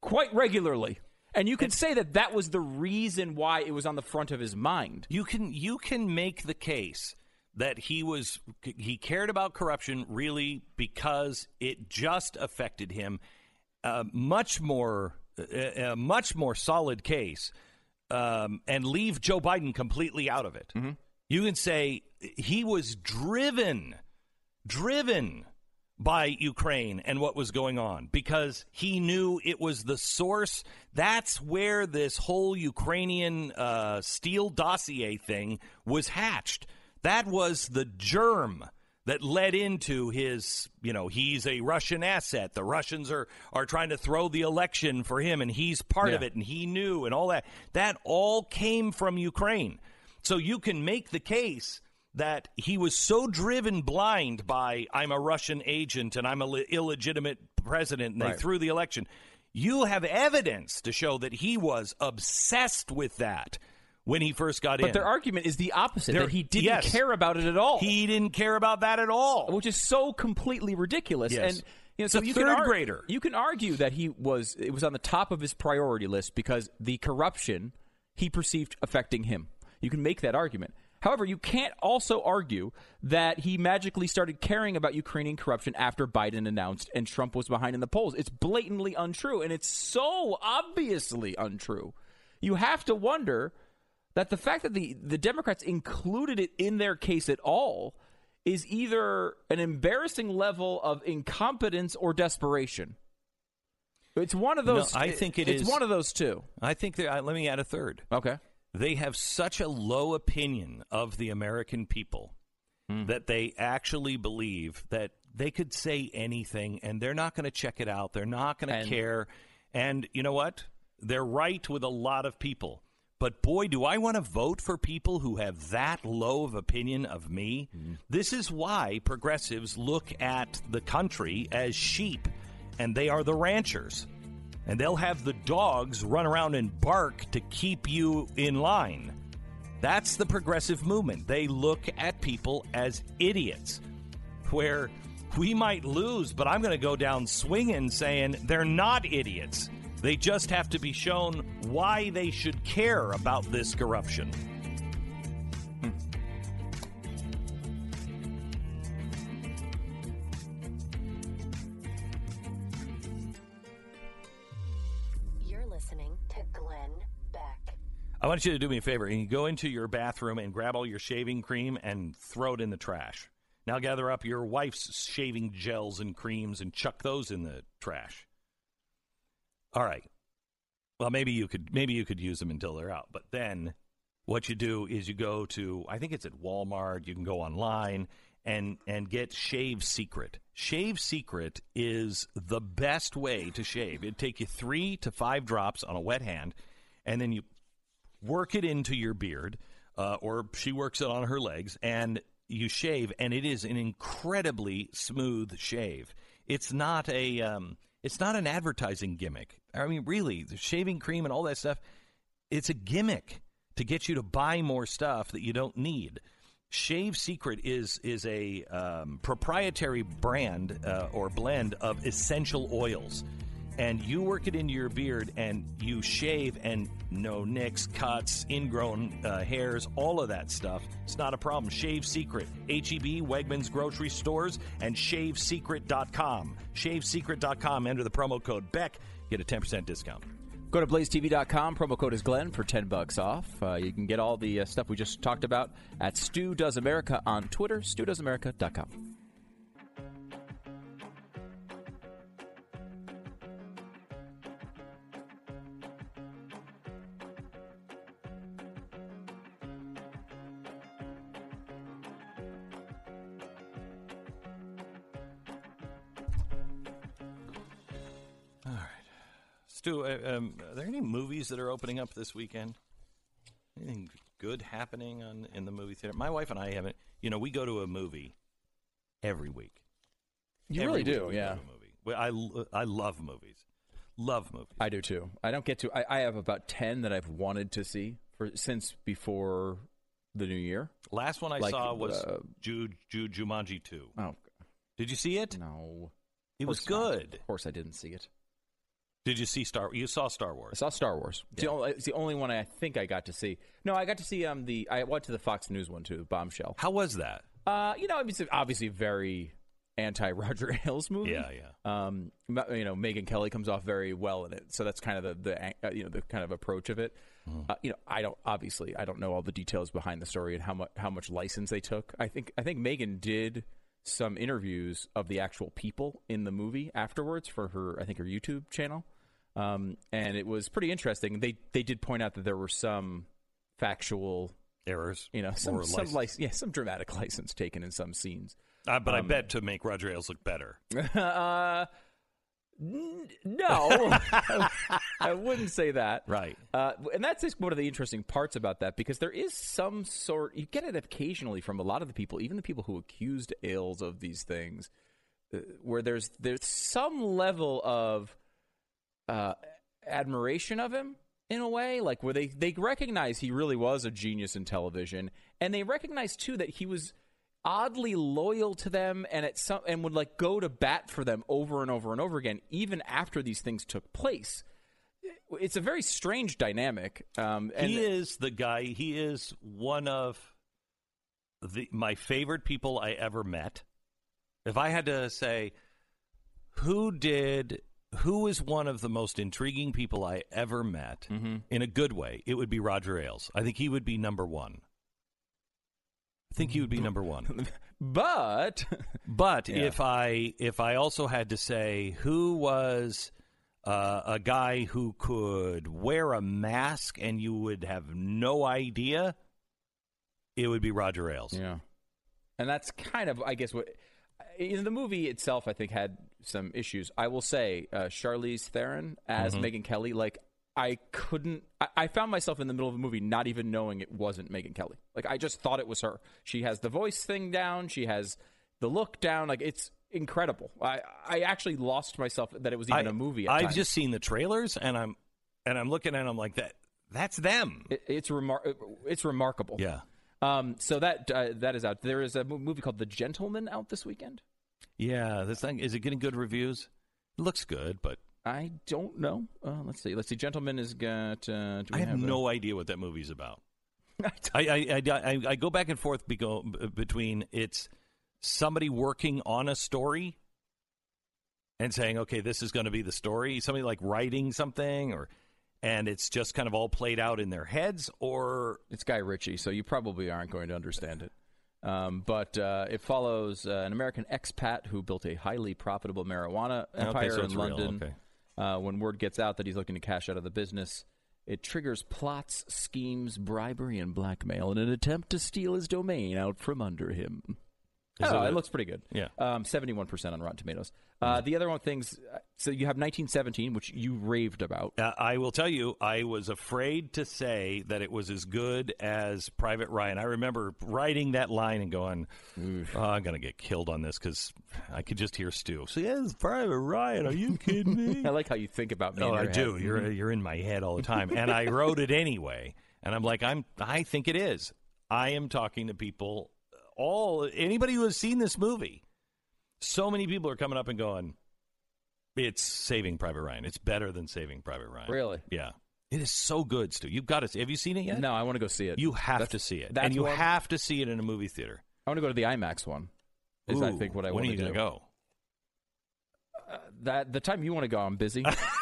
quite regularly. And you could say that that was the reason why it was on the front of his mind. You can you can make the case that he was he cared about corruption really because it just affected him. A much more a, a much more solid case, um, and leave Joe Biden completely out of it. You can say he was driven, driven by Ukraine and what was going on because he knew it was the source. That's where this whole Ukrainian uh, Steele dossier thing was hatched. That was the germ that led into his, you know, he's a Russian asset. The Russians are are trying to throw the election for him and he's part of it and he knew and all that. That all came from Ukraine. So you can make the case that he was so driven blind by I'm a Russian agent and I'm a le- illegitimate president and they threw the election. You have evidence to show that he was obsessed with that when he first got in. But their argument is the opposite Their- that he didn't yes. care about it at all. He didn't care about that at all, which is so completely ridiculous. Yes. And you know, It's so you third can ar- grader. You can argue that he was it was on the top of his priority list because the corruption he perceived affecting him. You can make that argument. However, you can't also argue that he magically started caring about Ukrainian corruption after Biden announced and Trump was behind in the polls. It's blatantly untrue, and it's so obviously untrue. You have to wonder that the fact that the, the Democrats included it in their case at all is either an embarrassing level of incompetence or desperation. It's one of No, those. I think it it's is- one of those two. I think that, let me add a third. Okay. They have such a low opinion of the American people Hmm. that they actually believe that they could say anything and they're not going to check it out. They're not going to care. And you know what? They're right with a lot of people. But boy, do I want to vote for people who have that low of opinion of me. Hmm. This is why progressives look at the country as sheep, and they are the ranchers and they'll have the dogs run around and bark to keep you in line. That's the progressive movement. They look at people as idiots, where we might lose, but I'm going to go down swinging saying they're not idiots. They just have to be shown why they should care about this corruption. You're listening to Glenn Beck. I want you to do me a favor. You go into your bathroom and grab all your shaving cream and throw it in the trash. Now gather up your wife's shaving gels and creams and chuck those in the trash. All right. Well, maybe you could maybe you could use them until they're out. But then what you do is you go to I think it's at Walmart, you can go online and and get Shave Secret. Shave Secret is the best way to shave. It'd take you 3 to 5 drops on a wet hand and then you work it into your beard, uh, or she works it on her legs, and you shave, and it is an incredibly smooth shave. It's not a, um, it's not an advertising gimmick. I mean, really, the shaving cream and all that stuff, it's a gimmick to get you to buy more stuff that you don't need. Shave Secret is is a um, proprietary brand uh, or blend of essential oils and you work it into your beard and you shave and no nicks, cuts, ingrown uh, hairs, all of that stuff. It's not a problem. Shave Secret, HEB, Wegmans grocery stores, and shavesecret.com. Shavesecret.com. Enter the promo code Beck. Get a 10% discount. Go to blazetv.com. Promo code is Glenn for 10 bucks off. Uh, you can get all the uh, stuff we just talked about at Stu Does America on Twitter, stewdoesamerica.com. Stu, uh, um, are there any movies that are opening up this weekend? Anything good happening on in the movie theater? My wife and I haven't. You know, we go to a movie every week. You Every really do, we yeah. movie. Well, I I love movies. Love movies. I do too. I don't get to. I, I have about ten that I've wanted to see for since before the new year. Last one I Like, saw was uh, Ju, Ju, Jumanji 2. Oh, Did you see it? No. It was course not. good. Of course, I didn't see it. Did you see Star? You saw Star Wars? I saw Star Wars. It's, the only, it's the only one I think I got to see. No, I got to see um the. I went to the Fox News one too, Bombshell. How was that? Uh, you know, it's obviously very anti Roger Ailes movie. Yeah, yeah. Um, you know, Megyn Kelly comes off very well in it, so that's kind of the the uh, you know the kind of approach of it. Mm-hmm. Uh, you know, I don't obviously I don't know all the details behind the story and how much how much license they took. I think I think Megyn did some interviews of the actual people in the movie afterwards for her I think her YouTube channel. Um, and it was pretty interesting. They they did point out that there were some factual errors, you know, some some license. yeah, some dramatic license taken in some scenes. Uh, but I Um, bet to make Roger Ailes look better. uh, n- no, I wouldn't say that. Right. Uh, and that's just one of the interesting parts about that because there is some sort, you get it occasionally from a lot of the people, even the people who accused Ailes of these things, uh, where there's there's some level of uh, admiration of him in a way, like where they, they recognize he really was a genius in television, and they recognize too that he was oddly loyal to them and at some and would like go to bat for them over and over and over again, even after these things took place. It's a very strange dynamic. Um, and he is the guy. He is one of the my favorite people I ever met. If I had to say who did who is one of the most intriguing people I ever met Mm-hmm. in a good way, it would be Roger Ailes. I think he would be number one. I think he would be number one. but But Yeah. if I if I also had to say who was uh, a guy who could wear a mask and you would have no idea, it would be Roger Ailes. Yeah. And that's kind of, I guess, what in the movie itself, I think had some issues. I will say, uh, Charlize Theron as Mhm. Megyn Kelly, like I couldn't. I, I found myself in the middle of a movie not even knowing it wasn't Megyn Kelly. Like I just thought it was her. She has the voice thing down. She has the look down. Like it's incredible. I I actually lost myself that it was even I- a movie. At I've times. just seen the trailers and I'm and I'm looking at them like that. That's them. It, it's remar- It's remarkable. Yeah. Um. So that uh, that is out. There is a movie called The Gentlemen out this weekend. Yeah, this thing is it getting good reviews? It looks good, but I don't know. Uh, let's see. Let's see. Gentlemen has got. Uh, do we I have a- no idea what that movie's about. I, I, I, I, go back and forth between it's somebody working on a story and saying, okay, this is going to be the story. Somebody like writing something, or and it's just kind of all played out in their heads, or It's Guy Ritchie, so you probably aren't going to understand it. Um, but uh, it follows uh, an American expat who built a highly profitable marijuana Okay, empire so in London. okay. Uh, when word gets out that he's looking to cash out of the business, it triggers plots, schemes, bribery, and blackmail in an attempt to steal his domain out from under him. Is Oh, it it, looks pretty good. Yeah. Um, 71% on Rotten Tomatoes. Uh, the other one things, uh, so you have 1917, which you raved about. Uh, I will tell you, I was afraid to say that it was as good as Private Ryan. I remember writing that line and going, oh, I'm going to get killed on this because I could just hear Stu. So, yeah, it's Private Ryan. Are you kidding me? I like how you think about me. No, in I do. head. You're, you're in my head all the time. And I wrote it anyway. And I'm like, I'm, I think it is. I am talking to people, all, anybody who has seen this movie. So many people are coming up and going, it's Saving Private Ryan. It's better than Saving Private Ryan. Really? Yeah. It is so good, Stu. You've got to see. Have you seen it yet? No, I want to go see it. You have That's- to see it, and you one- have to see it in a movie theater. I want to go to the IMAX one. Is I think what I when want are you to gonna do. go? Uh, that the time you want to go, I'm busy.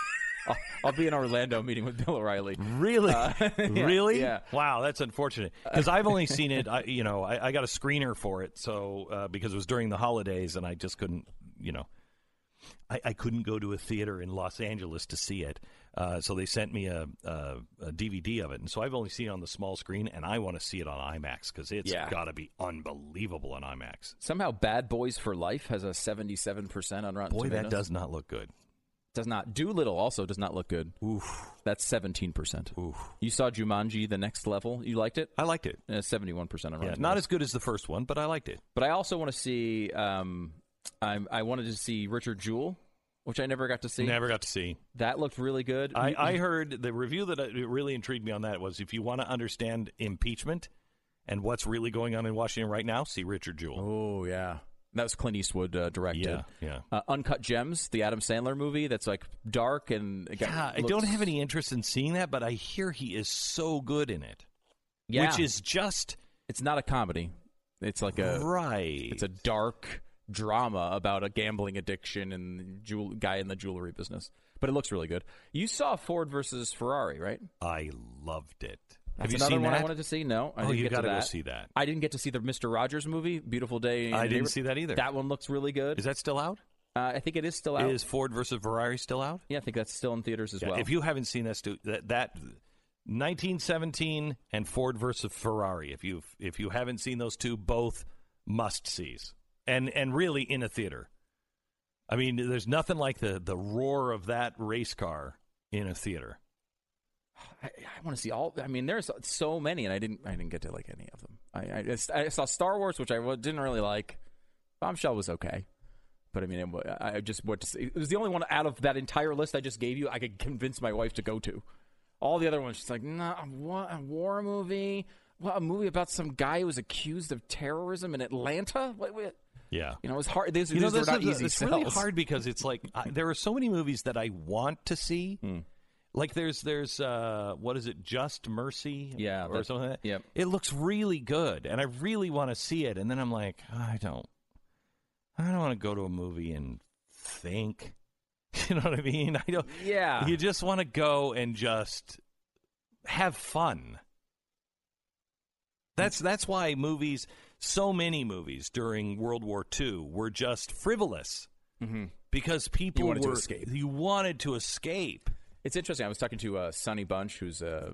I'll, I'll be in Orlando meeting with Bill O'Reilly. Really? Uh, yeah, really? Yeah. Wow, that's unfortunate because I've only seen it. I, you know, I, I got a screener for it, so uh, because it was during the holidays, and I just couldn't. You know, I, I couldn't go to a theater in Los Angeles to see it. Uh, so they sent me a, a, a DVD of it, and so I've only seen it on the small screen, and I want to see it on IMAX because it's Yeah. got to be unbelievable on IMAX. Somehow, Bad Boys for Life has a 77% on Rotten Boy, Tomatoes. that does not look good. Does not. Dolittle also does not look good. Oof. That's seventeen percent. Oof. You saw Jumanji: The Next Level. You liked it? I liked it. Seventy-one percent on Yeah, not as good as the first one, but I liked it. But I also want to see. Um, I I wanted to see Richard Jewell, which I never got to see. Never got to see. That looked really good. I, I heard the review that uh, really intrigued me on that was if you want to understand impeachment and what's really going on in Washington right now, see Richard Jewell. Oh yeah, that was Clint Eastwood uh, directed. Yeah, yeah. Uh, Uncut Gems, the Adam Sandler movie, that's like dark and Yeah, I don't have any interest in seeing that, but I hear he is so good in it. Yeah. Which is just It's not a comedy. It's like a right. It's a dark drama about a gambling addiction and jewel, guy in the jewelry business. But it looks really good. You saw Ford versus Ferrari, right? I loved it. That's have you another seen one that? I wanted to see. No, I Oh, didn't you get to go see that. I didn't get to see the Mister Rogers movie, Beautiful Day. in I didn't see that either. That one looks really good. Is that still out? Uh, I think it is still out. Is Ford versus Ferrari still out? Yeah, I think that's still in theaters as Yeah, well. If you haven't seen that, stu- that, that 1917 and Ford versus Ferrari, if you if you haven't seen those two, both must sees, and and really in a theater. I mean, there's nothing like the the roar of that race car in a theater. I, I want to see all. I mean, there's so many, and I didn't. I didn't get to like any of them. I, I, I saw Star Wars, which I didn't really like. Bombshell was okay, but I mean, it, I just went to see. It was the only one out of that entire list I just gave you. I could convince my wife to go to. All the other ones, she's like, "Nah, what a war movie? What a movie about some guy who was accused of terrorism in Atlanta? What, what? Yeah. You know, it's hard. These, You know, these were not easy it's really hard because it's like I, there are so many movies that I want to see. Hmm. Like there's there's uh what is it Just Mercy Yeah, or that- something like that. yep. It looks really good and I really want to see it and then I'm like I don't I don't want to go to a movie and think. You know what I mean? I don't Yeah. You just want to go and just have fun. That's that's why movies so many movies during World War II were just frivolous Mhm. because people You wanted to were escape. you wanted to escape. It's interesting. I was talking to uh, Sonny Bunch, who's a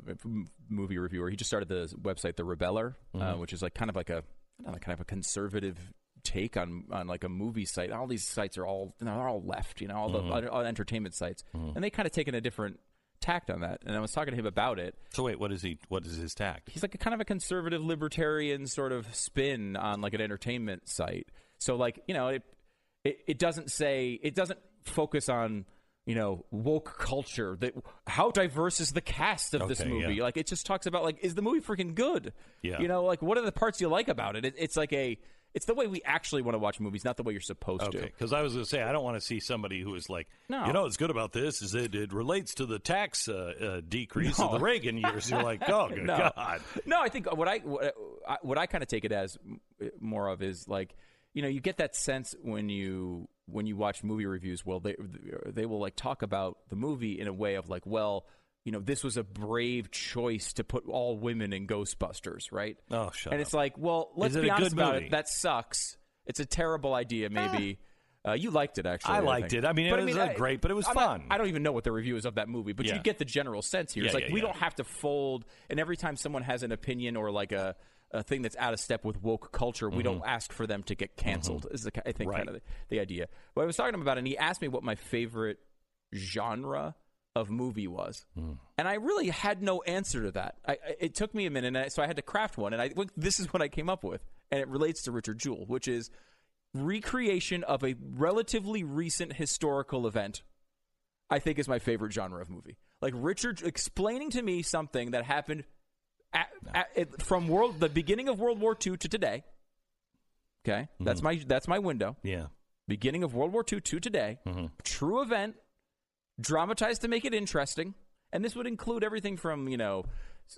movie reviewer. He just started the website, The Rebeller, uh, Mhm. which is like kind of like a I don't know, kind of a conservative take on on like a movie site. All these sites are all they're all left, you know, all Mhm. the all entertainment sites, Mhm. and they kind of taken a different tact on that. And I was talking to him about it. So wait, what is he? What is his tact? He's like a kind of a conservative libertarian sort of spin on like an entertainment site. So like you know it it, it doesn't say it doesn't focus on you know woke culture that how diverse is the cast of this movie yeah. like it just talks about like is the movie freaking good Yeah. you know like what are the parts you like about it, it it's like a it's the way we actually want to watch movies not the way you're supposed Okay, to because I was going to say I don't want to see somebody who is like, No. you know, what's good about this is that it relates to the tax uh, uh, decrease of the Reagan years. You're like, oh good no. God, No, I think what I what I, what I kind of take it as more of is like you know you get that sense when you when you watch movie reviews. Well, they they will like talk about the movie in a way of like, well, you know, this was a brave choice to put all women in Ghostbusters, right? Oh, shut And up. it's like, well, let's be honest about movie? it. That sucks. It's a terrible idea, maybe. Uh, you liked it, actually. I liked think. it. I mean, it But, was, uh, great, but it was I'm not- fun. I don't even know what the review is of that movie, but Yeah. you get the general sense here. It's like yeah, we yeah. don't have to fold, and every time someone has an opinion or like a, a thing that's out of step with woke culture, we don't ask for them to get canceled. Is the, I think Mm-hmm. Right. kind of the, the idea. But I was talking to him about it, and he asked me what my favorite genre of movie was, Hmm. and I really had no answer to that. I, it took me a minute, and I, so I had to craft one, and I this is what I came up with, and it relates to Richard Jewell, which is recreation of a relatively recent historical event. I think is my favorite genre of movie. Like Richard explaining to me something that happened at, at, it- from world the beginning of World War II to today. Okay, that's my that's my window. yeah, Beginning of World War II to today, true event, dramatized to make it interesting, and this would include everything from you know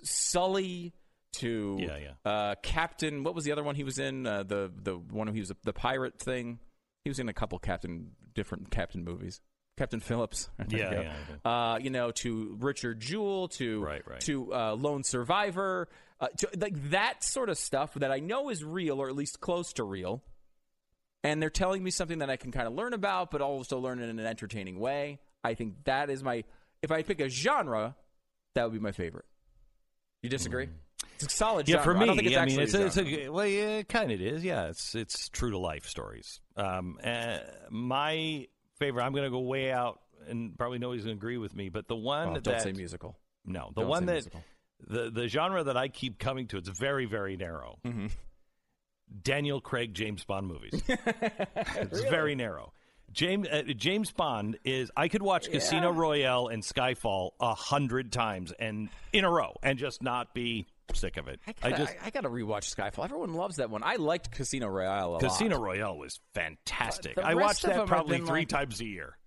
Sully to Yeah, yeah. Uh, Captain. What was the other one he was in? Uh, the the one he was the pirate thing. He was in a couple Captain different Captain movies. Captain Phillips. There you Yeah, yeah, Uh, you know, to Richard Jewell, to Right, right. to uh, Lone Survivor, uh, to like that sort of stuff that I know is real or at least close to real. And they're telling me something that I can kind of learn about, but also learn in an entertaining way. I think that is my. If I pick a genre, that would be my favorite. You disagree? It's a solid Mm. yeah. genre. For me, I don't think it's I actually mean, it's a a, it's a well, yeah, it kind of is. Yeah, it's it's true to life stories. Um, uh, my favorite. I'm going to go way out and probably nobody's going to agree with me, but the one Oh, that don't say musical. No, the Don't one that musical. the the genre that I keep coming to. It's very very narrow. Mm-hmm. Daniel Craig James Bond movies. it's very narrow. James uh, James Bond is. I could watch Casino Royale and Skyfall a hundred times and in a row and just not be sick of it. I, I, just I, got to rewatch Skyfall. Everyone loves that one. I liked Casino Royale a lot. Casino Royale was fantastic. I watched that probably three like- times a year.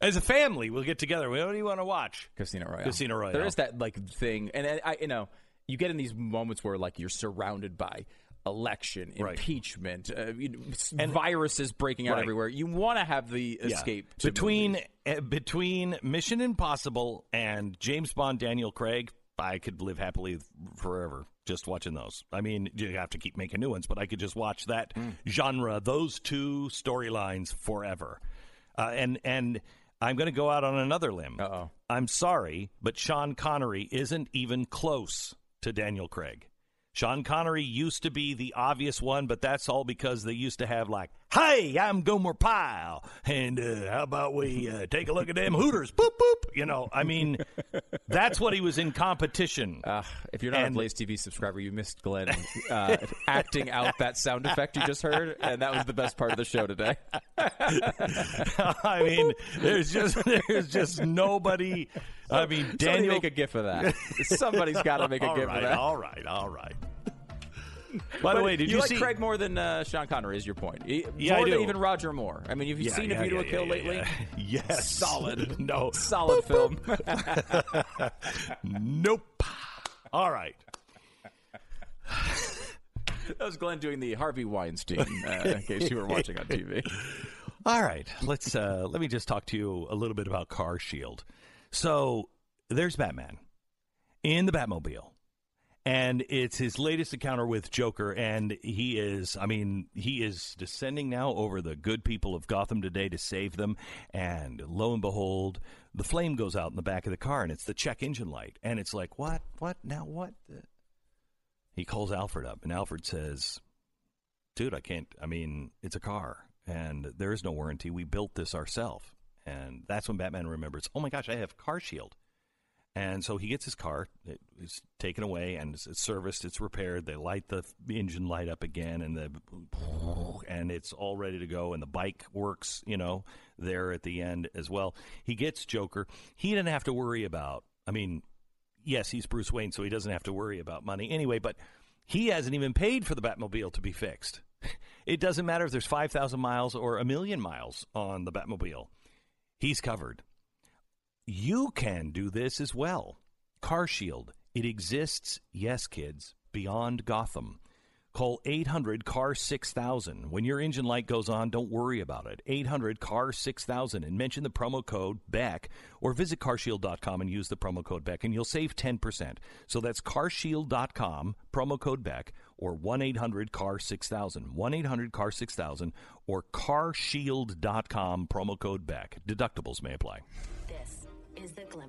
As a family, we'll get together. What do you want to watch? Casino Royale. Casino Royale. There is that like thing, and I, you know, you get in these moments where like you're surrounded by election, Right. impeachment, uh, you know, s- viruses breaking out Right. everywhere. You want to have the Yeah. escape between uh, between Mission Impossible and James Bond, Daniel Craig. I could live happily forever just watching those. I mean, you have to keep making new ones, but I could just watch that Hmm. genre, those two storylines forever. Uh, and and I'm going to go out on another limb. Uh-oh. I'm sorry, but Sean Connery isn't even close to Daniel Craig. Sean Connery used to be the obvious one, but that's all because they used to have like, "Hey, I'm Gomer Pyle," and uh, how about we uh, take a look at them Hooters? Boop boop. You know, I mean, that's what he was in competition. Uh, if you're not And- a Blaze TV subscriber, you missed Glenn uh, acting out that sound effect you just heard, and that was the best part of the show today. I mean, there's just there's just nobody. I mean, Somebody make a gif of that. Somebody's got to make a gif right, of that. All right, all right. By the way, did you, you, like see Craig more than uh, Sean Connery? Is your point? He- Yeah, I more than do. even Roger Moore. I mean, have you Yeah, seen yeah, A View to a Kill lately? Yes. Solid. No. Solid film. nope. All right. that was Glenn doing the Harvey Weinstein, uh, in case you were watching on TV. All right. Let's uh let me just talk to you a little bit about Car Shield. So there's Batman in the Batmobile. And it's his latest encounter with Joker, and he is, I mean, he is descending now over the good people of Gotham today to save them. And lo and behold, the flame goes out in the back of the car, and it's the check engine light. And it's like, what? What? Now what? He calls Alfred up, and Alfred says, dude, I can't. I mean, it's a car, and there is no warranty. We built this ourselves, and that's when Batman remembers. Oh my gosh, I have Car Shield, and so he gets his car. It's taken away and it's, serviced. It's repaired. They light the engine light up again, and the and it's all ready to go. And the bike works, you know, there at the end as well. He gets Joker. He didn't have to worry about. I mean, yes, he's Bruce Wayne, so he doesn't have to worry about money anyway. But he hasn't even paid for the Batmobile to be fixed. It doesn't matter if there's 5,000 miles or a million miles on the Batmobile. He's covered. You can do this as well. Car Shield. It exists, yes, kids, beyond Gotham. Call 800 CAR 6000. When your engine light goes on, don't worry about it. 800 CAR 6000 and mention the promo code BECK or visit carshield.com and use the promo code BECK and you'll save 10%. So that's carshield.com, promo code BECK or 1 800 CAR 6000. 1 800 CAR 6000 or carshield.com, promo code BECK. Deductibles may apply. This is the Glenn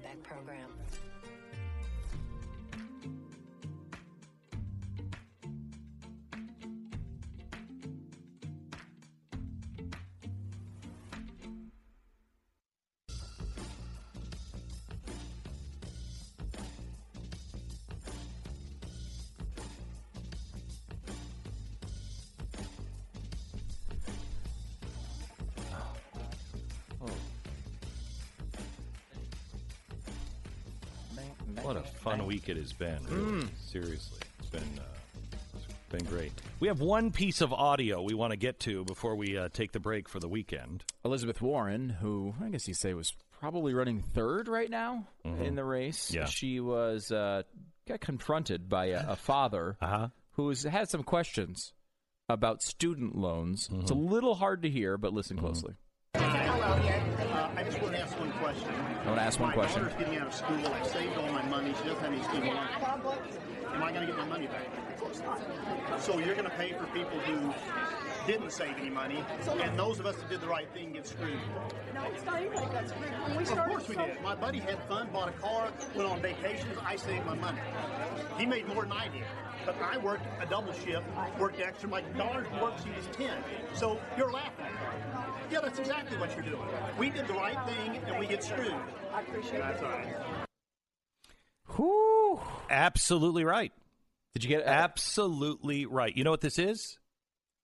What a fun week it has been. Really. Seriously, it's been uh, it's been great. We have one piece of audio we want to get to before we uh, take the break for the weekend. Elizabeth Warren, who I guess you say was probably running third right now Mhm. in the race, Yeah. she was uh, got confronted by a, a father Uh-huh. who's had some questions about student loans. It's Mm-hmm. a little hard to hear, but listen closely. Here. Uh, I just want to ask one question. I want to ask one my question. daughter's getting out of school. I saved all my money. She doesn't have any student loans. Am I going to get my money back? Of course not. So you're going to pay for people who didn't save any money, and those of us that did the right thing get screwed. No, it's not anybody got screwed. When we Of course we did. My buddy had fun, bought a car, went on vacations. I saved my money. He made more than I did. But I worked a double shift, worked extra. My daughter worked, she was 10. So you're laughing. Yeah, that's exactly what you're doing. We did the right thing, and we get screwed. I appreciate That's all right. Whew. Absolutely right. Did you get uh, absolutely right? You know what this is?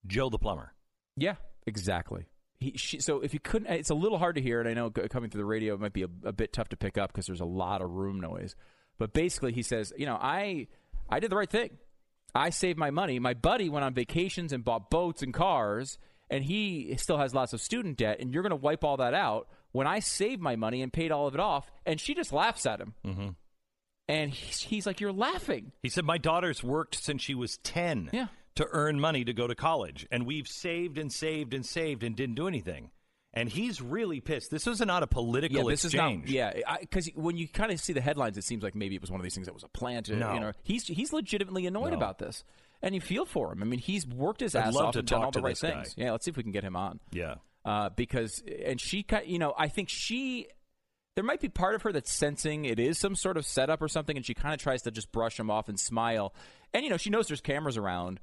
Joe the plumber. Yeah, exactly. He, she, so if you couldn't, it's a little hard to hear, and I know coming through the radio it might be a, a bit tough to pick up because there's a lot of room noise. But basically, he says, you know, I I did the right thing. I saved my money. My buddy went on vacations and bought boats and cars, and he still has lots of student debt. And you're going to wipe all that out when I saved my money and paid all of it off. And she just laughs at him. Mm-hmm. And he's, he's like, "You're laughing." He said, My daughter's worked since she was 10 Yeah. to earn money to go to college. And we've saved and saved and saved and didn't do anything. And he's really pissed. This was not a political yeah, this exchange. is not. Yeah, because when you kind of see the headlines, it seems like maybe it was one of these things that was a plan to. No. You know, he's he's legitimately annoyed No. about this, and you feel for him. I mean, he's worked his ass love off to and done all the right this guy. things. Yeah, let's see if we can get him on. Yeah. uh, because and she, you know, I think she. There might be part of her that's sensing it is some sort of setup or something, and she kind of tries to just brush him off and smile. And you know, she knows there's cameras around,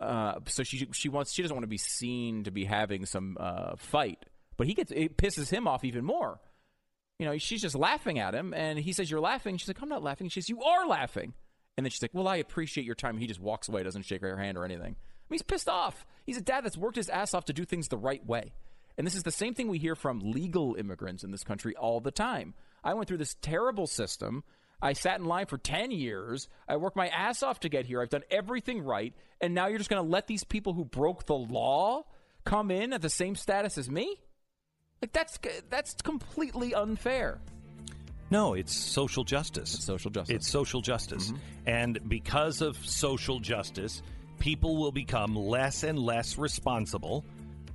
uh, so she she wants she doesn't want to be seen to be having some uh, fight. But he gets it pisses him off even more. You know, she's just laughing at him, and he says, "You're laughing." She's like, "I'm not laughing." She says, "You are laughing." And then she's like, "Well, I appreciate your time." He just walks away, doesn't shake her hand or anything. I mean, he's pissed off. He's a dad that's worked his ass off to do things the right way. And this is the same thing we hear from legal immigrants in this country all the time. I went through this terrible system. I sat in line for 10 years. I worked my ass off to get here. I've done everything right. And now you're just going to let these people who broke the law come in at the same status as me? Like that's that's completely unfair. No, it's social justice. social justice. It's social justice. Mm-hmm. And because of social justice, people will become less and less responsible.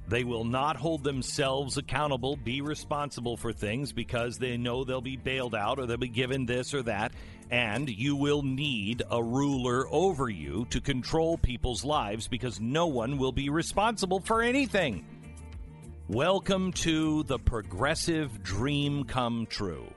They will not hold themselves accountable, be responsible for things because they know they'll be bailed out or they'll be given this or that. And you will need a ruler over you to control people's lives because no one will be responsible for anything. Welcome to the progressive dream come true.